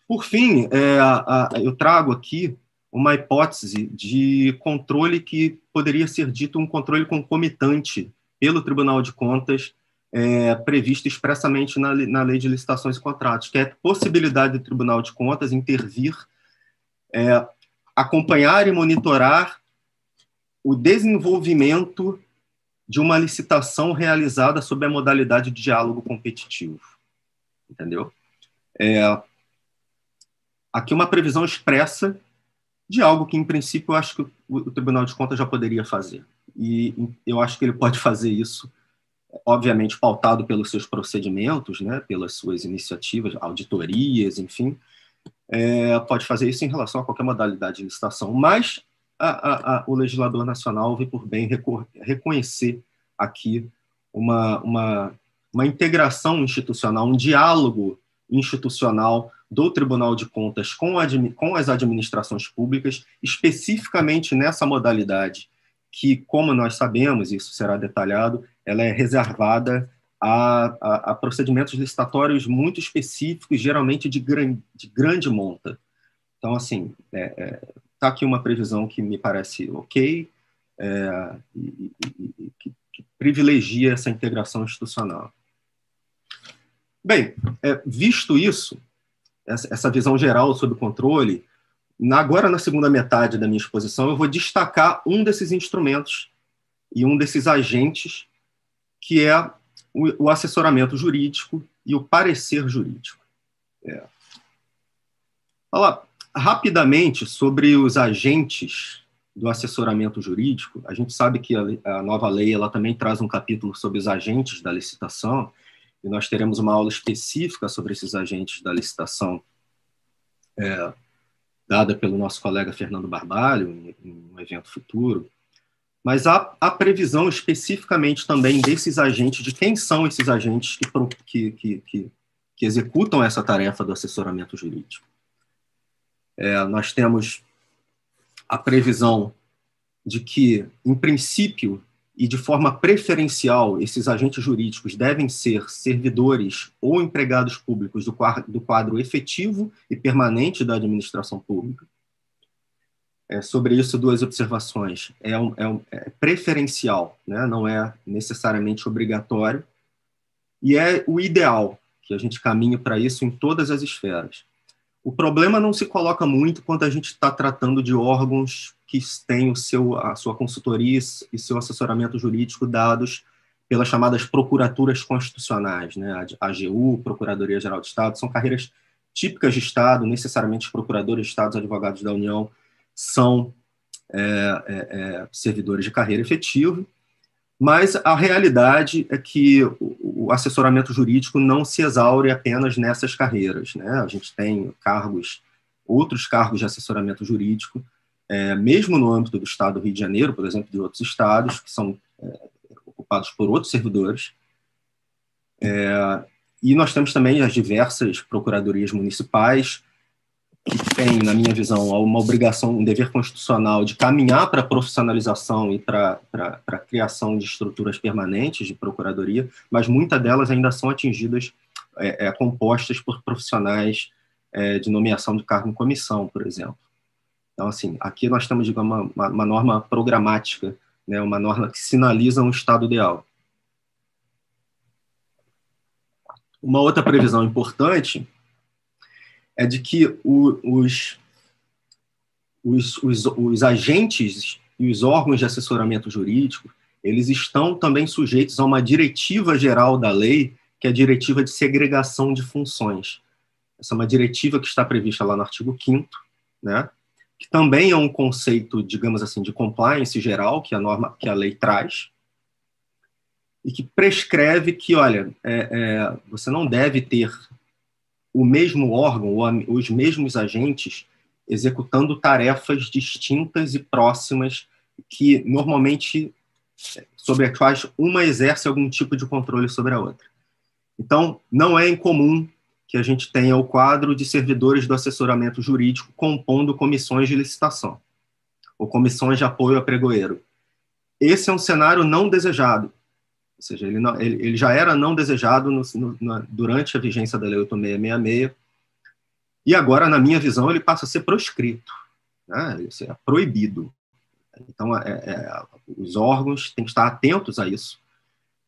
Por fim, é, a, a, eu trago aqui uma hipótese de controle que poderia ser dito um controle concomitante pelo Tribunal de Contas, é, previsto expressamente na, na Lei de Licitações e Contratos, que é a possibilidade do Tribunal de Contas intervir, é, acompanhar e monitorar o desenvolvimento de uma licitação realizada sob a modalidade de diálogo competitivo. Entendeu? É, aqui uma previsão expressa de algo que, em princípio, eu acho que o, Tribunal de Contas já poderia fazer. E eu acho que ele pode fazer isso, obviamente, pautado pelos seus procedimentos, né, pelas suas iniciativas, auditorias, enfim. É, pode fazer isso em relação a qualquer modalidade de licitação, mas a, a, o legislador nacional vê por bem reconhecer aqui uma, uma, uma integração institucional, um diálogo institucional do Tribunal de Contas com, com as administrações públicas, especificamente nessa modalidade, que, como nós sabemos, isso será detalhado, ela é reservada a, a, a procedimentos licitatórios muito específicos, geralmente de, gran, de grande monta. Então, assim, é, é, Está aqui uma previsão que me parece ok é, e, e, e que, privilegia essa integração institucional. Bem, é, visto isso, essa, essa visão geral sobre o controle, na, agora na segunda metade da minha exposição, eu vou destacar um desses instrumentos e um desses agentes, que é o, o assessoramento jurídico e o parecer jurídico. É. Olha Rapidamente, sobre os agentes do assessoramento jurídico, a gente sabe que a, a nova lei ela também traz um capítulo sobre os agentes da licitação, e nós teremos uma aula específica sobre esses agentes da licitação, é, dada pelo nosso colega Fernando Barbalho, em, em um evento futuro. mas há, há previsão especificamente também desses agentes, de quem são esses agentes que, que, que, que executam essa tarefa do assessoramento jurídico. É, nós temos a previsão de que, em princípio e de forma preferencial, esses agentes jurídicos devem ser servidores ou empregados públicos do quadro, do quadro efetivo e permanente da administração pública. É, sobre isso, duas observações. É, um, é, um, é preferencial, né? não é necessariamente obrigatório, e é o ideal, que a gente caminhe para isso em todas as esferas. O problema não se coloca muito quando a gente está tratando de órgãos que têm o seu, a sua consultoria e seu assessoramento jurídico dados pelas chamadas prokuraturas constitucionais, né? a AGU, Procuradoria Geral do Estado, são carreiras típicas de Estado, necessariamente os procuradores de Estados advogados da União são é, é, é, servidores de carreira efetivo, mas a realidade é que o, assessoramento jurídico não se exaure apenas nessas carreiras. Né? A gente tem cargos, outros cargos de assessoramento jurídico, é, mesmo no âmbito do Estado do Rio de Janeiro, por exemplo, de outros estados, que são é, ocupados por outros servidores. É, e nós temos também as diversas procuradorias municipais, tem, na minha visão, uma obrigação, um dever constitucional de caminhar para a profissionalização e para a criação de estruturas permanentes de procuradoria, mas muitas delas ainda são atingidas, é, é, compostas por profissionais é, de nomeação de cargo em comissão, por exemplo. Então, assim, aqui nós temos, digamos, uma, uma norma programática, né, uma norma que sinaliza um estado ideal. Uma outra previsão importante é de que o, os, os, os, os agentes e os órgãos de assessoramento jurídico, eles estão também sujeitos a uma diretiva geral da lei, que é a diretiva de segregação de funções. Essa é uma diretiva que está prevista lá no artigo 5 né, que também é um conceito, digamos assim, de compliance geral, que a norma, que a lei traz, e que prescreve que, olha, é, é, você não deve ter o mesmo órgão, os mesmos agentes, executando tarefas distintas e próximas, que normalmente sobre as quais uma exerce algum tipo de controle sobre a outra. Então, não é incomum que a gente tenha o quadro de servidores do assessoramento jurídico compondo comissões de licitação ou comissões de apoio a pregoeiro. Esse é um cenário não desejado, ou seja, ele, não, ele, ele já era não desejado no, no, durante a vigência da Lei 8666, e agora, na minha visão, ele passa a ser proscrito, né? É proibido. Então, é, é, os órgãos têm que estar atentos a isso,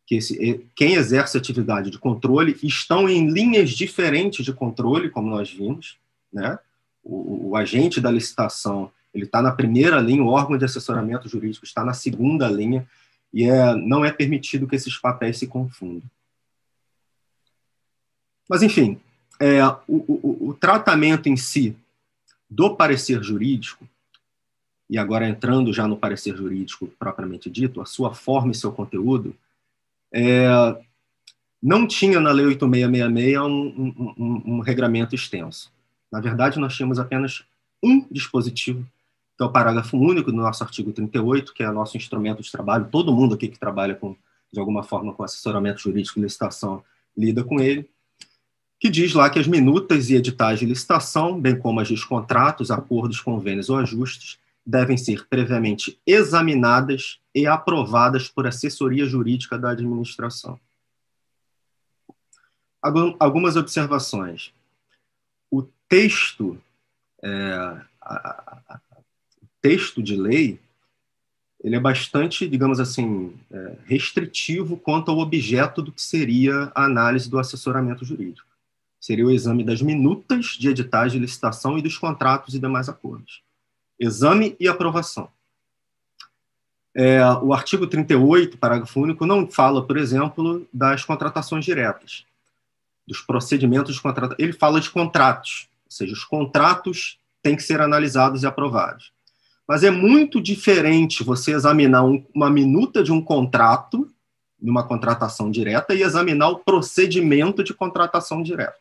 que esse, quem exerce atividade de controle estão em linhas diferentes de controle, como nós vimos, né? O, o agente da licitação ele está na primeira linha, o órgão de assessoramento jurídico está na segunda linha, e é, não é permitido que esses papéis se confundam. Mas, enfim, é, o, o, o tratamento em si do parecer jurídico, e agora entrando já no parecer jurídico propriamente dito, a sua forma e seu conteúdo, é, não tinha na Lei 8666 um, um, um, um, regramento extenso. Na verdade, nós tínhamos apenas um dispositivo é o parágrafo único do nosso artigo 38, que é o nosso instrumento de trabalho. Todo mundo aqui que trabalha com, de alguma forma com assessoramento jurídico e licitação lida com ele, que diz lá que as minutas e editais de licitação, bem como as dos contratos, acordos, convênios ou ajustes, devem ser previamente examinadas e aprovadas por assessoria jurídica da administração. Algumas observações. O texto, é, texto de lei, ele é bastante, digamos assim, é, restritivo quanto ao objeto do que seria a análise do assessoramento jurídico. Seria o exame das minutas de editais de licitação e dos contratos e demais acordos. Exame e aprovação. É, o artigo 38, parágrafo único, não fala, por exemplo, das contratações diretas, dos procedimentos de contratação. Ele fala de contratos, ou seja, os contratos têm que ser analisados e aprovados. Mas é muito diferente você examinar um, uma minuta de um contrato, de uma contratação direta, e examinar o procedimento de contratação direta.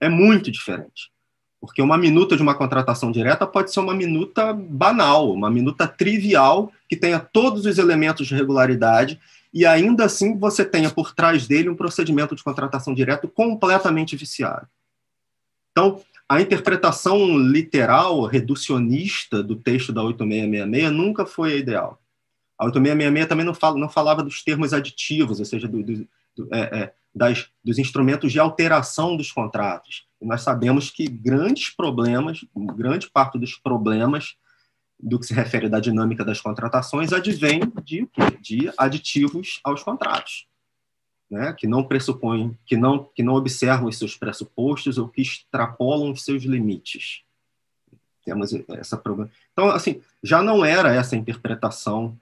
É muito diferente. Porque uma minuta de uma contratação direta pode ser uma minuta banal, uma minuta trivial, que tenha todos os elementos de regularidade, e ainda assim você tenha por trás dele um procedimento de contratação direta completamente viciado. Então, a interpretação literal, reducionista do texto da 8666 nunca foi a ideal. A 8666 também não, fala, não falava dos termos aditivos, ou seja, do, do, do, é, é, das, dos instrumentos de alteração dos contratos. Nós sabemos que grandes problemas, grande parte dos problemas do que se refere da dinâmica das contratações advém de, de aditivos aos contratos, né? que não pressupõem, que não, que não observam os seus pressupostos ou que extrapolam os seus limites. Temos essa problema. Então, assim, já não era essa interpretação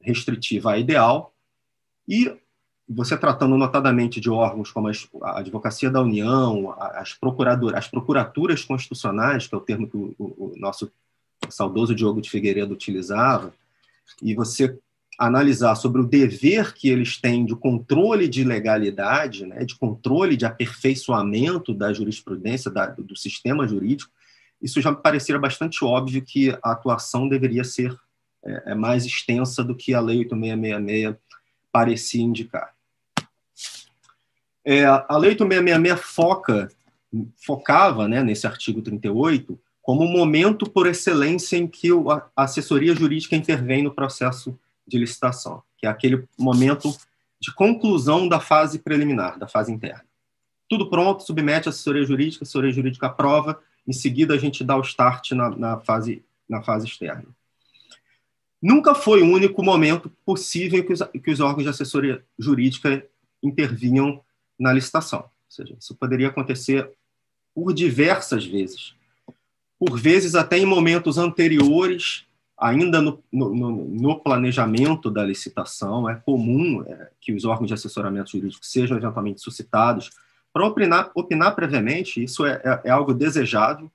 restritiva a ideal, e você tratando notadamente de órgãos como a Advocacia da União, as, procuradoras, as procuraturas constitucionais, que é o termo que o, o, nosso saudoso Diogo de Figueiredo utilizava, e você analisar sobre o dever que eles têm de controle de legalidade, né, de controle de aperfeiçoamento da jurisprudência, da, do sistema jurídico, isso já me parecia bastante óbvio que a atuação deveria ser é, é mais extensa do que a Lei 8666 parecia indicar. É, a Lei 8666 foca, focava né, nesse artigo 38 como o momento por excelência em que a assessoria jurídica intervém no processo de licitação, que é aquele momento de conclusão da fase preliminar, da fase interna. Tudo pronto, submete a assessoria jurídica, a assessoria jurídica aprova, em seguida a gente dá o start na, na, fase, na fase externa. Nunca foi o único momento possível que os, que os órgãos de assessoria jurídica intervinham na licitação. Ou seja, isso poderia acontecer por diversas vezes. Por vezes, até em momentos anteriores, ainda no, no, no planejamento da licitação, é comum é, que os órgãos de assessoramento jurídico sejam eventualmente suscitados para opinar, opinar previamente. Isso é, é, é algo desejável,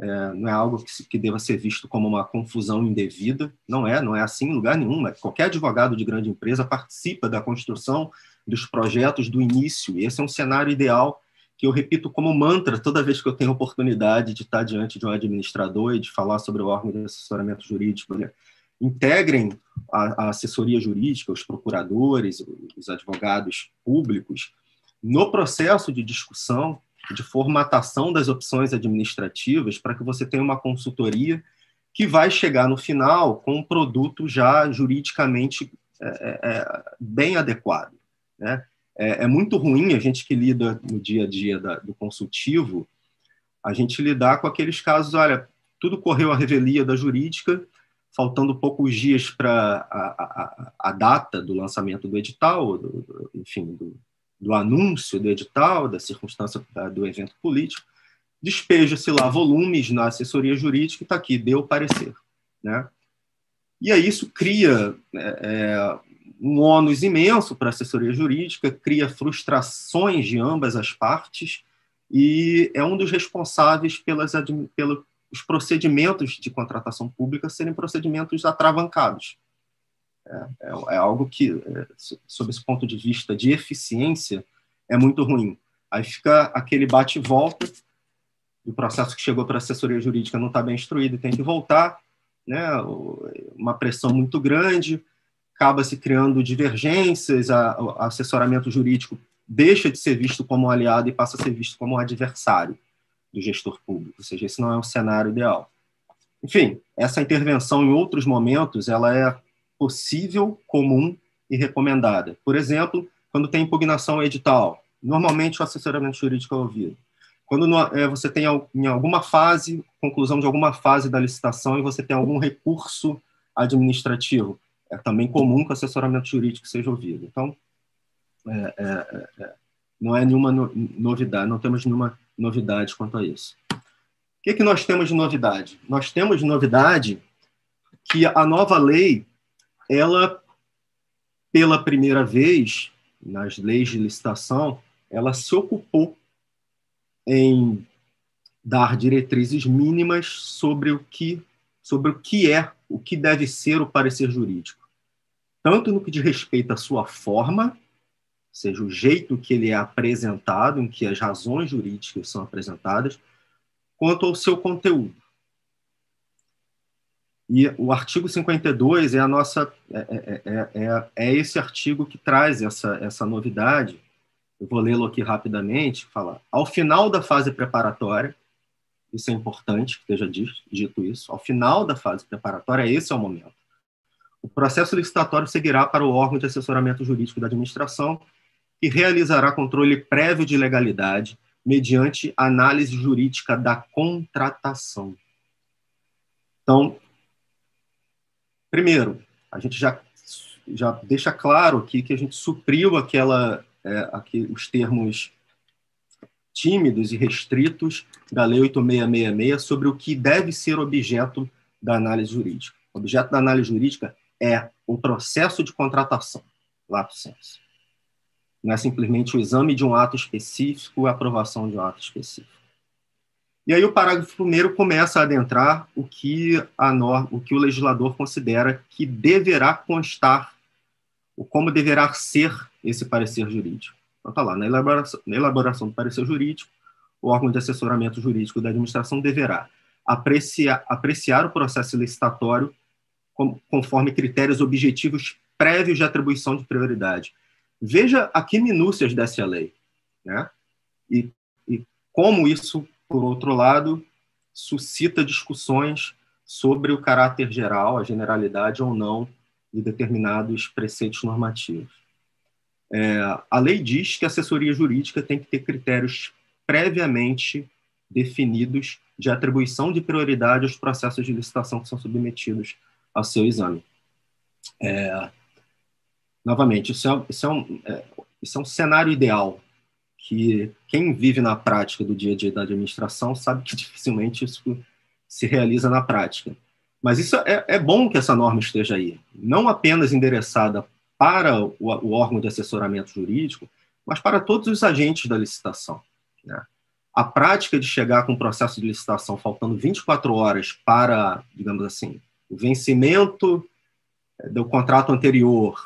é, não é algo que, que, deva ser visto como uma confusão indevida. Não é, não é assim em lugar nenhum. Qualquer advogado de grande empresa participa da construção dos projetos do início. Esse é um cenário ideal que eu repito como mantra toda vez que eu tenho oportunidade de estar diante de um administrador e de falar sobre o órgão de assessoramento jurídico. Né? Integrem a, a assessoria jurídica, os procuradores, os advogados públicos, no processo de discussão, de formatação das opções administrativas, para que você tenha uma consultoria que vai chegar no final com um produto já juridicamente é, é, é bem adequado. Né? É, é, muito ruim a gente que lida no dia a dia da, do consultivo, a gente lidar com aqueles casos, olha, tudo correu a revelia da jurídica, faltando poucos dias para a, a, a, data do lançamento do edital, do, do, enfim, do, do, anúncio do edital, da circunstância da, do evento político, despeja-se lá volumes na assessoria jurídica e está aqui, deu parecer. Né? E aí isso cria é, é um ônus imenso para a assessoria jurídica, cria frustrações de ambas as partes e é um dos responsáveis pelas, pelos procedimentos de contratação pública serem procedimentos atravancados. É, é, é algo que, é, sob esse ponto de vista de eficiência, é muito ruim. Aí fica aquele bate volta, o processo que chegou para a assessoria jurídica não está bem instruído e tem que voltar, né? uma pressão muito grande, acaba se criando divergências, o assessoramento jurídico deixa de ser visto como um aliado e passa a ser visto como um adversário do gestor público, ou seja, esse não é um cenário ideal. Enfim, essa intervenção em outros momentos, ela é possível, comum e recomendada. Por exemplo, quando tem impugnação edital, normalmente o assessoramento jurídico é ouvido. Quando é, você tem em alguma fase, conclusão de alguma fase da licitação e você tem algum recurso administrativo, é também comum que o assessoramento jurídico seja ouvido. Então, é, é, é, é não é nenhuma novidade, não temos nenhuma novidade quanto a isso. O que, que nós temos de novidade? Nós temos de novidade que a nova lei, ela, pela primeira vez, nas leis de licitação, ela se ocupou em dar diretrizes mínimas sobre o que sobre o que é, o que deve ser o parecer jurídico. Tanto no que diz respeito à sua forma, seja o jeito que ele é apresentado, em que as razões jurídicas são apresentadas, quanto ao seu conteúdo. E o artigo 52 é a nossa é, é, é, é, esse artigo que traz essa, essa novidade. Eu vou lê-lo aqui rapidamente. Fala: ao final da fase preparatória, isso é importante que esteja dito isso. Ao final da fase preparatória, esse é o momento. O processo licitatório seguirá para o órgão de assessoramento jurídico da administração, que realizará controle prévio de legalidade mediante análise jurídica da contratação. Então, primeiro, a gente já, já deixa claro aqui que a gente supriu aquela, é, aqui, os termos tímidos e restritos da Lei 8666 sobre o que deve ser objeto da análise jurídica. O objeto da análise jurídica é o processo de contratação, lato sensu. Não é simplesmente o exame de um ato específico, a aprovação de um ato específico. E aí o parágrafo primeiro começa a adentrar o que a norma, o que o legislador considera que deverá constar, o como deverá ser esse parecer jurídico. Então está lá, na elaboração, na elaboração do parecer jurídico, o órgão de assessoramento jurídico da administração deverá apreciar, apreciar o processo licitatório conforme critérios objetivos prévios de atribuição de prioridade. Veja a que minúcias dessa lei, né? E, e como isso, por outro lado, suscita discussões sobre o caráter geral, a generalidade ou não de determinados preceitos normativos. É, a lei diz que a assessoria jurídica tem que ter critérios previamente definidos de atribuição de prioridade aos processos de licitação que são submetidos ao seu exame. É, novamente, isso é, isso, é um, é, isso é um cenário ideal que quem vive na prática do dia a dia da administração sabe que dificilmente isso se realiza na prática. Mas isso é, é bom que essa norma esteja aí, não apenas endereçada para o, o órgão de assessoramento jurídico, mas para todos os agentes da licitação. Né? A prática de chegar com o processo de licitação faltando 24 horas para, digamos assim, o vencimento é, do contrato anterior,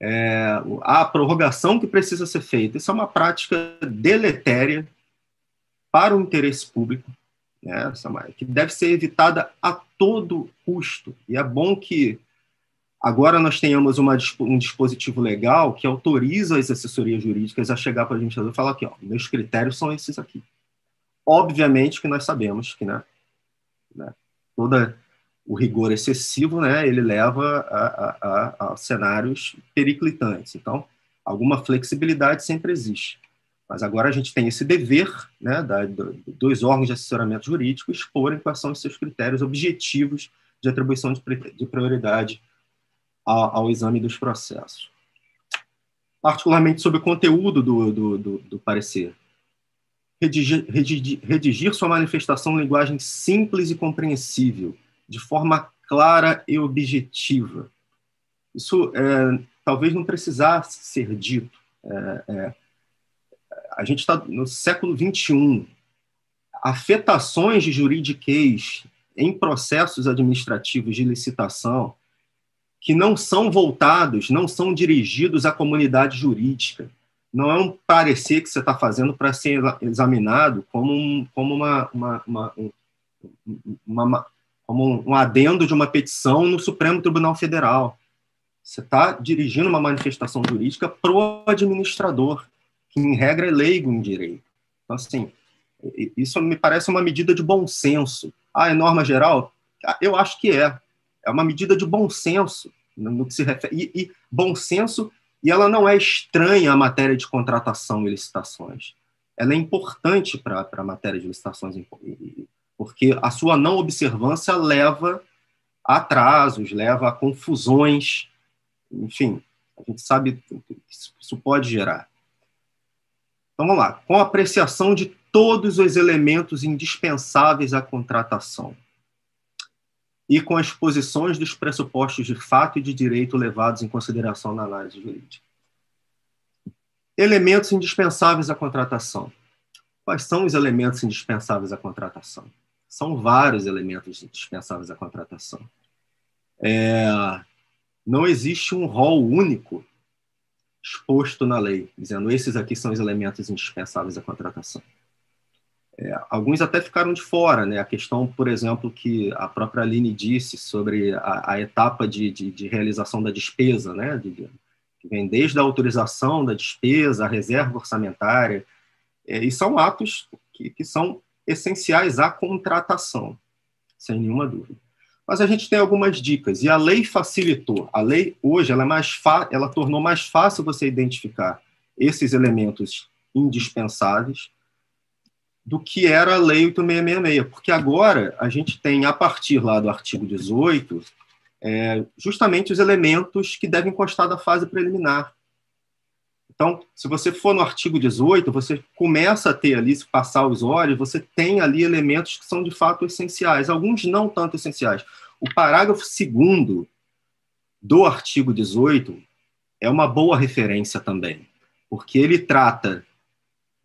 é, a prorrogação que precisa ser feita, isso é uma prática deletéria para o interesse público, né, que deve ser evitada a todo custo. E é bom que Agora nós tenhamos uma, um dispositivo legal que autoriza as assessorias jurídicas a chegar para a gente e falar aqui, ó, meus critérios são esses aqui. Obviamente que nós sabemos que, né, né todo o rigor excessivo, né, ele leva a, a, a, cenários periclitantes. Então, alguma flexibilidade sempre existe. Mas agora a gente tem esse dever, né, da, do, dos órgãos de assessoramento jurídico exporem quais são os seus critérios objetivos de atribuição de, de prioridade ao, exame dos processos. Particularmente sobre o conteúdo do, do, do, do parecer. Redigir, redigir, redigir sua manifestação em linguagem simples e compreensível, de forma clara e objetiva. Isso é, talvez não precisasse ser dito. É, é, a gente está no século XXI. Afetações de juridiquês em processos administrativos de licitação que não são voltados, não são dirigidos à comunidade jurídica. Não é um parecer que você está fazendo para ser examinado como, um, como uma, uma, uma, uma, como um adendo de uma petição no Supremo Tribunal Federal. Você está dirigindo uma manifestação jurídica pro administrador, que em regra é leigo em direito. Então, assim, isso me parece uma medida de bom senso. Ah, é norma geral? Eu acho que é é uma medida de bom senso no que se refere e, e bom senso e ela não é estranha à matéria de contratação e licitações. Ela é importante para a matéria de licitações, porque a sua não observância leva a atrasos, leva a confusões, enfim, a gente sabe que isso pode gerar. Então vamos lá, com apreciação de todos os elementos indispensáveis à contratação e com as posições dos pressupostos de fato e de direito levados em consideração na análise jurídica. Elementos indispensáveis à contratação. Quais são os elementos indispensáveis à contratação? São vários elementos indispensáveis à contratação. É, não existe um rol único exposto na lei, dizendo esses aqui são os elementos indispensáveis à contratação. É, alguns até ficaram de fora, né? A questão, por exemplo, que a própria Aline disse sobre a, a etapa de, de, de, realização da despesa, né? De, que vem desde a autorização da despesa, a reserva orçamentária, é, e são atos que, que são essenciais à contratação, sem nenhuma dúvida. Mas a gente tem algumas dicas, e a lei facilitou. A lei, hoje, ela, é mais ela tornou mais fácil você identificar esses elementos indispensáveis, do que era a Lei 8666, porque agora a gente tem, a partir lá do artigo 18, é, justamente os elementos que devem constar da fase preliminar. Então, se você for no artigo 18, você começa a ter ali, se passar os olhos, você tem ali elementos que são de fato essenciais, alguns não tanto essenciais. O parágrafo 2 do artigo 18 é uma boa referência também, porque ele trata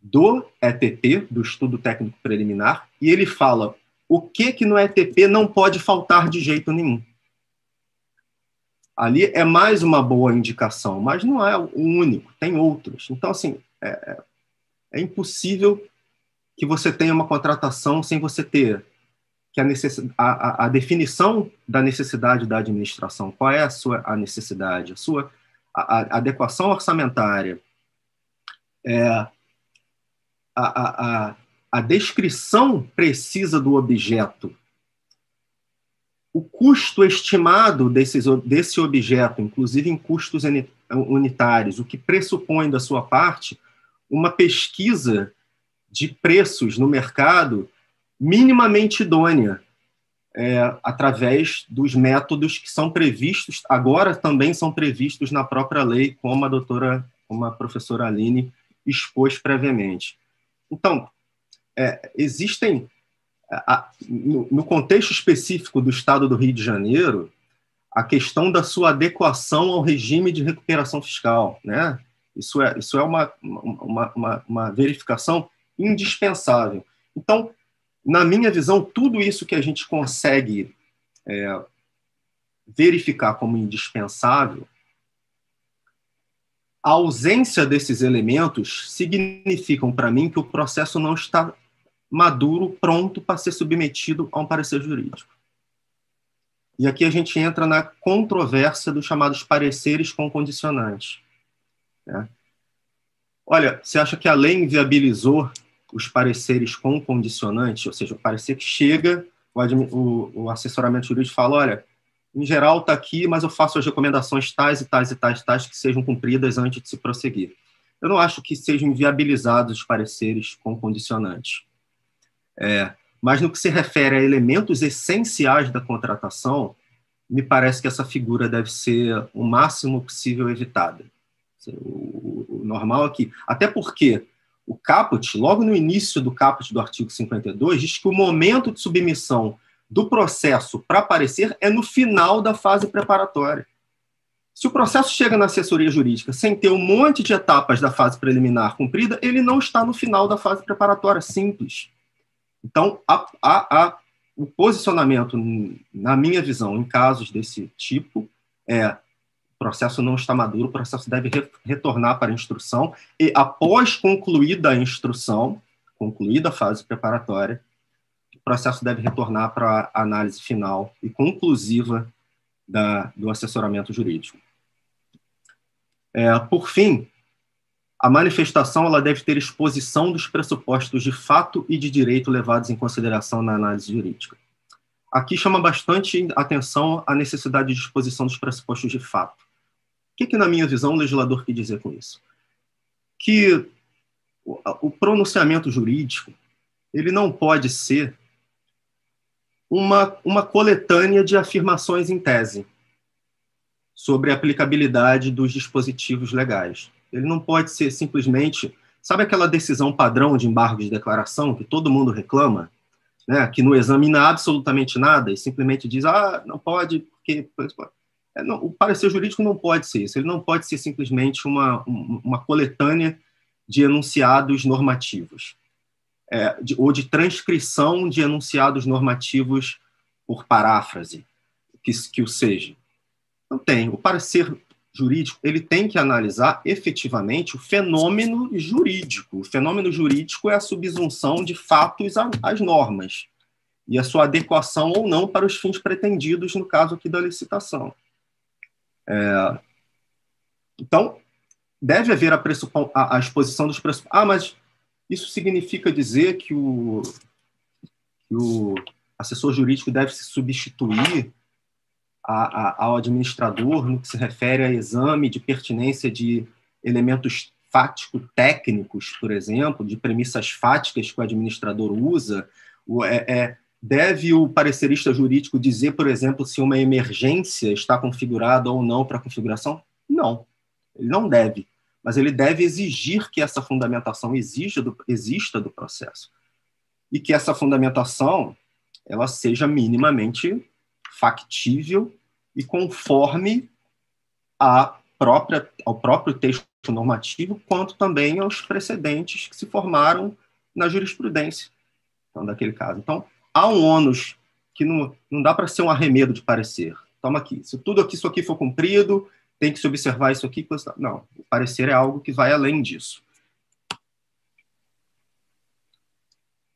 do ETP, do Estudo Técnico Preliminar, e ele fala o que que no ETP não pode faltar de jeito nenhum. Ali é mais uma boa indicação, mas não é o único, tem outros. Então, assim, é, é, impossível que você tenha uma contratação sem você ter que a, necess... a, a, definição da necessidade da administração, qual é a sua a necessidade, a sua a, a adequação orçamentária, é, a, a, a descrição precisa do objeto, o custo estimado desses, desse objeto, inclusive em custos unitários, o que pressupõe da sua parte uma pesquisa de preços no mercado minimamente idônea, é, através dos métodos que são previstos, agora também são previstos na própria lei, como a doutora, como a professora Aline expôs previamente. Então, é, existem, a, no, no contexto específico do Estado do Rio de Janeiro, a questão da sua adequação ao regime de recuperação fiscal. Né? Isso é, isso é uma, uma, uma, uma verificação indispensável. Então, na minha visão, tudo isso que a gente consegue é, verificar como indispensável a ausência desses elementos significam para mim que o processo não está maduro, pronto para ser submetido a um parecer jurídico. E aqui a gente entra na controvérsia dos chamados pareceres com condicionantes. Né? Olha, você acha que a lei inviabilizou os pareceres com condicionante, ou seja, o parecer que chega, o, o assessoramento jurídico fala, olha, em geral está aqui, mas eu faço as recomendações tais e tais e tais, tais que sejam cumpridas antes de se prosseguir. Eu não acho que sejam inviabilizados os pareceres com condicionantes. É, mas no que se refere a elementos essenciais da contratação, me parece que essa figura deve ser o máximo possível evitada. O normal é que, até porque o caput, logo no início do caput do artigo 52, diz que o momento de submissão do processo para aparecer é no final da fase preparatória. Se o processo chega na assessoria jurídica sem ter um monte de etapas da fase preliminar cumprida, ele não está no final da fase preparatória, simples. Então, a, a, a, o posicionamento, na minha visão, em casos desse tipo, é o processo não está maduro, o processo deve re, retornar para a instrução e, após concluída a instrução, concluída a fase preparatória, processo deve retornar para a análise final e conclusiva da, do assessoramento jurídico. É, por fim, a manifestação ela deve ter exposição dos pressupostos de fato e de direito levados em consideração na análise jurídica. Aqui chama bastante atenção a necessidade de exposição dos pressupostos de fato. O que, que na minha visão, o legislador quer dizer com isso? Que o pronunciamento jurídico ele não pode ser uma, uma coletânea de afirmações em tese sobre a aplicabilidade dos dispositivos legais. Ele não pode ser simplesmente. Sabe aquela decisão padrão de embargo de declaração que todo mundo reclama? Né, que não examina absolutamente nada e simplesmente diz, ah, não pode, porque. É, não, o parecer jurídico não pode ser isso, ele não pode ser simplesmente uma, uma coletânea de enunciados normativos é, de, ou de transcrição de enunciados normativos por paráfrase, que, que o seja. Não tem. O parecer jurídico, ele tem que analisar efetivamente o fenômeno jurídico. O fenômeno jurídico é a subsunção de fatos às normas e a sua adequação ou não para os fins pretendidos, no caso aqui da licitação. É, então, deve haver a, a, a exposição dos pressupostos. Ah, mas isso significa dizer que o, que o assessor jurídico deve se substituir a, a, ao administrador no que se refere a exame de pertinência de elementos fático-técnicos, por exemplo, de premissas fáticas que o administrador usa, é, é, deve o parecerista jurídico dizer, por exemplo, se uma emergência está configurada ou não para configuração? Não, ele não deve, mas ele deve exigir que essa fundamentação exista do, exista do processo e que essa fundamentação ela seja minimamente factível e conforme a própria, ao próprio texto normativo, quanto também aos precedentes que se formaram na jurisprudência então, daquele caso. Então, há um ônus que não, não dá para ser um arremedo de parecer. Toma aqui, se tudo aqui, isso aqui for cumprido, tem que se observar isso aqui. Não, o parecer é algo que vai além disso.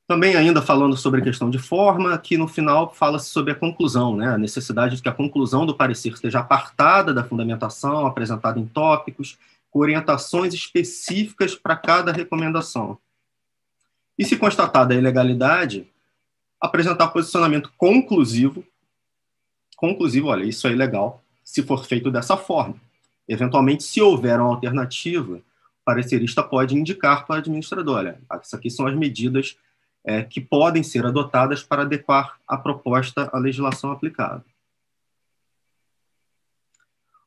Também ainda falando sobre a questão de forma, que no final fala-se sobre a conclusão, né? a necessidade de que a conclusão do parecer esteja apartada da fundamentação, apresentada em tópicos, com orientações específicas para cada recomendação. E se constatada a ilegalidade, apresentar posicionamento conclusivo, conclusivo, olha, isso é ilegal, se for feito dessa forma. Eventualmente, se houver uma alternativa, o parecerista pode indicar para o administrador, olha, isso aqui são as medidas é, que podem ser adotadas para adequar a proposta à legislação aplicada.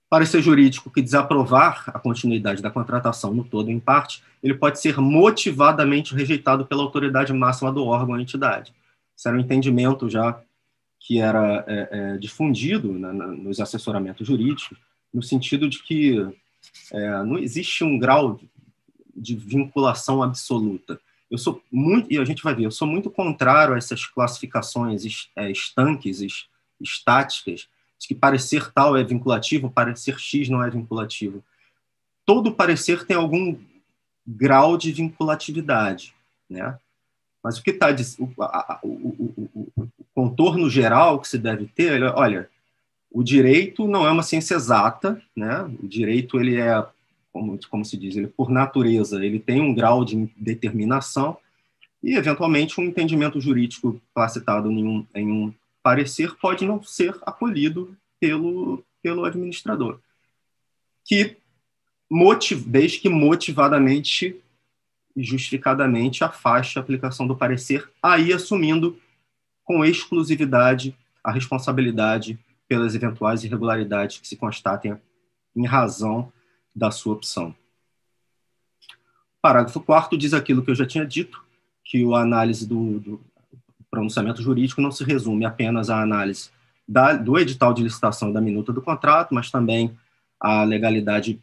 Parecer jurídico que desaprovar a continuidade da contratação no todo ou em parte, ele pode ser motivadamente rejeitado pela autoridade máxima do órgão ou entidade. Isso era um entendimento já que era é, é, difundido na, na, nos assessoramentos jurídicos, no sentido de que é, não existe um grau de vinculação absoluta. Eu sou muito, e a gente vai ver, eu sou muito contrário a essas classificações é, estanques, estáticas, de que parecer tal é vinculativo, parecer X não é vinculativo. Todo parecer tem algum grau de vinculatividade, né? Mas o que está o, o, o, contorno geral que se deve ter, olha, o direito não é uma ciência exata, né? O direito ele é como, como se diz, ele por natureza, ele tem um grau de determinação e, eventualmente, um entendimento jurídico citado em um, em um parecer pode não ser acolhido pelo, pelo administrador, que motiv, desde que motivadamente e justificadamente afaste a aplicação do parecer, aí assumindo com exclusividade a responsabilidade pelas eventuais irregularidades que se constatem em razão da sua opção. Parágrafo 4 diz aquilo que eu já tinha dito, que a análise do, do pronunciamento jurídico não se resume apenas à análise da, do edital de licitação da minuta do contrato, mas também à legalidade,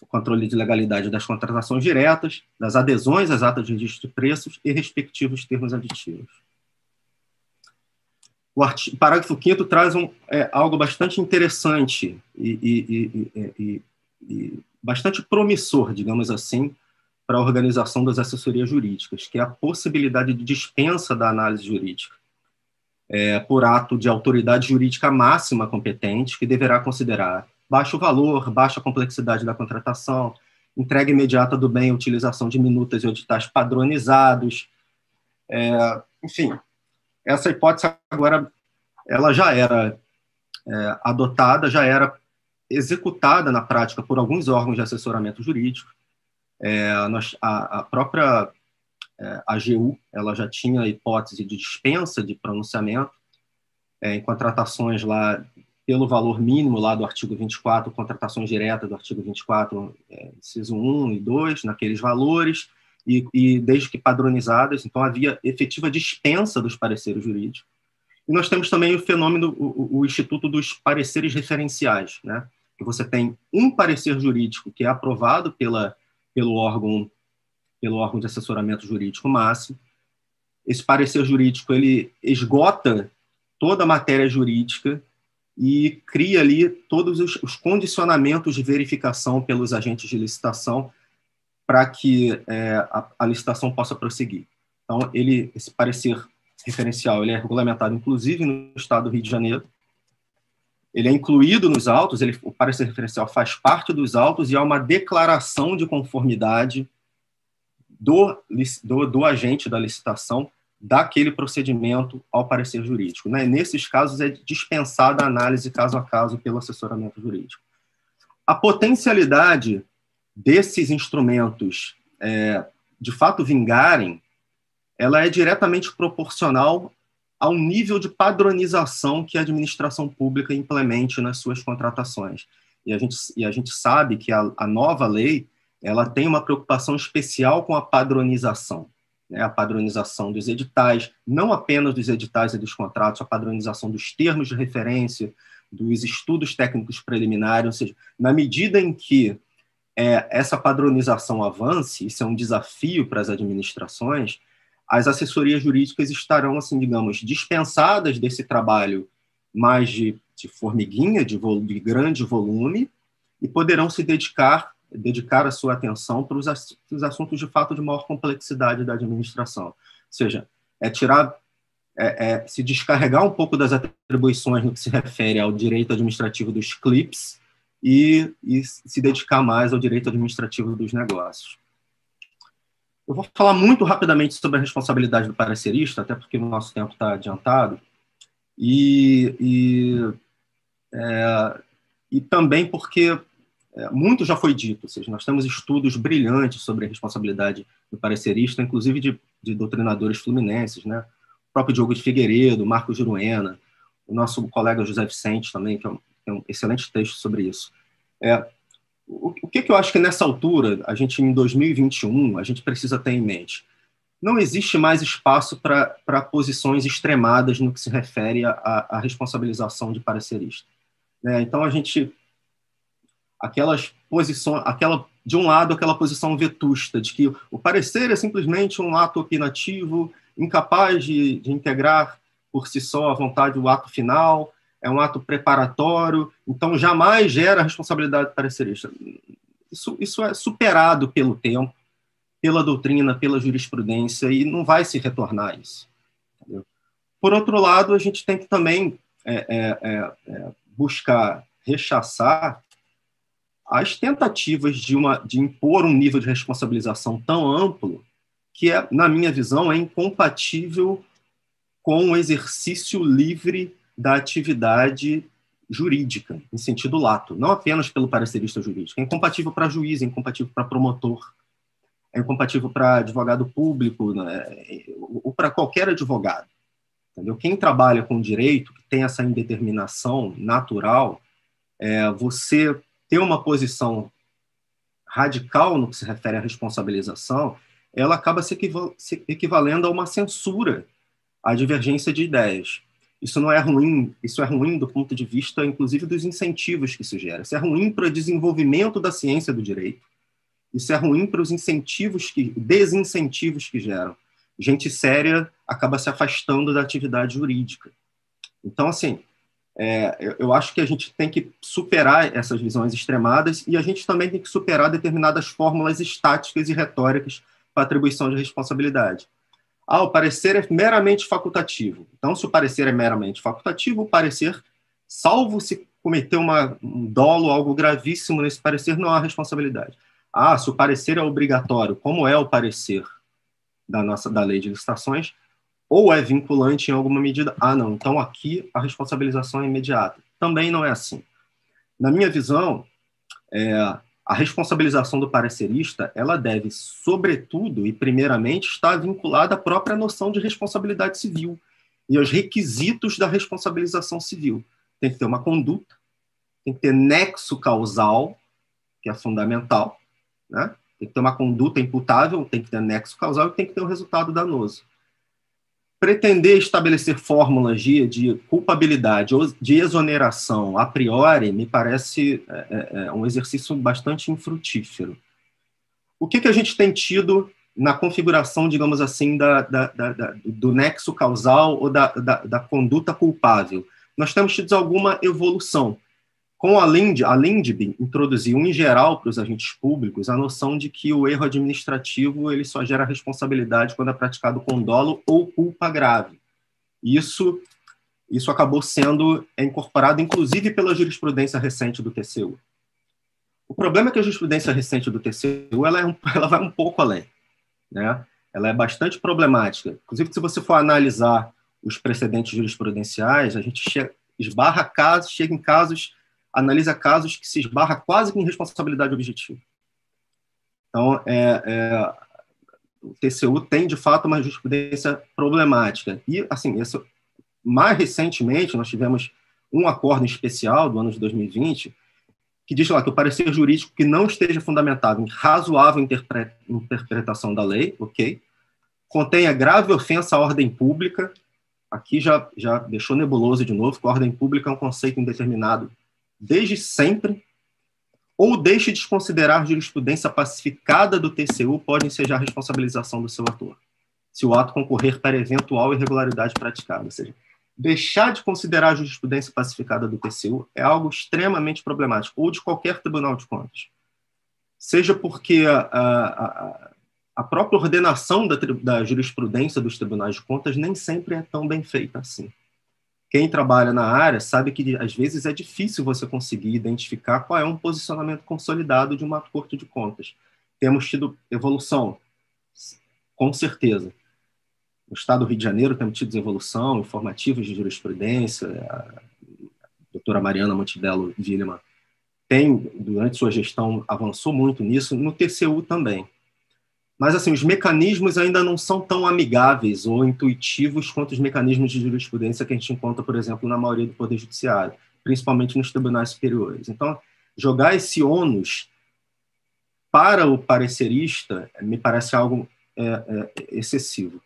o controle de legalidade das contratações diretas, das adesões às atas de registro de preços e respectivos termos aditivos. O artigo, parágrafo 5 traz um, é, algo bastante interessante e, e, e, e bastante promissor, digamos assim, para a organização das assessorias jurídicas, que é a possibilidade de dispensa da análise jurídica, é, por ato de autoridade jurídica máxima competente, que deverá considerar baixo valor, baixa complexidade da contratação, entrega imediata do bem, utilização de minutas e editais padronizados, é, enfim, essa hipótese agora ela já era é, adotada, já era executada na prática por alguns órgãos de assessoramento jurídico. É, a, a, própria é, AGU ela já tinha a hipótese de dispensa de pronunciamento é, em contratações lá pelo valor mínimo lá do artigo 24, contratações diretas do artigo 24, é, inciso 1 e 2, naqueles valores, e, e desde que padronizadas, então havia efetiva dispensa dos pareceres jurídicos. E nós temos também o fenômeno, o, o Instituto dos Pareceres Referenciais, né? que você tem um parecer jurídico que é aprovado pela, pelo órgão pelo órgão de assessoramento jurídico máximo. Esse parecer jurídico ele esgota toda a matéria jurídica e cria ali todos os, os condicionamentos de verificação pelos agentes de licitação para que é, a, a, licitação possa prosseguir. Então, ele, esse parecer referencial ele é regulamentado, inclusive, no Estado do Rio de Janeiro. Ele é incluído nos autos, ele, o parecer referencial faz parte dos autos e é uma declaração de conformidade do, do, do agente da licitação daquele procedimento ao parecer jurídico. Né? Nesses casos, é dispensada a análise caso a caso pelo assessoramento jurídico. A potencialidade desses instrumentos é, de fato vingarem, ela é diretamente proporcional ao nível de padronização que a administração pública implemente nas suas contratações. E a gente, e a gente sabe que a, a nova lei ela tem uma preocupação especial com a padronização né, a padronização dos editais, não apenas dos editais e dos contratos, a padronização dos termos de referência, dos estudos técnicos preliminares, ou seja, na medida em que é, essa padronização avance, isso é um desafio para as administrações, as assessorias jurídicas estarão, assim, digamos, dispensadas desse trabalho mais de, de formiguinha, de, de grande volume, e poderão se dedicar dedicar a sua atenção para os, assuntos de fato de maior complexidade da administração. Ou seja, é tirar, é, é, se descarregar um pouco das atribuições no que se refere ao direito administrativo dos CLIPS e, e se dedicar mais ao direito administrativo dos negócios. Eu vou falar muito rapidamente sobre a responsabilidade do parecerista, até porque o nosso tempo está adiantado, e, e, é, e também porque é, muito já foi dito, ou seja, nós temos estudos brilhantes sobre a responsabilidade do parecerista, inclusive de, de doutrinadores fluminenses, né? O próprio Diogo de Figueiredo, Marcos Juruena, o nosso colega José Vicente também, que é um, é um excelente texto sobre isso. É, o, o que, que eu acho que nessa altura, a gente em 2021, a gente precisa ter em mente? Não existe mais espaço para posições extremadas no que se refere à responsabilização de parecerista. Né? Então, a gente aquelas posições, aquela de um lado aquela posição vetusta de que o parecer é simplesmente um ato opinativo, incapaz de, de integrar por si só a vontade do ato final, é um ato preparatório, então jamais gera responsabilidade parecerista. Isso, isso é superado pelo tempo, pela doutrina, pela jurisprudência, e não vai se retornar isso. Entendeu? Por outro lado, a gente tem que também é, é, é, é buscar rechaçar as tentativas de, uma, de impor um nível de responsabilização tão amplo que, é, na minha visão, é incompatível com o exercício livre da atividade jurídica, em sentido lato, não apenas pelo parecerista jurídico. É incompatível para juiz, é incompatível para promotor, é incompatível para advogado público, né, ou para qualquer advogado. Entendeu? Quem trabalha com direito, que tem essa indeterminação natural, é, você ter uma posição radical no que se refere à responsabilização, ela acaba se, equivalendo a uma censura à divergência de ideias. Isso não é ruim, isso é ruim do ponto de vista, inclusive, dos incentivos que isso gera. Isso é ruim para o desenvolvimento da ciência do direito. Isso é ruim para os incentivos que, desincentivos que geram. Gente séria acaba se afastando da atividade jurídica. Então, assim, é, eu, eu, acho que a gente tem que superar essas visões extremadas e a gente também tem que superar determinadas fórmulas estáticas e retóricas para atribuição de responsabilidade. Ah, o parecer é meramente facultativo. Então, se o parecer é meramente facultativo, o parecer, salvo se cometer uma, um dolo, algo gravíssimo nesse parecer, não há responsabilidade. Ah, se o parecer é obrigatório, como é o parecer da nossa da lei de licitações, ou é vinculante em alguma medida, ah, não, então aqui a responsabilização é imediata. Também não é assim. Na minha visão, é, a responsabilização do parecerista, ela deve, sobretudo e primeiramente, estar vinculada à própria noção de responsabilidade civil e aos requisitos da responsabilização civil. Tem que ter uma conduta, tem que ter nexo causal, que é fundamental, né? Tem que ter uma conduta imputável, tem que ter nexo causal e tem que ter um resultado danoso pretender estabelecer fórmulas de, de culpabilidade ou de exoneração a priori me parece é, é, é, um exercício bastante infrutífero. O que, que a gente tem tido na configuração, digamos assim, da, da, da, do nexo causal ou da, da, conduta culpável? nós temos tido alguma evolução. Com a, Lind, a Lindb introduziu, em geral, para os agentes públicos, a noção de que o erro administrativo ele só gera responsabilidade quando é praticado com dolo ou culpa grave. Isso, isso acabou sendo incorporado, inclusive, pela jurisprudência recente do TCU. O problema é que a jurisprudência recente do TCU ela, é um, ela vai um pouco além. Né? Ela é bastante problemática. Inclusive, se você for analisar os precedentes jurisprudenciais, a gente chega, esbarra casos, chega em casos analisa casos que se esbarra quase com responsabilidade objetiva. Então, é, é, o TCU tem, de fato, uma jurisprudência problemática. E, assim, mais recentemente, nós tivemos um acordo especial do ano de 2020 que diz lá que o parecer jurídico que não esteja fundamentado em razoável interpretação da lei, ok, contenha grave ofensa à ordem pública, aqui já, já deixou nebuloso de novo, que a ordem pública é um conceito indeterminado desde sempre, ou deixe de desconsiderar jurisprudência pacificada do TCU pode ensejar a responsabilização do seu ator, se o ato concorrer para eventual irregularidade praticada. Ou seja, deixar de considerar a jurisprudência pacificada do TCU é algo extremamente problemático, ou de qualquer tribunal de contas. Seja porque a, a, a própria ordenação da, da jurisprudência dos tribunais de contas nem sempre é tão bem feita assim quem trabalha na área sabe que às vezes é difícil você conseguir identificar qual é um posicionamento consolidado de uma corte de contas. Temos tido evolução, com certeza. No estado do Rio de Janeiro temos tido evolução, informativos de jurisprudência, a doutora Mariana Montidello Villeman tem, durante sua gestão, avançou muito nisso, no TCU também. Mas, assim, os mecanismos ainda não são tão amigáveis ou intuitivos quanto os mecanismos de jurisprudência que a gente encontra, por exemplo, na maioria do Poder Judiciário, principalmente nos tribunais superiores. Então, jogar esse ônus para o parecerista me parece algo é, é, excessivo.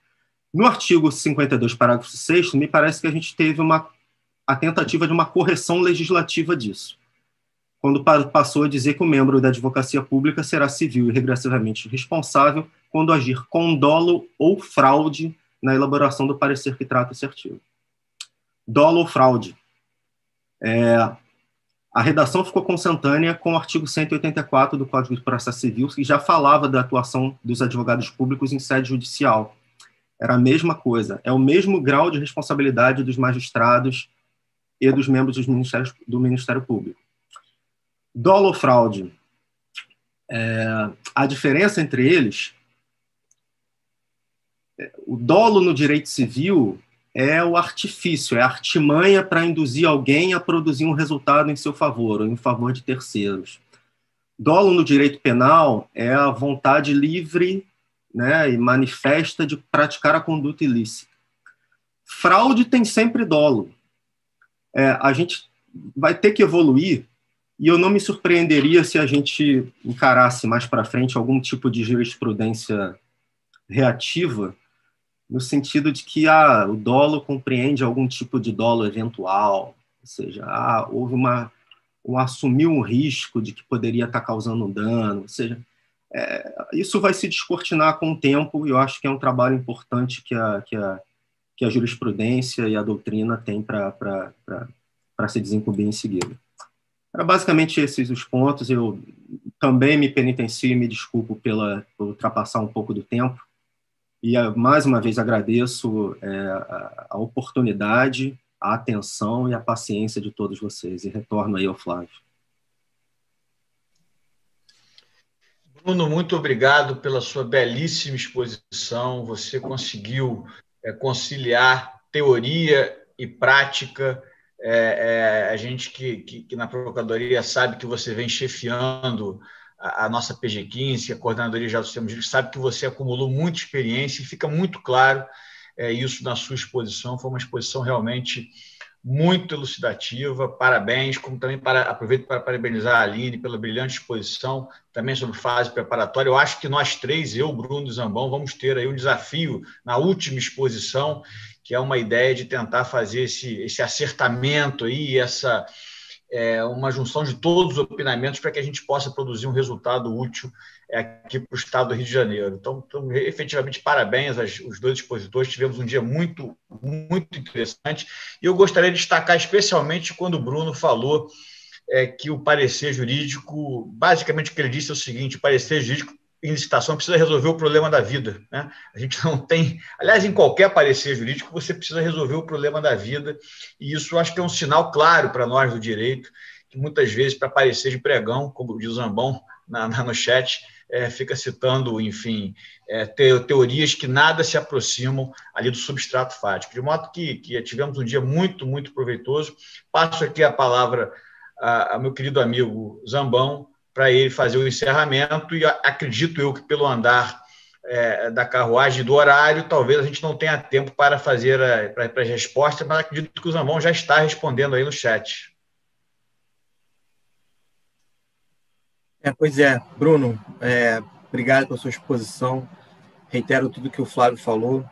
No artigo 52, parágrafo 6, me parece que a gente teve uma, a tentativa de uma correção legislativa disso quando passou a dizer que o membro da advocacia pública será civil e regressivamente responsável quando agir com dolo ou fraude na elaboração do parecer que trata esse artigo. Dolo ou fraude. É, a redação ficou consentânea com o artigo 184 do Código de Processo Civil, que já falava da atuação dos advogados públicos em sede judicial. Era a mesma coisa, é o mesmo grau de responsabilidade dos magistrados e dos membros do Ministério Público. Dolo fraude? É, a diferença entre eles, o dolo no direito civil é o artifício, é a artimanha para induzir alguém a produzir um resultado em seu favor ou em favor de terceiros. Dolo no direito penal é a vontade livre né, e manifesta de praticar a conduta ilícita. Fraude tem sempre dolo. É, a gente vai ter que evoluir e eu não me surpreenderia se a gente encarasse mais para frente algum tipo de jurisprudência reativa, no sentido de que ah, o dolo compreende algum tipo de dolo eventual, ou seja, ah, houve uma um assumiu um risco de que poderia estar causando um dano, ou seja, é, isso vai se descortinar com o tempo e eu acho que é um trabalho importante que a, que a, que a jurisprudência e a doutrina têm para se desenvolver em seguida. Era basicamente esses os pontos. Eu também me penitencio e me desculpo pela, por ultrapassar um pouco do tempo. E, ah, mais uma vez, agradeço é, a, a oportunidade, a atenção e a paciência de todos vocês. E retorno aí ao Flávio. Bruno, muito obrigado pela sua belíssima exposição. Você conseguiu é, conciliar teoria e prática é, é, a gente que, que, que, na Procuradoria sabe que você vem chefiando a, a nossa PG15, a Coordenadoria de Altos Sistemas sabe que você acumulou muita experiência e fica muito claro é, isso na sua exposição. Foi uma exposição realmente muito elucidativa. Parabéns, como também para, aproveito para parabenizar a Aline pela brilhante exposição, também sobre fase preparatória. Eu acho que nós três, eu, Bruno e Zambão, vamos ter aí um desafio na última exposição que é uma ideia de tentar fazer esse, esse acertamento aí, essa, é, uma junção de todos os opinamentos para que a gente possa produzir um resultado útil aqui para o estado do Rio de Janeiro. Então, então efetivamente, parabéns aos, aos dois expositores. Tivemos um dia muito, muito interessante. E eu gostaria de destacar especialmente quando o Bruno falou é, que o parecer jurídico, basicamente o que ele disse é o seguinte: o parecer jurídico em licitação precisa resolver o problema da vida. Né? A gente não tem. Aliás, em qualquer parecer jurídico, você precisa resolver o problema da vida, e isso acho que é um sinal claro para nós do direito, que muitas vezes, para parecer de pregão, como diz o Zambão na, na, no chat, é, fica citando, enfim, é, teorias que nada se aproximam ali do substrato fático. De modo que, que tivemos um dia muito, muito proveitoso. Passo aqui a palavra a, meu querido amigo Zambão para ele fazer o encerramento e acredito eu que pelo andar é, da carruagem do horário, talvez a gente não tenha tempo para fazer para as respostas, mas acredito que o Zambão já está respondendo aí no chat. É, pois é, Bruno, é, obrigado pela sua exposição. Reitero tudo que o Flávio falou.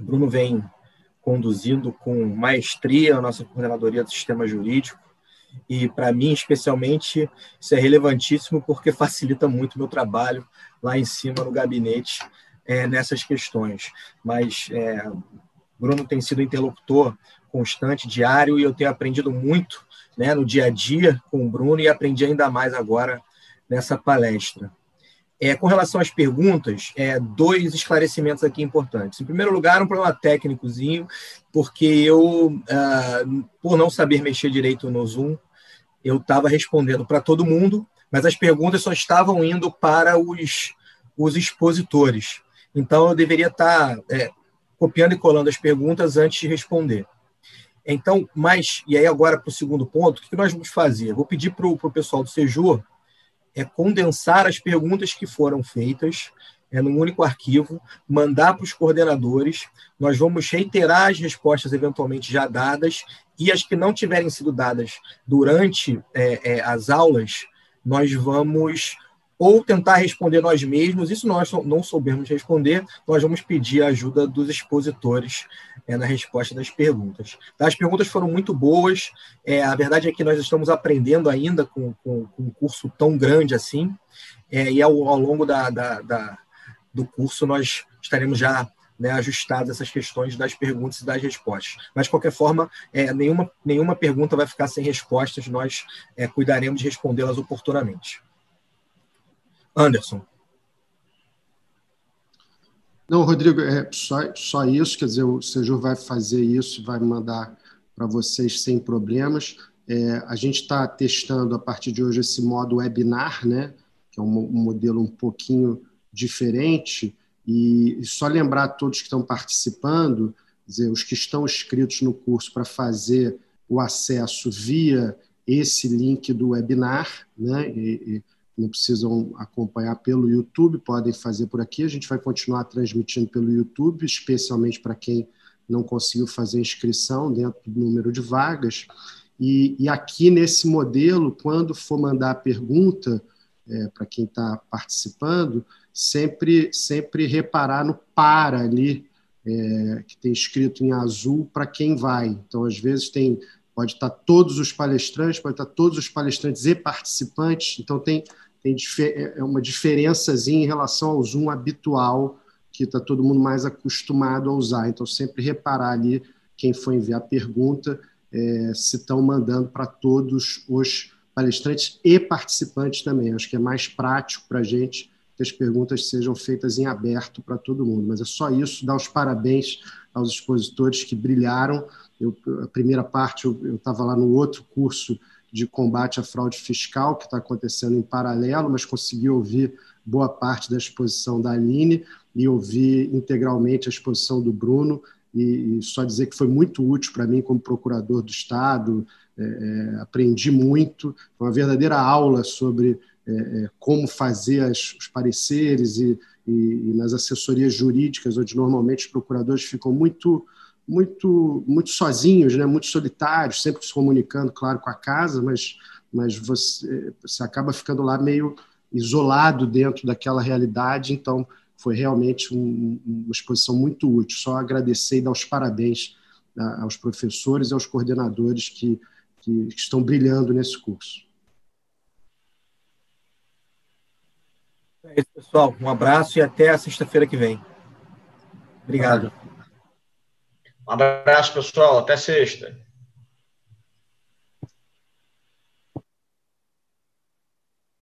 O Bruno vem conduzindo com maestria a nossa coordenadoria do sistema jurídico e para mim, especialmente, isso é relevantíssimo porque facilita muito o meu trabalho lá em cima no gabinete é, nessas questões. Mas é, Bruno tem sido interlocutor constante, diário, e eu tenho aprendido muito né, no dia a dia com o Bruno e aprendi ainda mais agora nessa palestra. É, com relação às perguntas, é, dois esclarecimentos aqui importantes. Em primeiro lugar, um problema técnicozinho, porque eu, uh, por não saber mexer direito no Zoom, eu estava respondendo para todo mundo, mas as perguntas só estavam indo para os, os expositores. Então, eu deveria estar tá, é, copiando e colando as perguntas antes de responder. Então, mas, e aí agora para o segundo ponto, o que nós vamos fazer? vou pedir para o pessoal do Sejur é condensar as perguntas que foram feitas é, num único arquivo, mandar para os coordenadores. Nós vamos reiterar as respostas eventualmente já dadas e as que não tiverem sido dadas durante é, é, as aulas, nós vamos ou tentar responder nós mesmos, isso nós não soubermos responder, nós vamos pedir a ajuda dos expositores é, na resposta das perguntas. As perguntas foram muito boas, é, a verdade é que nós estamos aprendendo ainda com, com, com um curso tão grande assim, é, e ao, ao longo da, da, da, do curso nós estaremos já né, ajustados essas questões das perguntas e das respostas. Mas, de qualquer forma, é, nenhuma, nenhuma pergunta vai ficar sem respostas, nós é, cuidaremos de respondê-las oportunamente. Anderson. Não, Rodrigo, é só, só isso, quer dizer, o Sejur vai fazer isso, vai mandar para vocês sem problemas. É, a gente está testando a partir de hoje esse modo webinar, né, que é um, um modelo um pouquinho diferente, e só lembrar a todos que estão participando, dizer, os que estão inscritos no curso para fazer o acesso via esse link do webinar, né? E, e não precisam acompanhar pelo YouTube, podem fazer por aqui. A gente vai continuar transmitindo pelo YouTube, especialmente para quem não conseguiu fazer inscrição dentro do número de vagas. E, e aqui nesse modelo, quando for mandar a pergunta é, para quem está participando, sempre, sempre reparar no para ali, é, que tem escrito em azul para quem vai. Então, às vezes, tem pode estar tá todos os palestrantes, pode estar tá todos os palestrantes e participantes. Então, tem tem é, é uma diferençazinha em relação ao Zoom habitual, que está todo mundo mais acostumado a usar. Então, sempre reparar ali quem for enviar pergunta, é, se estão mandando para todos os palestrantes e participantes também. Acho que é mais prático para a gente que as perguntas sejam feitas em aberto para todo mundo. Mas é só isso, dar os parabéns aos expositores que brilharam. Eu, a primeira parte, eu estava lá no outro curso de combate à fraude fiscal, que está acontecendo em paralelo, mas consegui ouvir boa parte da exposição da Aline e ouvir integralmente a exposição do Bruno, e, e só dizer que foi muito útil para mim como procurador do Estado, é, é, aprendi muito, foi uma verdadeira aula sobre é, é como fazer as, os pareceres e, e, e nas assessorias jurídicas, onde normalmente os procuradores ficam muito muito muito sozinhos, né? muito solitários, sempre se comunicando, claro, com a casa, mas, mas você, você acaba ficando lá meio isolado dentro daquela realidade. Então, foi realmente um, uma exposição muito útil. Só agradecer e dar os parabéns aos professores e aos coordenadores que, que estão brilhando nesse curso. É isso, pessoal. Um abraço e até a sexta-feira que vem. Obrigado. Um abraço, pessoal. Até sexta.